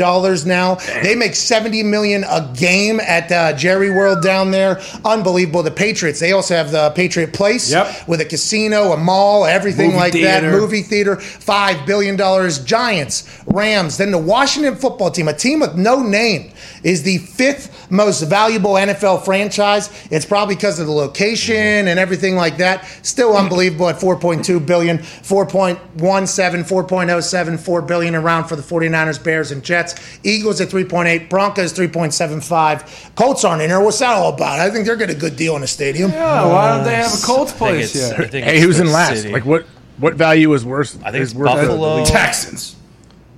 now. They make 70 million a game at uh, Jerry World down there. Unbelievable. The Patriots, they also have the Patriot Place Yep. with a casino, a mall, everything Movie like that. Movie theater, $5 billion. Giants, Rams, then the Washington football team, a team with no name, is the fifth most valuable NFL franchise. It's probably because of the location and everything like that. Still unbelievable at 4.2 billion, 4.17, 4.07, 4 billion around for the 49ers, Bears, and Jets. Eagles at 3.8, Broncos 3.75. Colts aren't in there. What's that all about? I think they're getting a good deal in the stadium. Yeah, why don't they have a Colts place yet? Hey, who's in last? city. Like what? What value is worse? I think is it's worth the- Buffalo. Texans.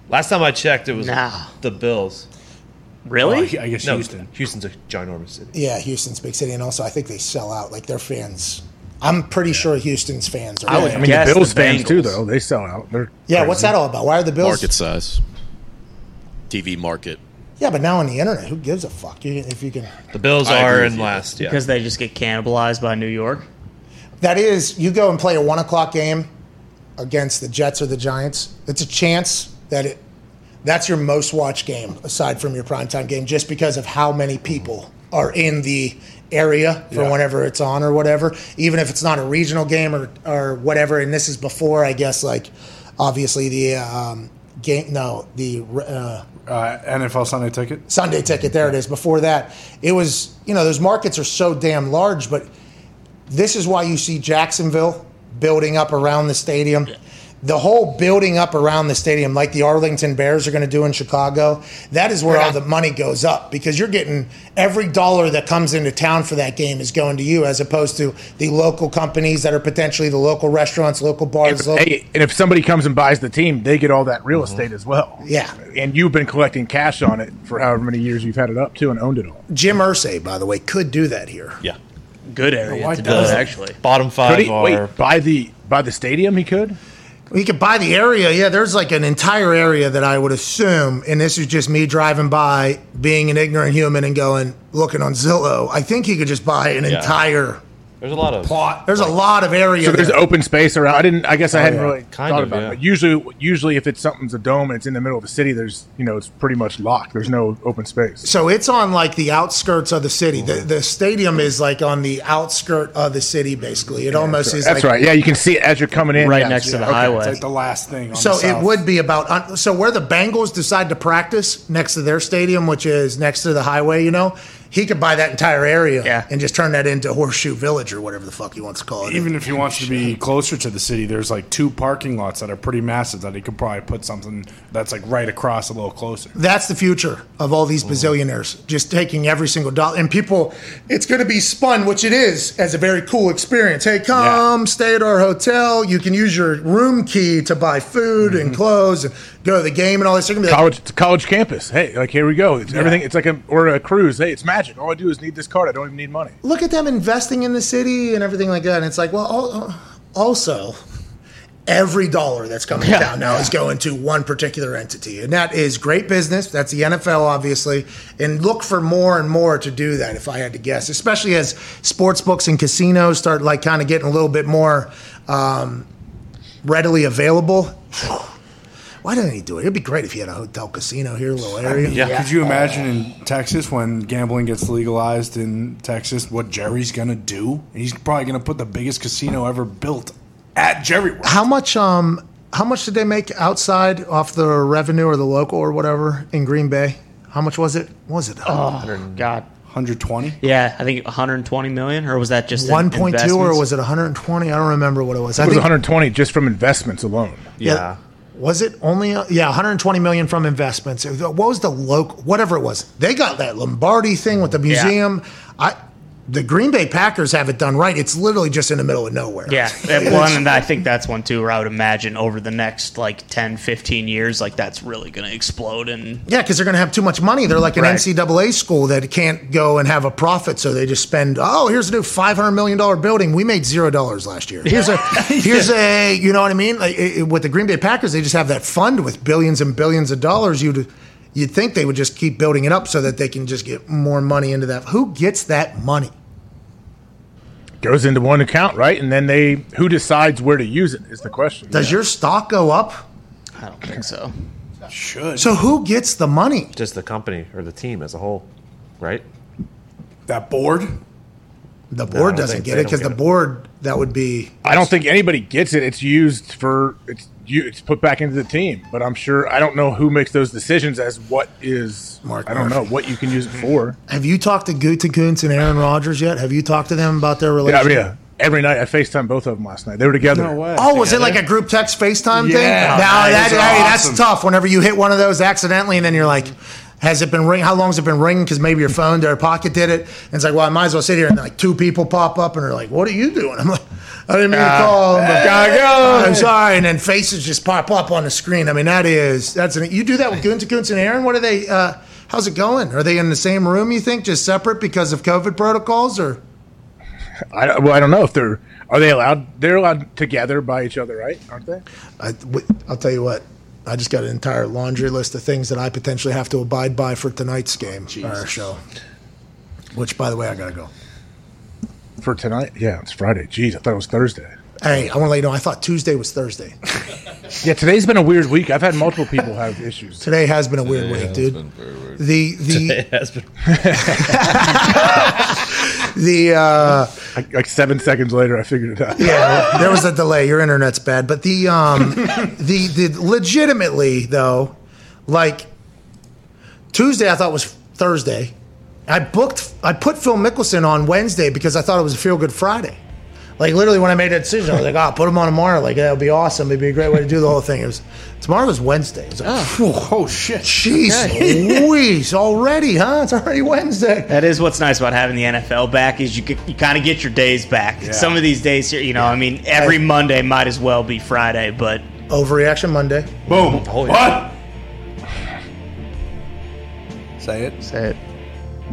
Last time I checked, it was Nah. the Bills. Really? Oh, I guess No, Houston. Houston's a ginormous city. Yeah, Houston's a big city, and also I think they sell out. Like their fans, I'm pretty sure Houston's fans are. I would. I mean, Guess the Bills the fans too, though. They sell out. They're yeah, crazy. what's that all about? Why are the Bills? Market size. TV market. Yeah, but now on the internet, who gives a fuck? You, if you can, The Bills I are in last. Yeah. Because they just get cannibalized by New York. that is, you go and play a one o'clock game against the Jets or the Giants. It's a chance that it. That's your most watched game aside from your primetime game, just because of how many people are in the area for Yeah. whenever it's on or whatever. Even if it's not a regional game or or whatever. And this is before, I guess, like obviously the um, game. No, the. Uh, Uh, NFL Sunday ticket. Sunday ticket. There it is. Before that, it was you know those markets are so damn large, but this is why you see Jacksonville building up around the stadium. The whole building up around the stadium, like the Arlington Bears are going to do in Chicago, that is where all the money goes up because you're getting every dollar that comes into town for that game is going to you, as opposed to the local companies that are potentially the local restaurants, local bars. If, local, hey, and if somebody comes and buys the team, they get all that real mm-hmm. estate as well. Yeah. And you've been collecting cash on it for however many years you've had it up to and owned it all. Jim Irsay, by the way, could do that here. yeah. Good area why to do does it, it? actually. Bottom five Could he are. wait buy the by the stadium? He could. We could buy the area. Yeah, there's like an entire area that I would assume, and this is just me driving by, being an ignorant human and going, looking on Zillow. I think he could just buy an Yeah. entire There's a lot of plot. There's a lot of area. So there's there. open space around. I didn't. I guess I oh, hadn't yeah. really Kind thought of, about yeah. it. But usually, usually if it's something's a dome and it's in the middle of the city, there's you know it's pretty much locked. There's no open space. so it's on like the outskirts of the city. The, the stadium is like on the outskirt of the city, basically. It almost is. That's like, right. Yeah, you can see it as you're coming in. Right Yeah, next to the okay. highway. It's like the last thing. On So the it would be about uh, so where the Bengals decide to practice next to their stadium, which is next to the highway. You know, he could buy that entire area Yeah. and just turn that into Horseshoe Village or whatever the fuck he wants to call it. Even if he wants to be closer to the city, there's like two parking lots that are pretty massive that he could probably put something that's like right across a little closer. That's the future of all these bazillionaires, just taking every single dollar. And people, it's going to be spun, which it is, as a very cool experience. Hey, come stay at our hotel. You can use your room key to buy food and mm-hmm. clothes and go to the game and all this. They're gonna be like, College, it's a college campus. Hey, like here we go. It's everything. It's like a or a cruise. Hey, it's magic. All I do is need this card. I don't even need money. look at them investing in the city and everything like that. And it's like, well, al- also, every dollar that's coming down now is going to one particular entity. And that is great business. That's the NFL, obviously. And look for more and more to do that, if I had to guess, especially as sports books and casinos start like kind of getting a little bit more um, readily available. Why didn't he do it? It'd be great if he had a hotel casino here, a little area. Yeah. Could you imagine in Texas when gambling gets legalized in Texas, what Jerry's gonna do? He's probably gonna put the biggest casino ever built at Jerry World. How much? Um, how much did they make outside off the revenue or the local or whatever in Green Bay? How much was it? What was it? Oh, God. 120. Yeah, I think 120 million, or was that just in One point two, or was it 120? I don't remember what it was. I It was think 120 just from investments alone. yeah. Was it only uh, yeah 120 million from investments. What was the local? Whatever it was, they got that Lombardi thing with the museum. I The Green Bay Packers have it done right. It's literally just in the middle of nowhere. Yeah, one, and I think that's one too. Where I would imagine over the next like 10, 15 years, like that's really going to explode. And Yeah, because they're going to have too much money. They're like an Right. NCAA school that can't go and have a profit, so they just spend. Oh, here's a new five hundred million dollar building. We made zero dollars last year. Here's a here's a you know what I mean. Like, it- with the Green Bay Packers, they just have that fund with billions and billions of dollars. You'd you'd think they would just keep building it up so that they can just get more money into that. Who gets that money? Goes into one account, right? And then they who decides where to use it is the question. Does your stock go up? I don't think so. Should. So who gets the money? Just the company or the team as a whole, right? That board? The board don't doesn't get it because the it. board that would be. I don't think anybody gets it. It's used for it's you. It's put back into the team, but I'm sure I don't know who makes those decisions as what is. Mark I don't know what you can use it for. Have you talked to Gutekunst and Aaron Rodgers yet? Have you talked to them about their relationship? yeah. Every night I Facetime both of them last night. They were together. No way. Oh, was it like a group text FaceTime thing? Yeah. Now that, those are hey, awesome. that's tough. Whenever you hit one of those accidentally, and then you're like, "Has it been ring? How long's it been ringing? Because maybe your phone or pocket did it." And it's like, well, I might as well sit here. And like two people pop up and they're like, "What are you doing?" I'm like, "I didn't mean to call." Them, but gotta go. I'm sorry. And then faces just pop up on the screen. I mean, that is that's an, you do that with Gunther and Aaron. What are they? Uh, how's it going? Are they in the same room? You think just separate because of COVID protocols or? I don't- well, I don't know if they're are they allowed. They're allowed together by each other, right? Aren't they? I, I'll tell you what. I just got an entire laundry list of things that I potentially have to abide by for tonight's game, our show. Which, by the way, I gotta go. For tonight? Yeah, it's Friday. Jeez, I thought it was Thursday. Hey, I want to let you know. I thought Tuesday was Thursday. Yeah, today's been a weird week. I've had multiple people have issues. Today has been a weird Today week, has dude. been very weird. The the Today has been- the uh, like, like seven seconds later, I figured it out. yeah, there was a delay. Your internet's bad, but the um, the the legitimately though, like Tuesday, I thought was Thursday. I booked. I put Phil Mickelson on Wednesday because I thought it was a feel good Friday. Like literally, when I made that decision, I was like, "Oh, put him on tomorrow. Like that would be awesome. It'd be a great way to do the whole thing." It was tomorrow was Wednesday. It was like, ah. phew, oh shit, jeez, Louise, already, huh? It's already Wednesday. That is what's nice about having the NFL back is you you kind of get your days back. Some of these days, here, you know, I mean, every Monday might as well be Friday, but Overreaction Monday. Boom. Holy what? Say it. Say it.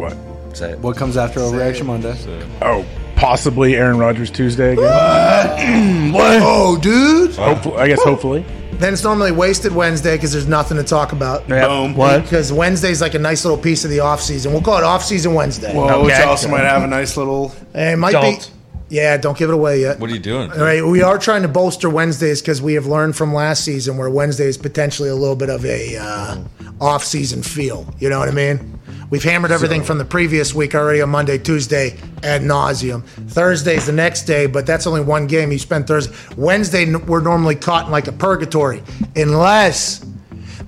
What? Say it. What comes after Overreaction Monday? Oh, possibly Aaron Rodgers Tuesday again. what? Oh, dude. Hopefully, I guess hopefully. Then it's normally wasted Wednesday because there's nothing to talk about. Boom. What? Because Wednesday's like a nice little piece of the off season. We'll call it off season Wednesday. Well, which also might have a nice little. It might Don't. be. Yeah, don't give it away yet. What are you doing? All right, we are trying to bolster Wednesdays because we have learned from last season where Wednesday is potentially a little bit of a uh, off-season feel. You know what I mean? We've hammered everything from the previous week already on Monday, Tuesday ad nauseum. Thursday's the next day, but that's only one game. You spend Thursday. Wednesday, we're normally caught in like a purgatory, unless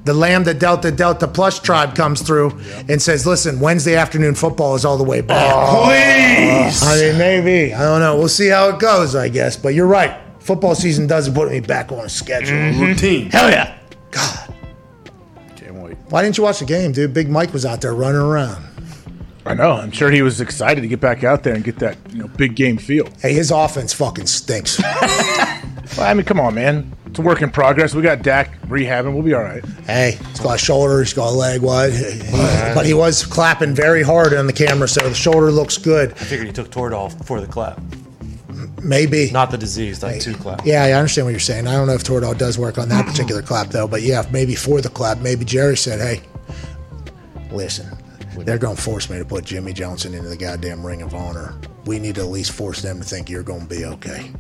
the Lambda Delta Delta Plus tribe comes through and says, "Listen, Wednesday afternoon football is all the way back." Oh, please. I mean, maybe. I don't know. We'll see how it goes, I guess. But you're right. Football season does put me back on a schedule. Mm-hmm. Routine. hell yeah. God, can't wait. Why didn't you watch the game, dude? Big Mike was out there running around. I know. I'm sure he was excited to get back out there and get that you know big game feel. Hey, his offense fucking stinks. Well, I mean, come on, man. It's a work in progress. We got Dak rehabbing. We'll be all right. hey, he's got a shoulder, he's got a leg What? But he was clapping very hard on the camera, so the shoulder looks good. I figured he took Toradol for the clap, Maybe. not the disease, not two clap. Yeah, I understand what you're saying. I don't know if Toradol does work on that particular clap, though. But yeah, maybe for the clap, maybe Jerry said, hey, listen, they're going to force me to put Jimmy Johnson into the goddamn Ring of Honor. We need to at least force them to think you're going to be okay.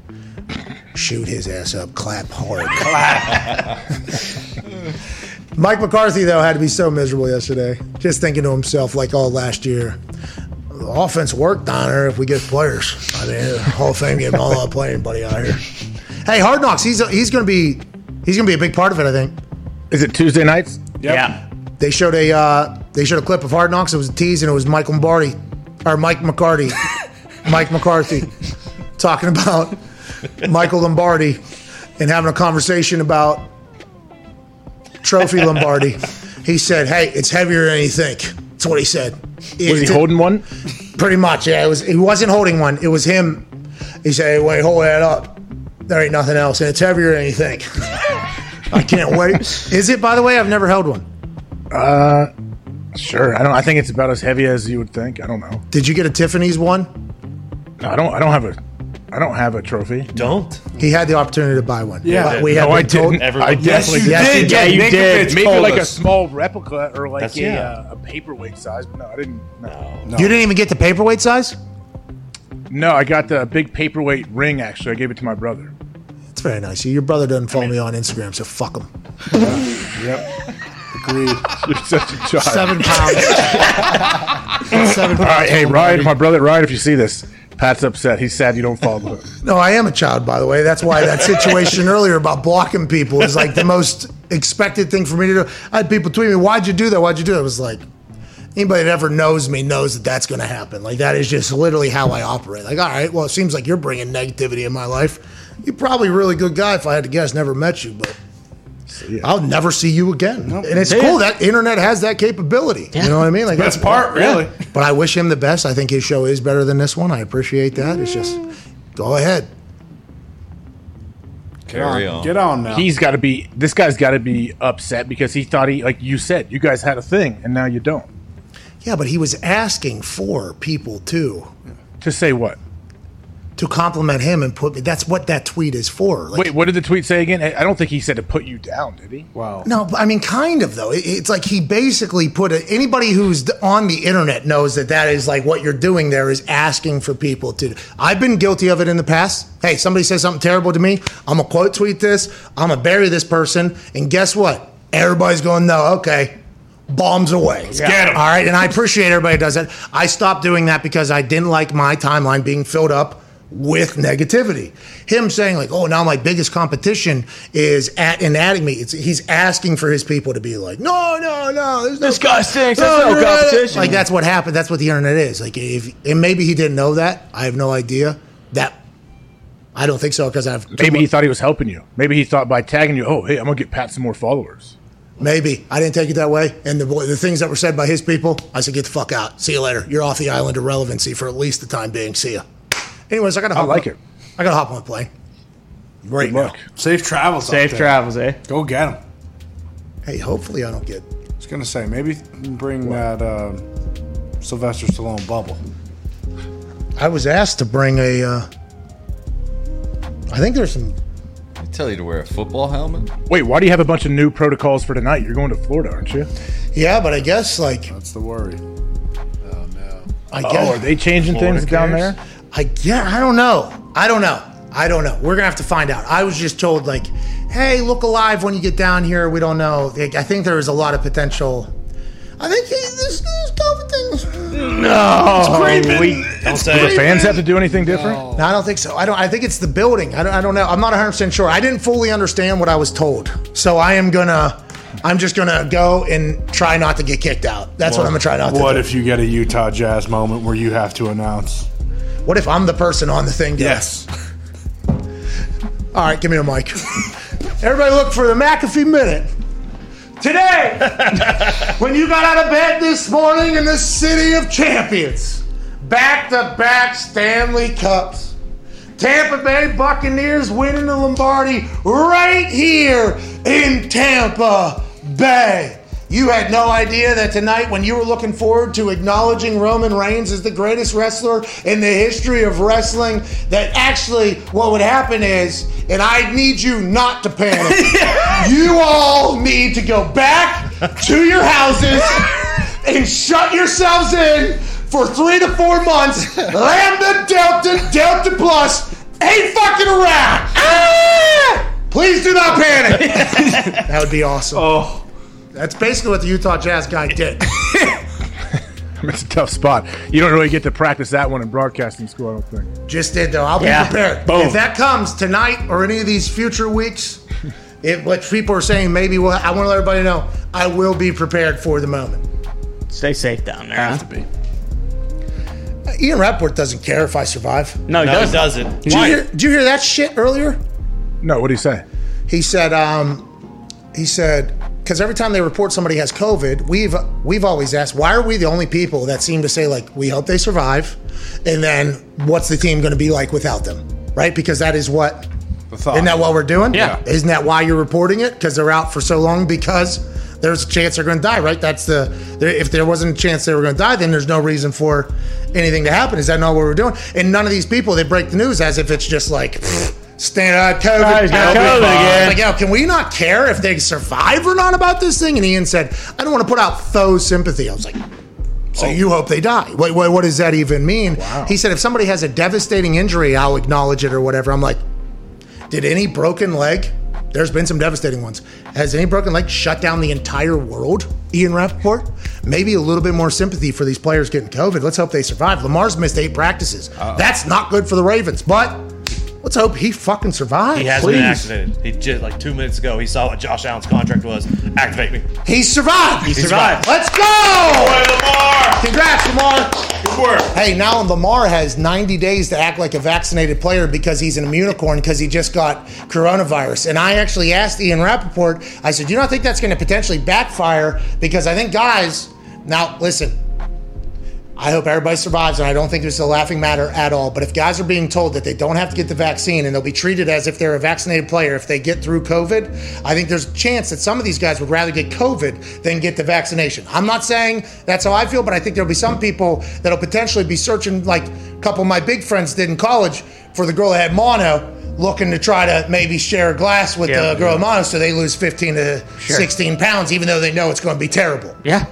Shoot his ass up, clap hard. Clap. Mike McCarthy, though, had to be so miserable yesterday. Just thinking to himself, like all last year, the offense worked on her if we get players. I mean, Hall of Fame game, all out playing anybody out here. Hey, Hard Knocks, he's he's going to be he's going to be a big part of it. I think Is it Tuesday nights? Yeah. they showed a uh, they showed a clip of Hard Knocks. It was a tease, and it was Mike Lombardi or Mike McCarty, Mike McCarthy, talking about Michael Lombardi and having a conversation about Trophy Lombardi. He said, "Hey, it's heavier than you think." That's what he said. Was he holding one? Pretty much, yeah. It was. He wasn't holding one. It was him. He said, "Wait, hold that up. There ain't nothing else, and it's heavier than you think." I can't wait. Is it? By the way, I've never held one. Uh, sure. I don't. I think it's about as heavy as you would think. I don't know. Did you get a Tiffany's one? No, I don't. I don't have a. I don't have a trophy. Don't. He had the opportunity to buy one. Yeah, But we no, have I been told- didn't. I definitely Yes, you Yeah, did. you Nick did. Fitz Maybe told like a small replica or like That's- a, yeah. uh, a paperweight size, but no, I didn't. No. You didn't even get the paperweight size. No, I got the big paperweight ring. Actually, I gave it to my brother. It's very nice. Your brother doesn't follow me on Instagram, so fuck him. Yep. Agreed. You're such a child. Seven pounds. Seven All right, pounds. hey Ryan, my brother Ryan, if you see this, Pat's upset. He's sad you don't follow him. No, I am a child, by the way. That's why that situation earlier about blocking people is like the most expected thing for me to do. I had people tweet me, "Why'd you do that? Why'd you do that?" It was like anybody that ever knows me knows that that's going to happen. Like that is just literally how I operate. Like, all right, well, it seems like you're bringing negativity in my life. You're probably a really good guy if I had to guess. Never met you, but. I'll never see you again, and it's See cool that internet has that capability. You know what I mean? Like that's part, really. But I wish him the best. I think his show is better than this one. I appreciate that. It's just go ahead. Carry on. Get on now. He's got to be. This guy's got to be upset because he thought he, like you said, you guys had a thing, and now you don't. Yeah, but he was asking for people too To say what? To compliment him and put me. That's what that tweet is for. Like, Wait, what did the tweet say again? I I don't think he said to put you down, did he? Wow. No, I mean, kind of though. It's like he basically put a, anybody who's on the internet knows that that is like what you're doing there is asking for people to. I've been guilty of it in the past. Hey, somebody says something terrible to me. I'm gonna quote tweet this. I'm gonna bury this person, and guess what? Everybody's going, no, okay. Bombs away. get 'em. All right, and I appreciate everybody does that. I stopped doing that because I didn't like my timeline being filled up with negativity. Him saying like, "Oh, now my biggest competition is at and adding me." It's, he's asking for his people to be like, "No, no, no, there's no This guy stinks. That's no competition. Like that's what happened. That's what the internet is. Like if and maybe he didn't know that. I have no idea. That I don't think so because I've Maybe mu- he thought he was helping you. Maybe he thought by tagging you, oh, hey, I'm gonna get Pat some more followers. Maybe I didn't take it that way. And the the things that were said by his people, I said, "Get the fuck out. See you later. You're off the island of relevancy for at least the time being. See ya." Anyways, I gotta. I Hop like on- it. I gotta hop on a plane. Right Good now. luck. Safe travels. Safe out there. travels, eh? Go get him. Hey, hopefully I don't get. I was gonna say maybe bring that uh, Sylvester Stallone bubble. I was asked to bring a. Uh, I think there's some. I tell you to wear a football helmet. Wait, why do you have a bunch of new protocols for tonight? You're going to Florida, aren't you? Yeah, but I guess like That's the worry. Oh no! I Oh, guess are they changing Florida things down there? I yeah, I don't know. I don't know. I don't know. We're gonna have to find out. I was just told like, hey, look alive when you get down here. We don't know. Like, I think there is a lot of potential. I think hey, this, this COVID thing. No, we Don't Do the fans have to do anything different? No, I don't think so. I don't. I think it's the building. I don't. I don't know. I'm not 100 percent sure. I didn't fully understand what I was told, so I am gonna. I'm just gonna go and try not to get kicked out. That's what I'm gonna try not to. What do. if you get a Utah Jazz moment where you have to announce? What if I'm the person on the thing? Yes. All right, give me a mic. Everybody look for the McAfee Minute. Today, when you got out of bed this morning in the city of champions, back to back Stanley Cups, Tampa Bay Buccaneers winning the Lombardi right here in Tampa Bay. You had no idea that tonight, when you were looking forward to acknowledging Roman Reigns as the greatest wrestler in the history of wrestling, that actually what would happen is, and I need you not to panic, you all need to go back to your houses and shut yourselves in for three to four months. Lambda, Delta, Delta Plus ain't fucking around. Ah! Please do not panic. that would be awesome. Oh, That's basically what the Utah Jazz guy did. It's a tough spot. You don't really get to practice that one in broadcasting school, I don't think. Just did though. I'll be Yeah. prepared. Boom. If that comes tonight or any of these future weeks, if what people are saying, maybe we'll, I want to let everybody know I will be prepared for the moment. stay safe down there. huh? have to be. Uh, Ian Rapoport doesn't care if I survive. No, he no, doesn't. doesn't. Did you, hear, did you hear that shit earlier? No, what do you say? He said, um, he said, because every time they report somebody has COVID, we've we've always asked, why are we the only people that seem to say like we hope they survive, and then what's the team going to be like without them, right? Because that is what thought. isn't that what we're doing? Yeah. Isn't that why you're reporting it? Because they're out for so long because there's a chance they're going to die, right? That's the if there wasn't a chance they were going to die, then there's no reason for anything to happen. Is that not what we're doing? And none of these people they break the news as if it's just like. Stand up, COVID. Oh, he's got COVID COVID again. Like, yo, can we not care if they survive or not about this thing? And Ian said, I don't want to put out faux sympathy. I was like, so you hope they die. What, what, what does that even mean? He said, if somebody has a devastating injury, I'll acknowledge it or whatever. I'm like, did any broken leg? There's been some devastating ones. Has any broken leg shut down the entire world? Ian Rapoport? Maybe a little bit more sympathy for these players getting COVID. Let's hope they survive. Lamar's missed eight practices. That's not good for the Ravens, but let's hope he fucking survives. He has Please. been activated. He just like two minutes ago. He saw what Josh Allen's contract was. Activate me. He survived. He survived. Let's go! Lamar. Congrats, Lamar. Good work. Hey, now Lamar has 90 days to act like a vaccinated player because he's an immunicorn because he just got coronavirus. And I actually asked Ian Rapoport, I said, "Do you don't think that's going to potentially backfire? Because I think guys, now listen, I hope everybody survives, and I don't think this is a laughing matter at all. But if guys are being told that they don't have to get the vaccine and they'll be treated as if they're a vaccinated player if they get through COVID, I think there's a chance that some of these guys would rather get COVID than get the vaccination. I'm not saying that's how I feel, but I think there'll be some people that'll potentially be searching, like a couple of my big friends did in college, for the girl that had mono. Looking to try to maybe share a glass with Yeah. the girl with mono so they lose 15 to 16 pounds, even though they know it's going to be terrible. Yeah.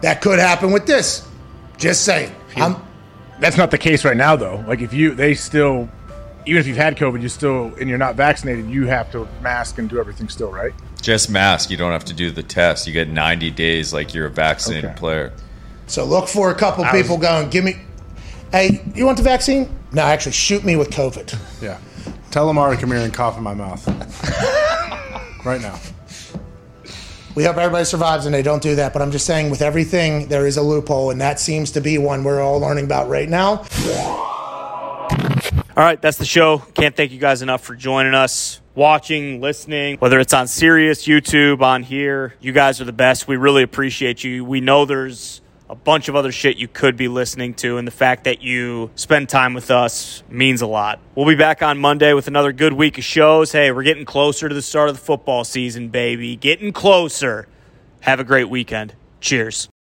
That could happen with this. Just saying. I'm, That's not the case right now, though. Like if you, they still, even if you've had COVID, you still, and you're not vaccinated, you have to mask and do everything still, right? Just mask. You don't have to do the test. You get 90 days like you're a vaccinated Okay. player. So look for a couple I was- people going, give me, hey, you want the vaccine? No, actually, shoot me with COVID. Yeah. Tell Lamar to come here and cough in my mouth. right now. We hope everybody survives and they don't do that. But I'm just saying, with everything, there is a loophole, and that seems to be one we're all learning about right now. All right, that's the show. Can't thank you guys enough for joining us, watching, listening, whether it's on Sirius, YouTube, on here. You guys are the best. We really appreciate you. We know there's a bunch of other shit you could be listening to, and the fact that you spend time with us means a lot. We'll be back on Monday with another good week of shows. Hey, we're getting closer to the start of the football season, baby. Getting closer. Have a great weekend. Cheers.